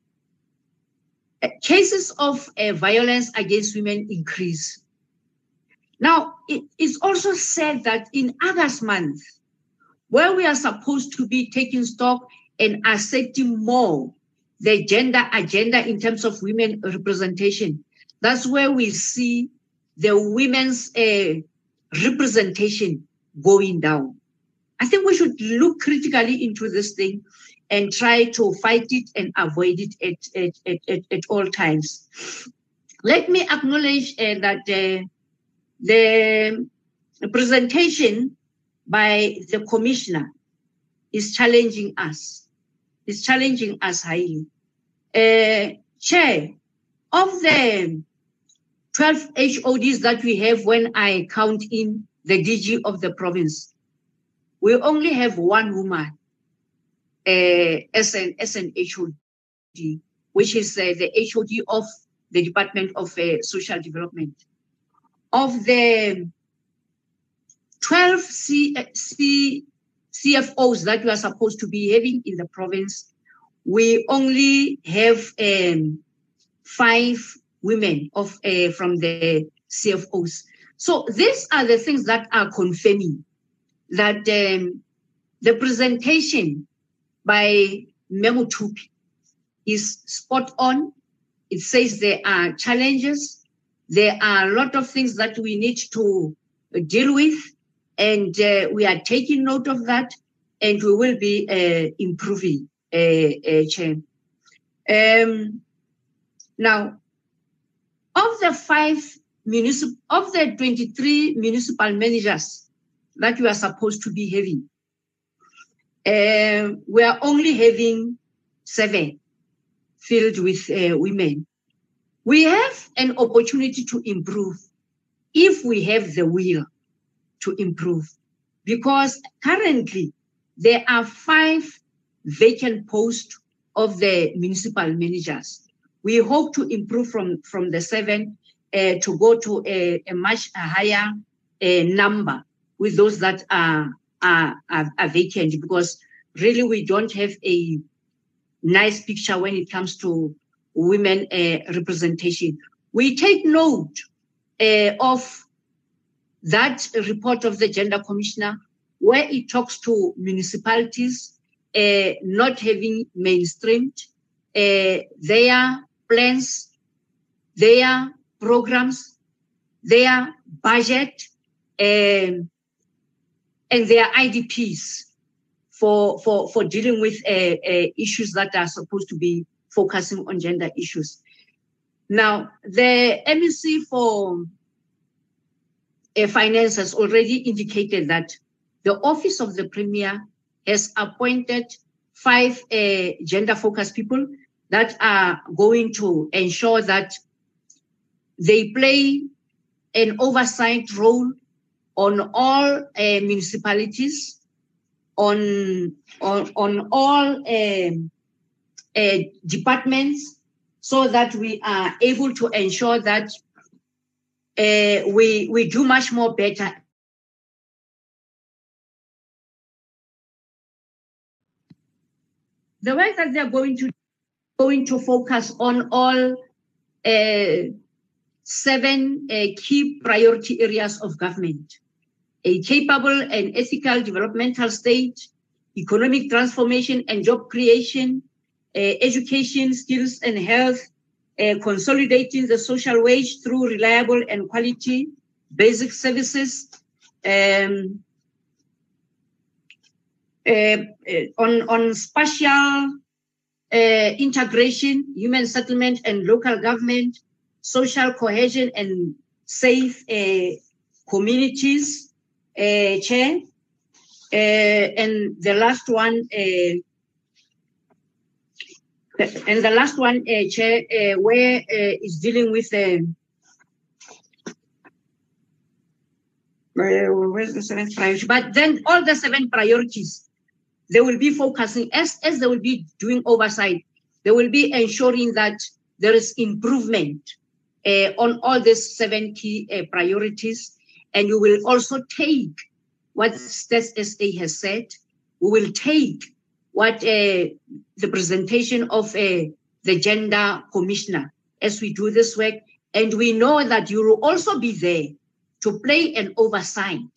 cases of violence against women increase. Now, it is also said that in August month, where we are supposed to be taking stock and accepting more the gender agenda in terms of women representation, that's where we see the women's uh, representation going down. I think we should look critically into this thing and try to fight it and avoid it at, at, at, at all times. Let me acknowledge uh, that uh, the presentation by the commissioner is challenging us is challenging us highly. Uh, Chair, of the 12 HODs that we have when I count in the DG of the province, we only have one woman uh, as, an, as an HOD, which is uh, the HOD of the Department of uh, Social Development. Of the 12 C, C, CFOs that we are supposed to be having in the province, we only have um, five women of uh, from the CFOs. So these are the things that are confirming that um, the presentation by Mme Mothupi is spot on. It says there are challenges. There are a lot of things that we need to deal with and uh, we are taking note of that, and we will be uh, improving, uh, uh Chair. Um, now, of the five municipal, of the 23 municipal managers that we are supposed to be having, uh, we are only having seven filled with uh, women. We have an opportunity to improve if we have the will to improve because currently there are five vacant posts of the municipal managers. We hope to improve from, from the seven uh, to go to a, a much higher uh, number with those that are, are, are, are vacant because really we don't have a nice picture when it comes to women uh, representation. We take note uh, of that report of the gender commissioner where it talks to municipalities uh, not having mainstreamed uh, their plans, their programs, their budget, um, and their IDPs for, for, for dealing with uh, uh, issues that are supposed to be focusing on gender issues. Now, the MEC for Finance has already indicated that the Office of the Premier has appointed five uh, gender focused people that are going to ensure that they play an oversight role on all uh, municipalities, on, on, on all um, uh, departments, so that we are able to ensure that uh, we we do much more better. The way that they're going to going to focus on all uh, seven uh, key priority areas of government: a capable and ethical developmental state, economic transformation and job creation, uh, education, skills and health, uh, consolidating the social wage through reliable and quality basic services, um, uh, uh on, on spatial uh, integration, human settlement and local government, social cohesion and safe uh, communities, chair. and the last one, and the last one, uh, Chair, uh, where uh, is dealing with the where's the seventh priority? But then all the seven priorities, they will be focusing as as they will be doing oversight. They will be ensuring that there is improvement uh, on all these seven key uh, priorities, and you will also take what Stats SA has said. We will take what uh, the presentation of uh, the gender commissioner as we do this work. And we know that you will also be there to play an oversight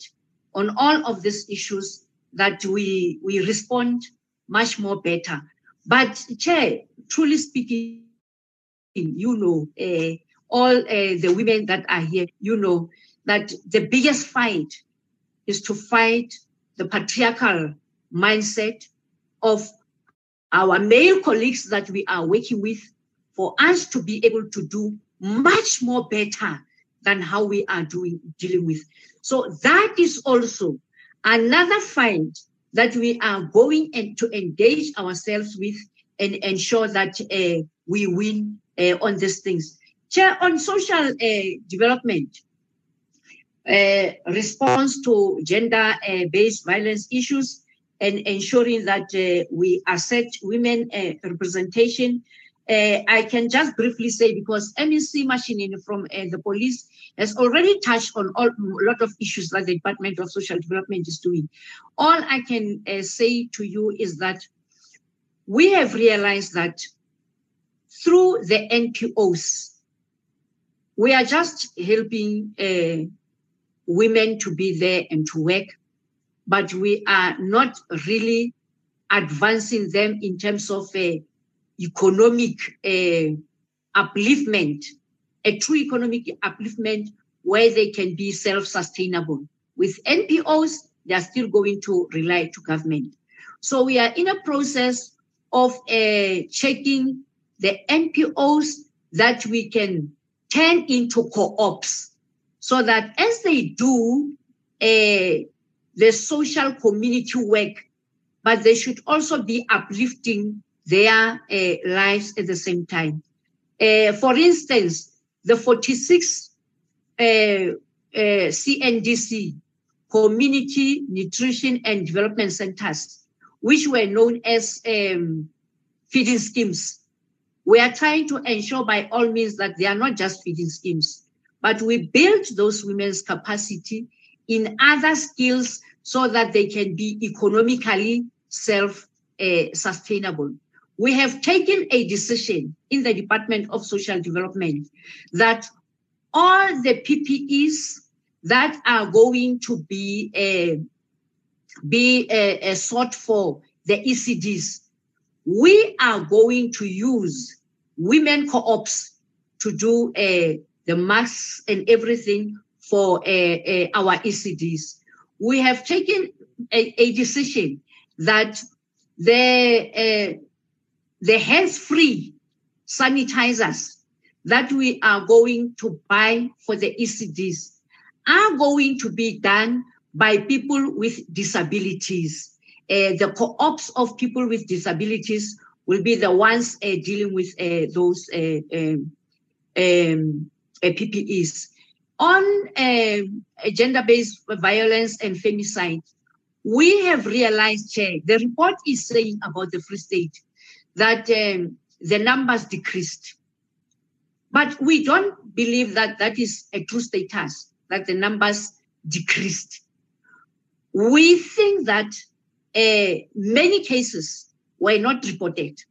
on all of these issues that we, we respond much more better. But Chair, truly speaking, you know, uh, all uh, the women that are here, you know that the biggest fight is to fight the patriarchal mindset of our male colleagues that we are working with for us to be able to do much more better than how we are doing dealing with. So that is also another fight that we are going and to engage ourselves with and ensure that uh, we win uh, on these things. Chair, on social uh, development, uh, response to gender-based violence issues, and ensuring that uh, we assert women uh, representation. I can just briefly say because MEC Mashinini from the police has already touched on a lot of issues that the Department of Social Development is doing. All I can say to you is that we have realized that through the NPOs, we are just helping uh, women to be there and to work, but we are not really advancing them in terms of uh, economic uh, upliftment, a true economic upliftment where they can be self-sustainable. With NPOs, they are still going to rely to government. So we are in a process of uh, checking the NPOs that we can turn into co-ops so that as they do uh, the social community work, but they should also be uplifting their uh, lives at the same time. Uh, for instance, the 46 uh, CNDC, Community Nutrition and Development Centers, which were known as um, feeding schemes. We are trying to ensure by all means that they are not just feeding schemes, but we build those women's capacity in other skills so that they can be economically self-sustainable. Uh, we have taken a decision in the Department of Social Development that all the PPEs that are going to be uh, be uh, sought for the ECDs we are going to use women co-ops to do the masks and everything for our ECDs. We have taken a, a decision that the uh, the hands-free sanitizers that we are going to buy for the ECDs are going to be done by people with disabilities uh, the co-ops of people with disabilities will be the ones uh, dealing with uh, those uh, um, um, uh, PPEs. On um, gender-based violence and femicide, we have realized, Chair, the report is saying about the Free State that um, the numbers decreased. But we don't believe that that is a true status, that the numbers decreased. We think that uh, many cases were not reported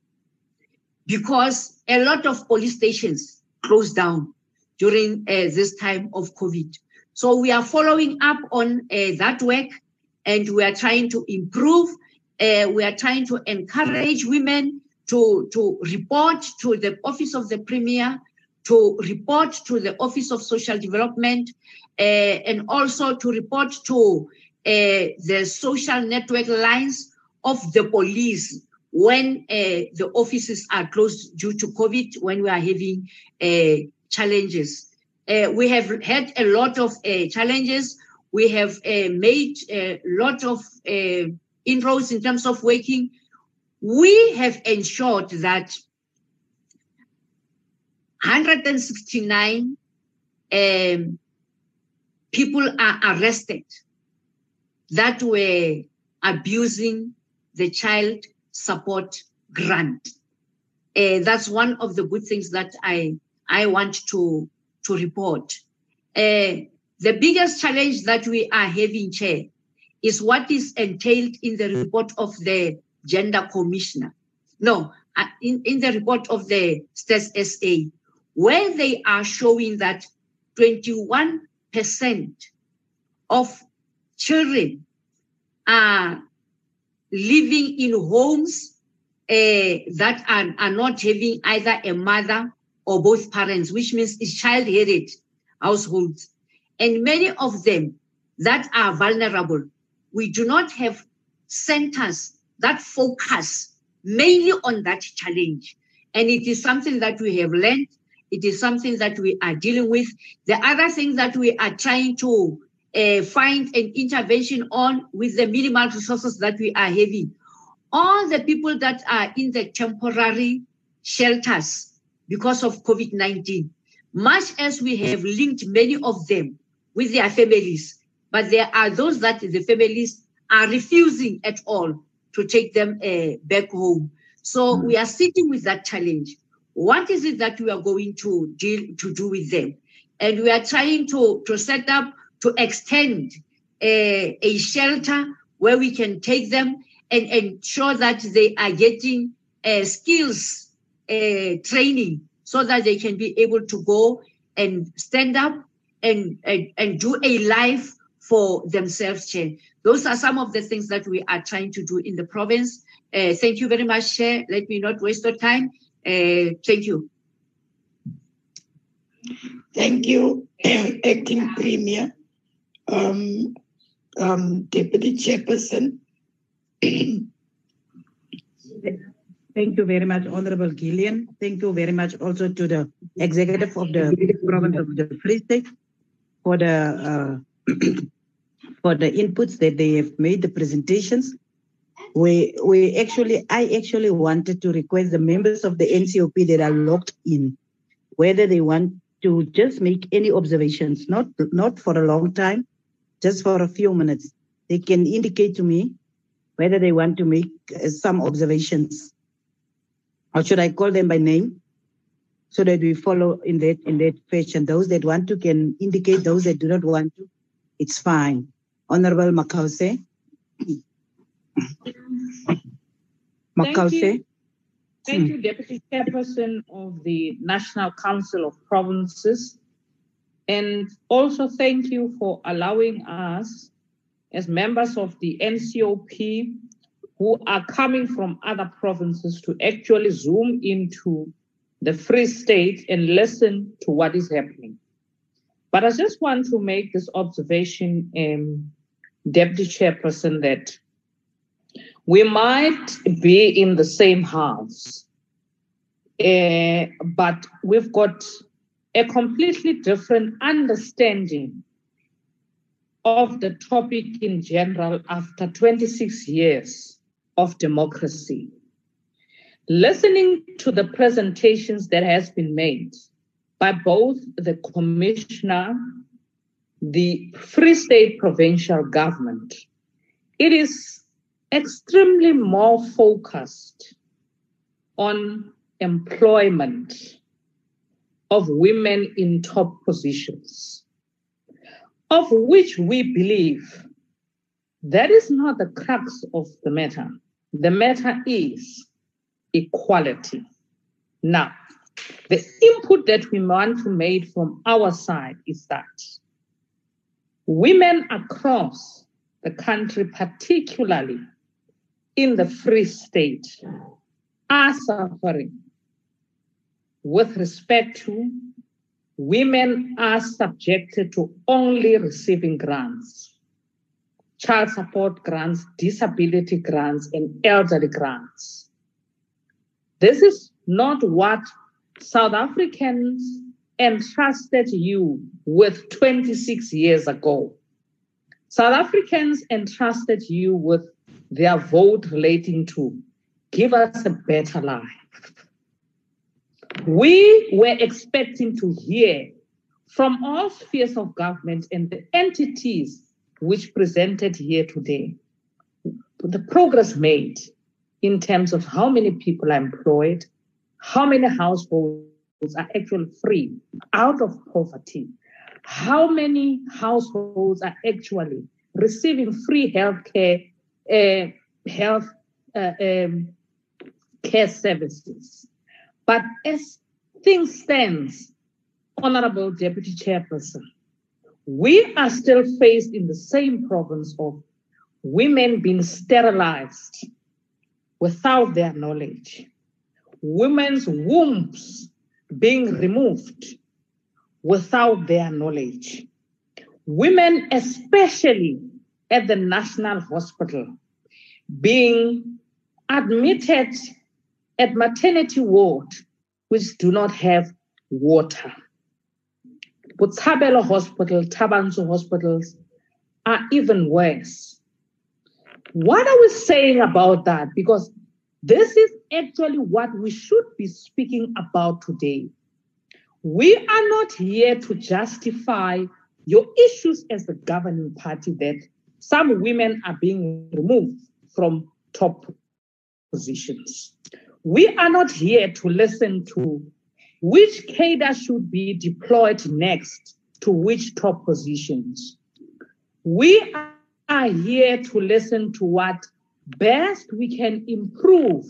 because a lot of police stations closed down during uh, this time of COVID. So we are following up on uh, that work and we are trying to improve. Uh, we are trying to encourage women to, to report to the Office of the Premier, to report to the Office of Social Development, uh, and also to report to uh, the social network lines of the police when uh, the offices are closed due to COVID, when we are having challenges. Uh, we have had a lot of uh, challenges. We have uh, made a lot of inroads in terms of working. We have ensured that 169 um, people are arrested that were abusing the child support grant. Uh, that's one of the good things that I I want to to report. Uh, the biggest challenge that we are having, Chair, is what is entailed in the report of the gender commissioner. No, uh, in, in the report of the Stats SA, where they are showing that 21% of children are living in homes uh, that are, are not having either a mother or both parents, which means it's child-headed households. And many of them that are vulnerable, we do not have centers that focus mainly on that challenge. And it is something that we have learned. It is something that we are dealing with. The other thing that we are trying to uh, find an intervention on with the minimal resources that we are having. All the people that are in the temporary shelters because of COVID 19, much as we have linked many of them with their families, but there are those that the families are refusing at all to take them uh, back home. So mm. we are sitting with that challenge. What is it that we are going to deal to do with them? And we are trying to, to set up to extend a, a shelter where we can take them and ensure that they are getting uh, skills uh, training so that they can be able to go and stand up and, and, and do a life for themselves, Chair. Those are some of the things that we are trying to do in the province. Uh, thank you very much, Chair. Let me not waste your time. Uh, thank you. Thank you, (clears throat) Acting Premier, um, um, Deputy Chairperson. (clears throat) Thank you very much, Honorable Gillian. Thank you very much also to the executive of the province of the Free State for the uh, (clears throat) for the inputs that they have made, the presentations. We we actually I actually wanted to request the members of the NCOP that are locked in, whether they want to just make any observations, not not for a long time, just for a few minutes. They can indicate to me whether they want to make uh, some observations. Or should I call them by name? So that we follow in that in that fashion. Those that want to can indicate, those that do not want to, it's fine. Honorable Makause. Makause. Thank you, Deputy Chairperson of the National Council of Provinces. And also thank you for allowing us, as members of the NCOP, who are coming from other provinces, to actually zoom into the Free State and listen to what is happening. But I just want to make this observation, um, Deputy Chairperson, that we might be in the same house, uh, but we've got a completely different understanding of the topic in general after 26 years of democracy. Listening to the presentations that has been made by both the commissioner, the Free State provincial government, it is extremely more focused on employment of women in top positions, of which we believe that is not the crux of the matter. The matter is equality. Now, the input that we want to make from our side is that women across the country, particularly in the Free State are suffering with respect to women are subjected to only receiving grants, child support grants, disability grants, and elderly grants. This is not what South Africans entrusted you with 26 years ago. South Africans entrusted you with their vote relating to give us a better life. We were expecting to hear from all spheres of government and the entities which presented here today the progress made in terms of how many people are employed, how many households are actually free out of poverty, how many households are actually receiving free health care uh, health uh, um, care services. But as things stands, Honorable Deputy Chairperson, we are still faced in the same problems of women being sterilized without their knowledge, women's wombs being removed without their knowledge, women, especially at the National Hospital, being admitted at maternity ward which do not have water. Botshabelo Hospital, Thaba Nchu hospitals are even worse. What are we saying about that? Because this is actually what we should be speaking about today. We are not here to justify your issues as the governing party that some women are being removed from top positions. We are not here to listen to which cadre should be deployed next to which top positions. We are here to listen to what best we can improve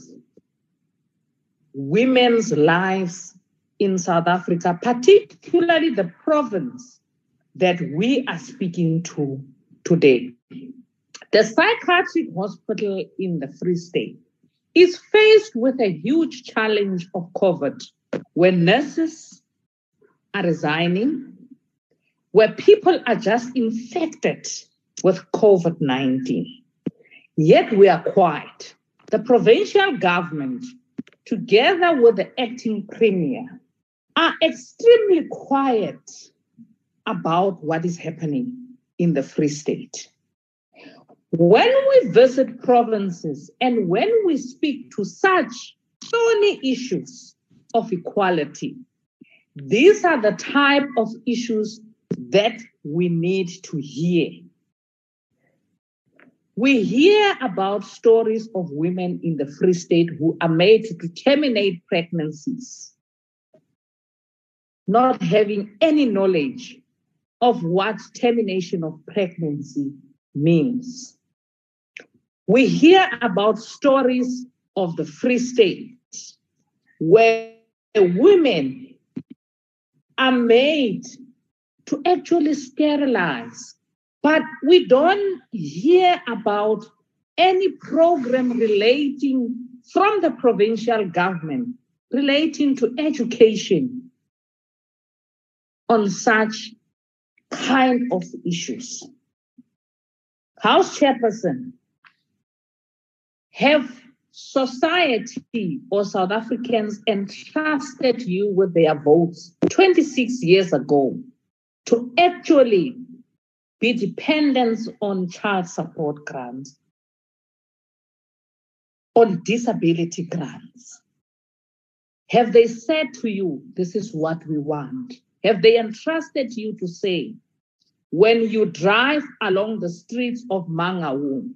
women's lives in South Africa, particularly the province that we are speaking to today. The psychiatric hospital in the Free State is faced with a huge challenge of COVID where nurses are resigning, where people are just infected with COVID 19. Yet we are quiet. The provincial government, together with the acting premier, are extremely quiet about what is happening in the Free State. When we visit provinces and when we speak to such thorny issues of equality, these are the type of issues that we need to hear. We hear about stories of women in the Free State who are made to terminate pregnancies, not having any knowledge of what termination of pregnancy means. We hear about stories of the Free State where women are made to actually sterilize, but we don't hear about any program relating from the provincial government relating to education on such kind of issues. House Chairperson, have society or South Africans entrusted you with their votes 26 years ago to actually be dependent on child support grants, on disability grants? Have they said to you, this is what we want? Have they entrusted you to say, when you drive along the streets of Mangaung,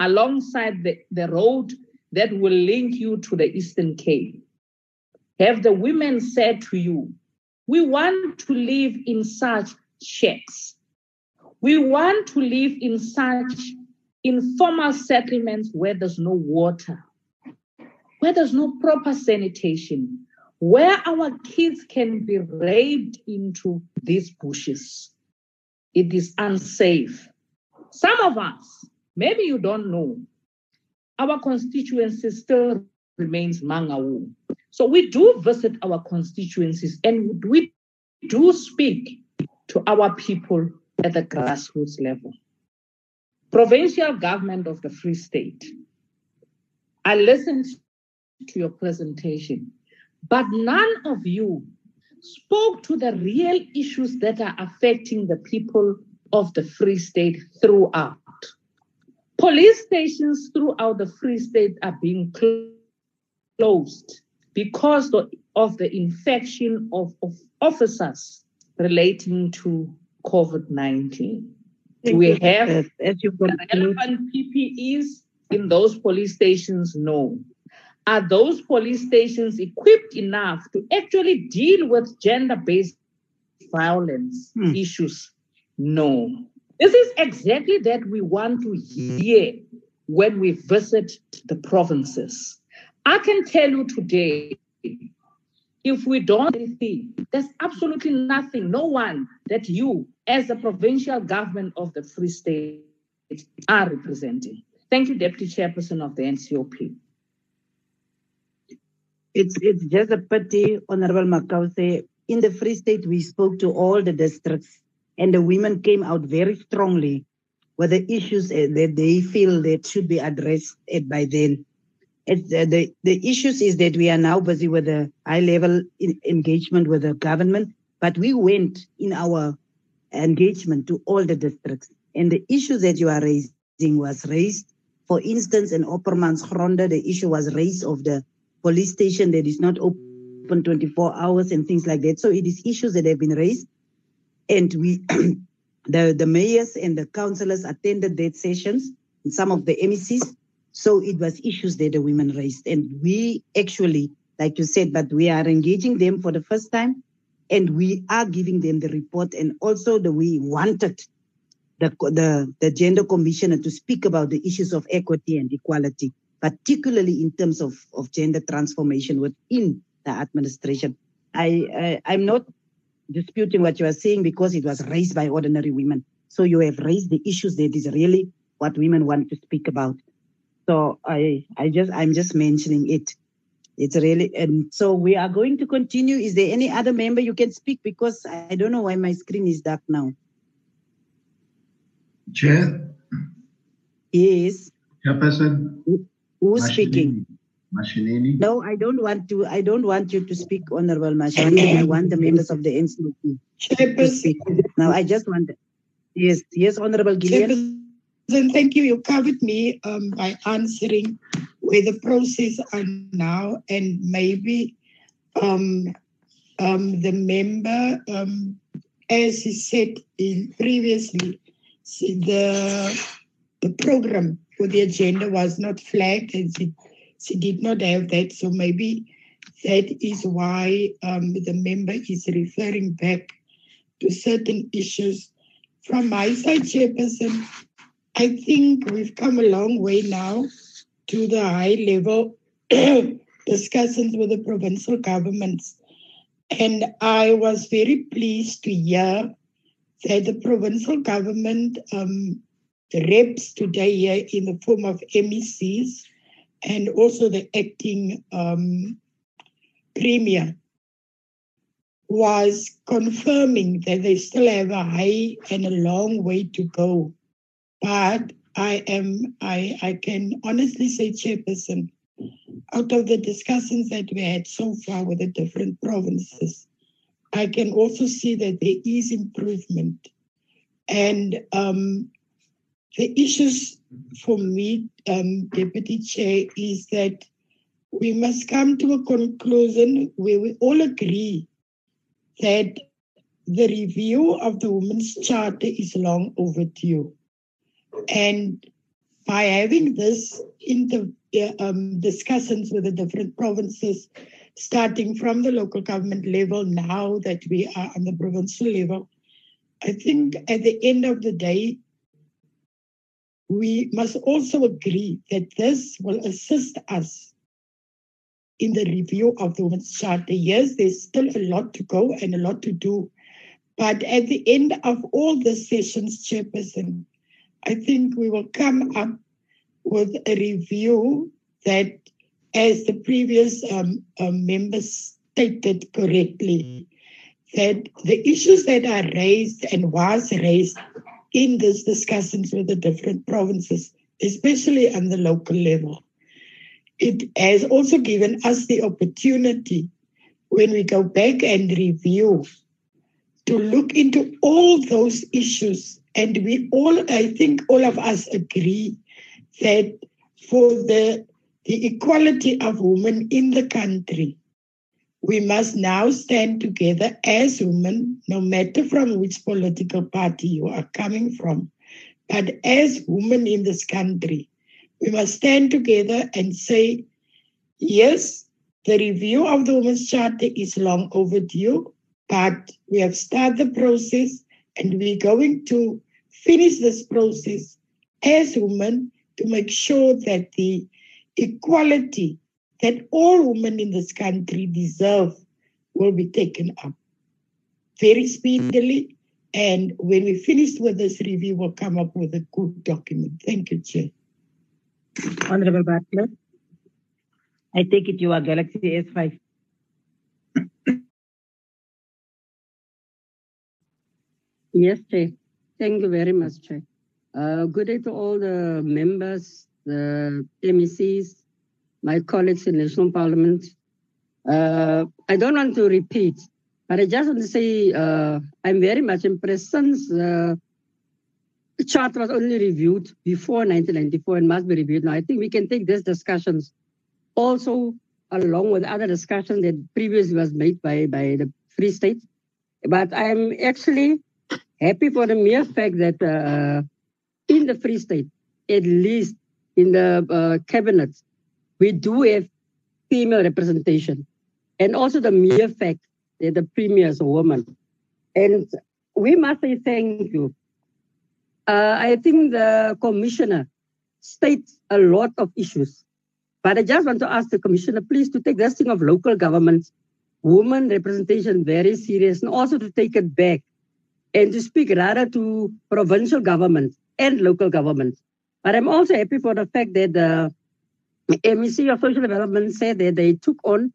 alongside the, the road that will link you to the Eastern Cape? Have the women said to you, we want to live in such shacks. We want to live in such informal settlements where there's no water, where there's no proper sanitation, where our kids can be raped into these bushes. It is unsafe. Some of us, maybe you don't know, our constituency still remains Mangaung. So we do visit our constituencies and we do speak to our people at the grassroots level. Provincial government of the Free State. I listened to your presentation, but none of you spoke to the real issues that are affecting the people of the Free State throughout. Police stations throughout the Free State are being closed because of the infection of, of officers relating to COVID 19. We have as you relevant PPEs in those police stations? No. Are those police stations equipped enough to actually deal with gender based violence hmm. issues? No. This is exactly that we want to hear when we visit the provinces. I can tell you today, if we don't anything, there's absolutely nothing, no one that you, as the provincial government of the Free State, are representing. Thank you, Deputy Chairperson of the NCOP. It's it's just a pity, Honorable Makause. In the Free State, we spoke to all the districts and the women came out very strongly with the issues eh, that they feel that should be addressed eh, by then. Uh, the, the issues is that we are now busy with a high level engagement with the government, but we went in our engagement to all the districts And the issues that you are raising was raised. For instance, in Oppermansgronde, the issue was raised of the police station that is not open 24 hours and things like that. So it is issues that have been raised. And we, (clears throat) the, the mayors and the councillors attended that sessions, and some of the MECs. So it was issues that the women raised. And we actually, like you said, but we are engaging them for the first time and we are giving them the report. And also the we wanted the, the, the gender commissioner to speak about the issues of equity and equality, particularly in terms of, of gender transformation within the administration. I, I I'm not disputing what you are saying because it was raised by ordinary women. So you have raised the issues that is really what women want to speak about. So I I just I'm just mentioning it. It's really and so we are going to continue. Is there any other member you can speak because I don't know why my screen is dark now. Chair. Yes. Chairperson. Who's speaking? Mashinini. No, I don't want to. I don't want you to speak, Honorable Mashinini. I want the members of the NCOP to speak. Now, I just want. Yes, yes, Honorable Gillian. Then thank you. You covered me um, by answering where the process are now, and maybe um, um, the member, um, as he said in previously, the the program for the agenda was not flagged, and she, she did not have that. So maybe that is why um, the member is referring back to certain issues. From my side, Chairperson, I think we've come a long way now to the high level (coughs) discussions with the provincial governments. And I was very pleased to hear that the provincial government um, reps today here in the form of MECs and also the acting um, premier was confirming that they still have a high and a long way to go. But I am I, I can honestly say, Chairperson, out of the discussions that we had so far with the different provinces, I can also see that there is improvement. And um, the issues for me, um, Deputy Chair, is that we must come to a conclusion where we all agree that the review of the Women's Charter is long overdue. And by having this inter, um, discussions with the different provinces, starting from the local government level, now that we are on the provincial level, I think at the end of the day, we must also agree that this will assist us in the review of the Women's Charter. Yes, there's still a lot to go and a lot to do. But at the end of all the sessions, Chairperson, I think we will come up with a review that, as the previous um, um, members stated correctly, that the issues that are raised and was raised in these discussions with the different provinces, especially on the local level. It has also given us the opportunity when we go back and review to look into all those issues. And we all, I think all of us agree that for the, the equality of women in the country, we must now stand together as women, no matter from which political party you are coming from. But as women in this country, we must stand together and say, yes, the review of the Women's Charter is long overdue, but we have started the process and we're going to finish this process as women to make sure that the equality that all women in this country deserve will be taken up very speedily. And when we finish with this review, we'll come up with a good document. Thank you, Chair. Honorable Butler, I take it you are Galaxy S5. Yes, Chair. Thank you very much, Chair. Uh, good day to all the members, the MECs, my colleagues in National Parliament. Uh, I don't want to repeat, but I just want to say uh, I'm very much impressed since uh, chart was only reviewed before 1994 and must be reviewed now. I think we can take these discussions also along with other discussions that previously was made by, by the Free State. But I'm actually happy for the mere fact that uh, in the Free State, at least in the uh, cabinet, we do have female representation. And also the mere fact that the premier is a woman. And we must say thank you. Uh, I think the commissioner states a lot of issues. But I just want to ask the commissioner, please, to take this thing of local governments, women representation very serious, and also to take it back and to speak rather to provincial governments and local governments. But I'm also happy for the fact that the MEC of Social Development said that they took on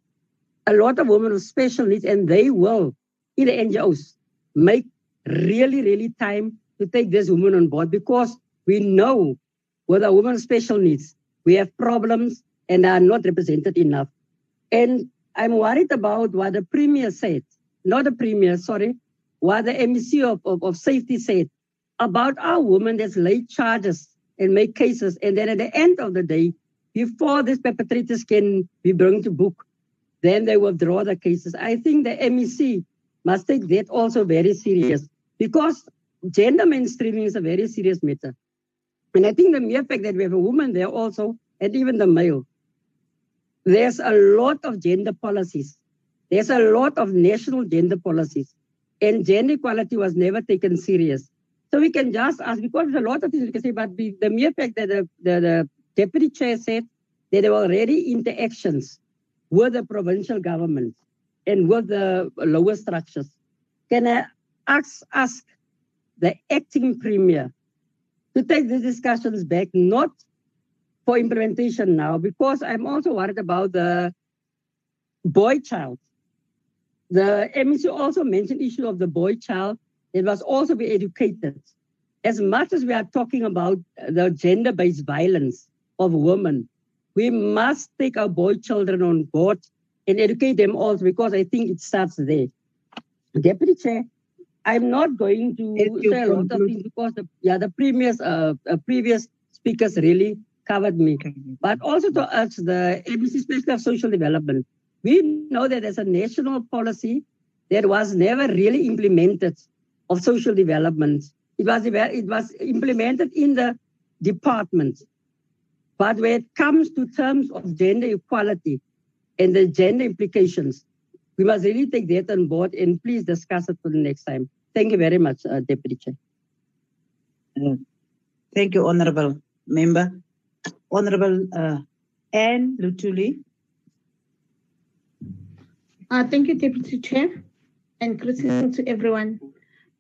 a lot of women with special needs and they will, in the NGOs, make really, really time to take this woman on board because we know with a woman with special needs, we have problems and are not represented enough. And I'm worried about what the premier said, not the premier, sorry, what the MEC of, of, of safety said about our women that lay charges and make cases. And then at the end of the day, before these perpetrators can be brought to book, then they withdraw the cases. I think the MEC must take that also very serious because gender mainstreaming is a very serious matter. And I think the mere fact that we have a woman there also, and even the male, there's a lot of gender policies. There's a lot of national gender policies and gender equality was never taken serious. So we can just ask, because a lot of things we can say, but the, the mere fact that the, the, the deputy chair said that there were already interactions with the provincial government and with the lower structures. Can I ask, ask the acting premier to take these discussions back, not for implementation now, because I'm also worried about the boy child the MEC also mentioned issue of the boy child. It must also be educated. As much as we are talking about the gender-based violence of women, we must take our boy children on board and educate them also because I think it starts there. Deputy Chair, I'm not going to say a lot of things because the, yeah, the previous uh, uh, previous speakers really covered me. But also to urge the MEC Special of Social Development we know that there's a national policy that was never really implemented of social development. It was, it was implemented in the department. But when it comes to terms of gender equality and the gender implications, we must really take that on board and please discuss it for the next time. Thank you very much, uh, Deputy Chair. Uh, thank you, Honorable Member. Honorable uh, Anne Lutuli. Uh, thank you, Deputy Chair, and greetings to everyone.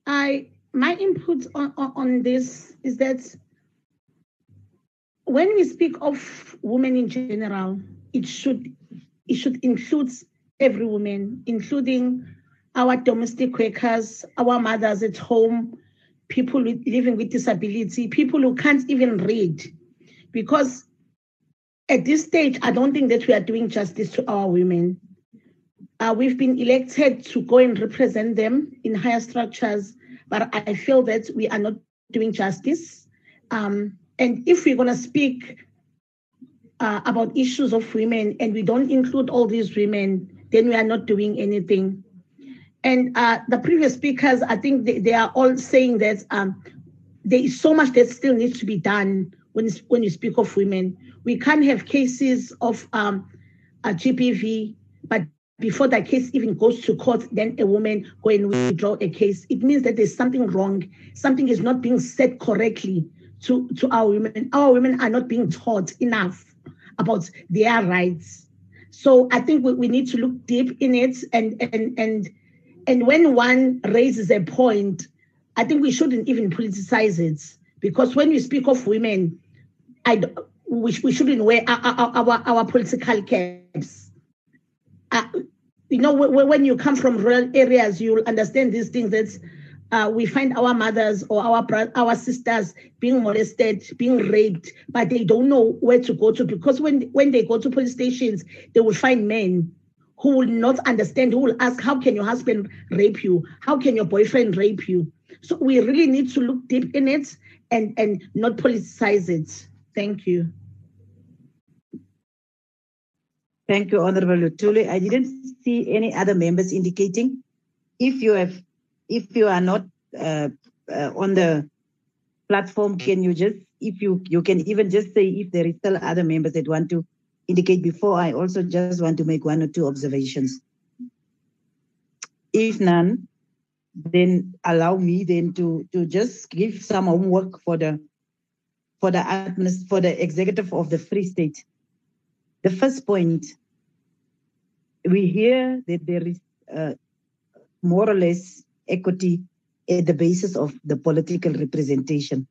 I my input on, on, on this is that when we speak of women in general, it should it should include every woman, including our domestic workers, our mothers at home, people living with disability, people who can't even read. Because at this stage, I don't think that we are doing justice to our women. Uh, we've been elected to go and represent them in higher structures, but I feel that we are not doing justice. Um, and if we're going to speak uh, about issues of women and we don't include all these women, then we are not doing anything. And uh, the previous speakers, I think they, they are all saying that um, there is so much that still needs to be done when, when you speak of women. We can't have cases of um, a GBV, but before that case even goes to court, then a woman go and withdraw a case. It means that there's something wrong. Something is not being said correctly to, to our women. Our women are not being taught enough about their rights. So I think we, we need to look deep in it and and and and when one raises a point, I think we shouldn't even politicize it because when we speak of women, I we, we shouldn't wear our, our, our, political caps. Uh, you know, when you come from rural areas, you'll understand these things that uh, we find our mothers or our our sisters being molested, being raped, but they don't know where to go to because when when they go to police stations, they will find men who will not understand, who will ask, "How can your husband rape you? How can your boyfriend rape you?" So we really need to look deep in it and, and not politicize it. Thank you. Thank you, Honorable Lutuli. I didn't see any other members indicating. If you have, if you are not uh, uh, on the platform, can you just, if you you can even just say if there is still other members that want to indicate before. I also just want to make one or two observations. If none, then allow me then to to just give some homework for the for the for the executive of the Free State. The first point, we hear that there is uh, more or less equity at the basis of the political representation,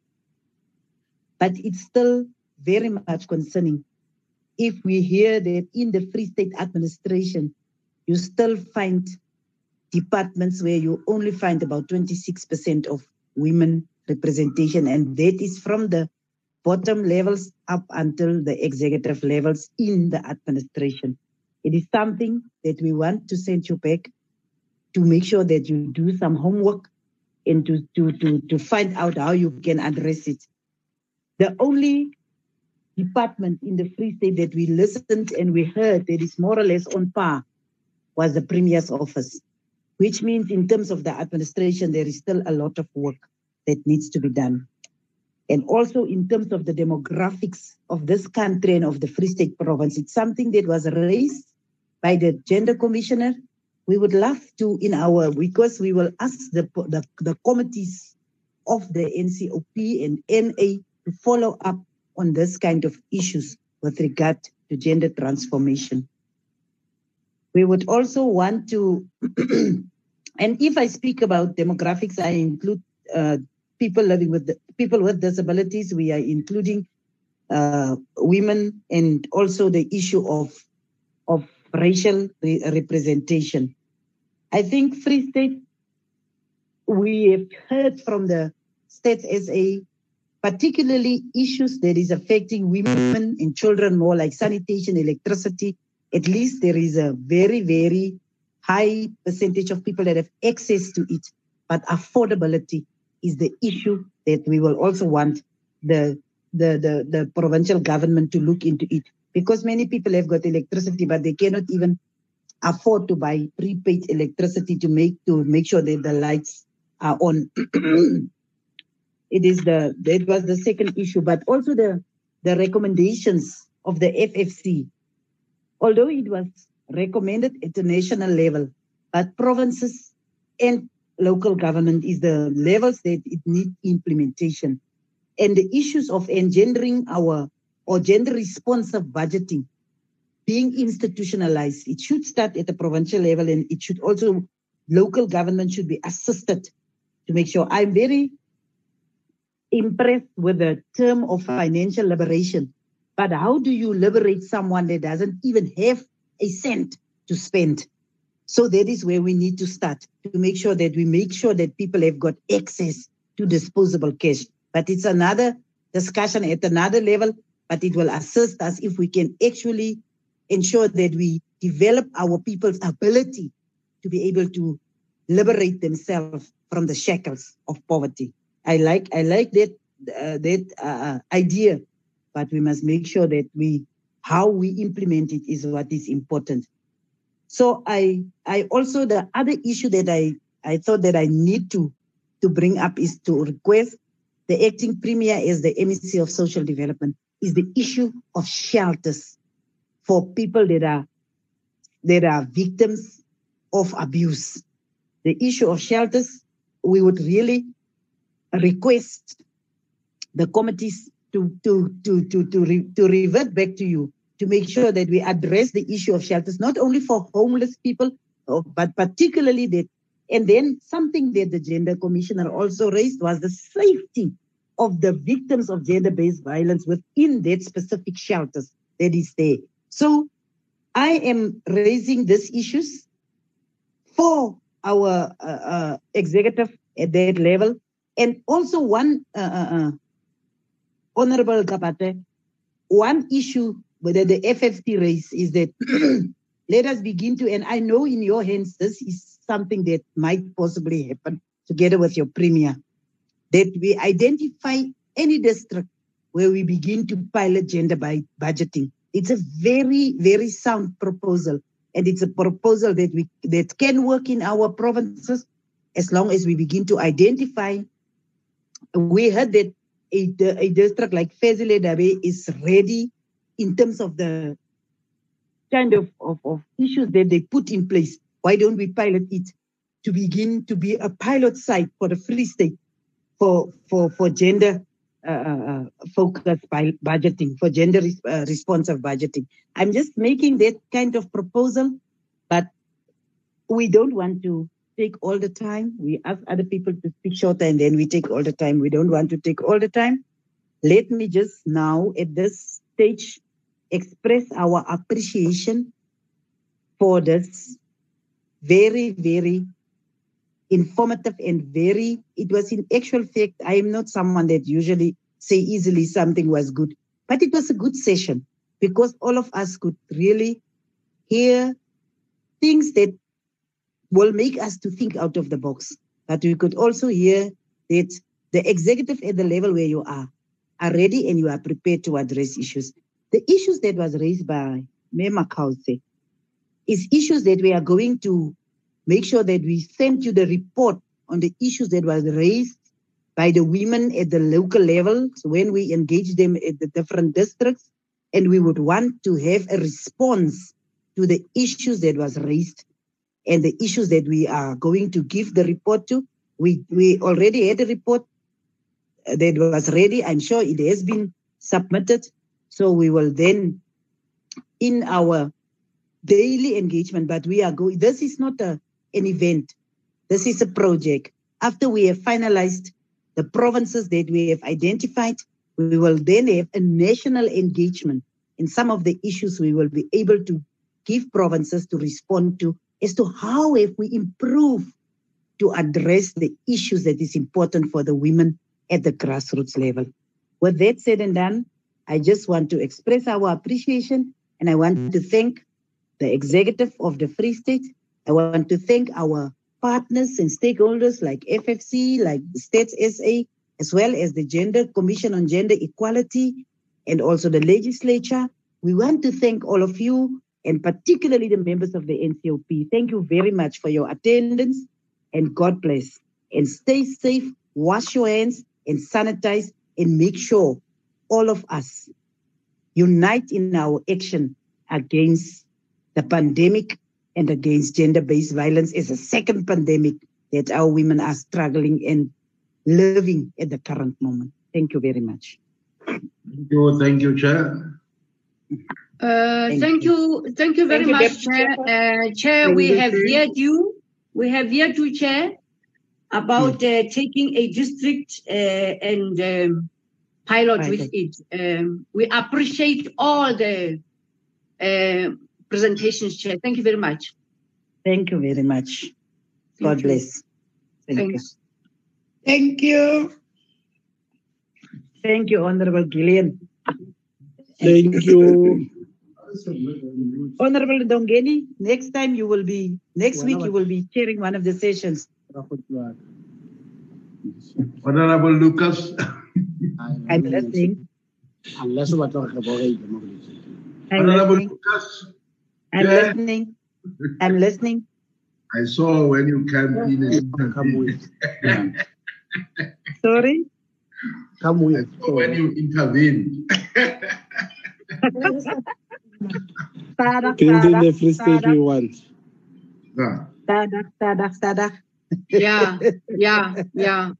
but it's still very much concerning if we hear that in the Free State administration, you still find departments where you only find about 26% of women representation, and that is from the bottom levels up until the executive levels in the administration. It is something that we want to send you back to make sure that you do some homework and to, to, to, to find out how you can address it. The only department in the Free State that we listened and we heard that is more or less on par was the Premier's office, which means in terms of the administration, there is still a lot of work that needs to be done. And also in terms of the demographics of this country and of the Free State province, it's something that was raised by the Gender Commissioner. We would love to, in our, because we will ask the, the, the committees of the NCOP and NA to follow up on this kind of issues with regard to gender transformation. We would also want to, (clears throat) and if I speak about demographics, I include uh, people living with the, people with disabilities. We are including uh, women and also the issue of of racial re- representation. I think Free State, we have heard from the Stats SA particularly issues that is affecting women and children more like sanitation, electricity. At least there is a very, very high percentage of people that have access to it. But affordability is the issue that we will also want the, the, the, the provincial government to look into it. Because many people have got electricity, but they cannot even afford to buy prepaid electricity to make to make sure that the lights are on. (clears throat) it is the that was the second issue, but also the the recommendations of the FFC. Although it was recommended at the national level, but provinces and local government is the levels that it need implementation. And the issues of engendering our or gender responsive budgeting being institutionalized, it should start at the provincial level and it should also local government should be assisted to make sure. I'm very impressed with the term of financial liberation. But how do you liberate someone that doesn't even have a cent to spend? So that is where we need to start to make sure that we make sure that people have got access to disposable cash. But it's another discussion at another level, but it will assist us if we can actually ensure that we develop our people's ability to be able to liberate themselves from the shackles of poverty. I like I like that uh, that uh, idea, but we must make sure that we how we implement it is what is important. So I I also the other issue that I I thought that I need to to bring up is to request the acting premier as the MEC of social development is the issue of shelters for people that are that are victims of abuse. The issue of shelters, we would really request the committees to to to to to, re, to revert back to you to make sure that we address the issue of shelters not only for homeless people oh, but particularly that and then something that the gender commissioner also raised was the safety of the victims of gender-based violence within that specific shelters that is there. So i am raising these issues for our uh, uh, executive at that level. And also one uh, uh, uh honorable Qabathe, one issue whether the FFC race is that (clears throat) let us begin to, and I know in your hands this is something that might possibly happen together with your premier, that we identify any district where we begin to pilot gender by budgeting. It's a very, very sound proposal. And it's a proposal that we that can work in our provinces as long as we begin to identify. We heard that a, a district like Fezile Dabi is ready in terms of the kind of, of, of issues that they put in place. Why don't we pilot it to begin to be a pilot site for the Free State for, for, for gender uh, uh, focused by budgeting, for gender uh, responsive budgeting. I'm just making that kind of proposal, but we don't want to take all the time. We ask other people to speak shorter and then we take all the time. We don't want to take all the time. Let me just now at this stage express our appreciation for this very, very informative and very, it was in actual fact, I am not someone that usually say easily something was good, but it was a good session because all of us could really hear things that will make us to think out of the box. But we could also hear that the executive at the level where you are are ready and you are prepared to address issues. The issues that was raised by Mema Kause is issues that we are going to make sure that we sent you the report on the issues that was raised by the women at the local level so when we engage them at the different districts and we would want to have a response to the issues that was raised and the issues that we are going to give the report to. We we already had a report uh, that was ready. I'm sure it has been submitted. So we will then in our daily engagement but we are going this is not a an event. This is a project. After we have finalized the provinces that we have identified, we will then have a national engagement. In some of the issues, we will be able to give provinces to respond to as to how have we improved to address the issues that is important for the women at the grassroots level. With that said and done, I just want to express our appreciation and I want to thank the executive of the Free State I want to thank our partners and stakeholders like FFC, like the Stats SA, as well as the Gender Commission on Gender Equality and also the legislature. We want to thank all of you and particularly the members of the NCOP. Thank you very much for your attendance and God bless. And stay safe, wash your hands and sanitize and make sure all of us unite in our action against the pandemic and against gender-based violence is a second pandemic that our women are struggling and living at the current moment. Thank you very much. Thank you, thank you, Chair. Uh, Thank thank you, thank you very Thank much, Deputy Chair. Uh, Chair, we Thank have you. heard you. We have heard you, Chair, about uh, taking a district uh, and um, pilot with it. Um, we appreciate all the uh, presentations, Chair. Thank you very much. Thank you very much. God you. bless. Thank Thanks. Thank you. you. Thank you, Honorable Gillian. Thank you. Honorable Dongeni, next time you will be, next week you will be chairing one of the sessions. Honorable Lucas. I'm listening. Unless what are the I'm Honorable. Lucas. I'm Yeah. listening. I'm listening. I saw when you came in and Come with. Sorry. Come with. saw when you intervened. Tadak, Building the free state we want. Yeah. tadak, tadak, tadak. Yeah, yeah, yeah,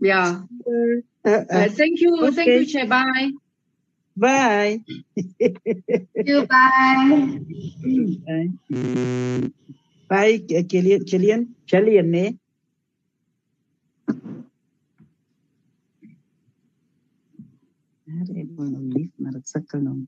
yeah. Uh, Uh, uh, thank you, thank you, Okay. Bye. Bye. you. Bye. Bye. Bye, Gillian. Gillian. Gillian, eh? I don't want to leave, het sukkel nou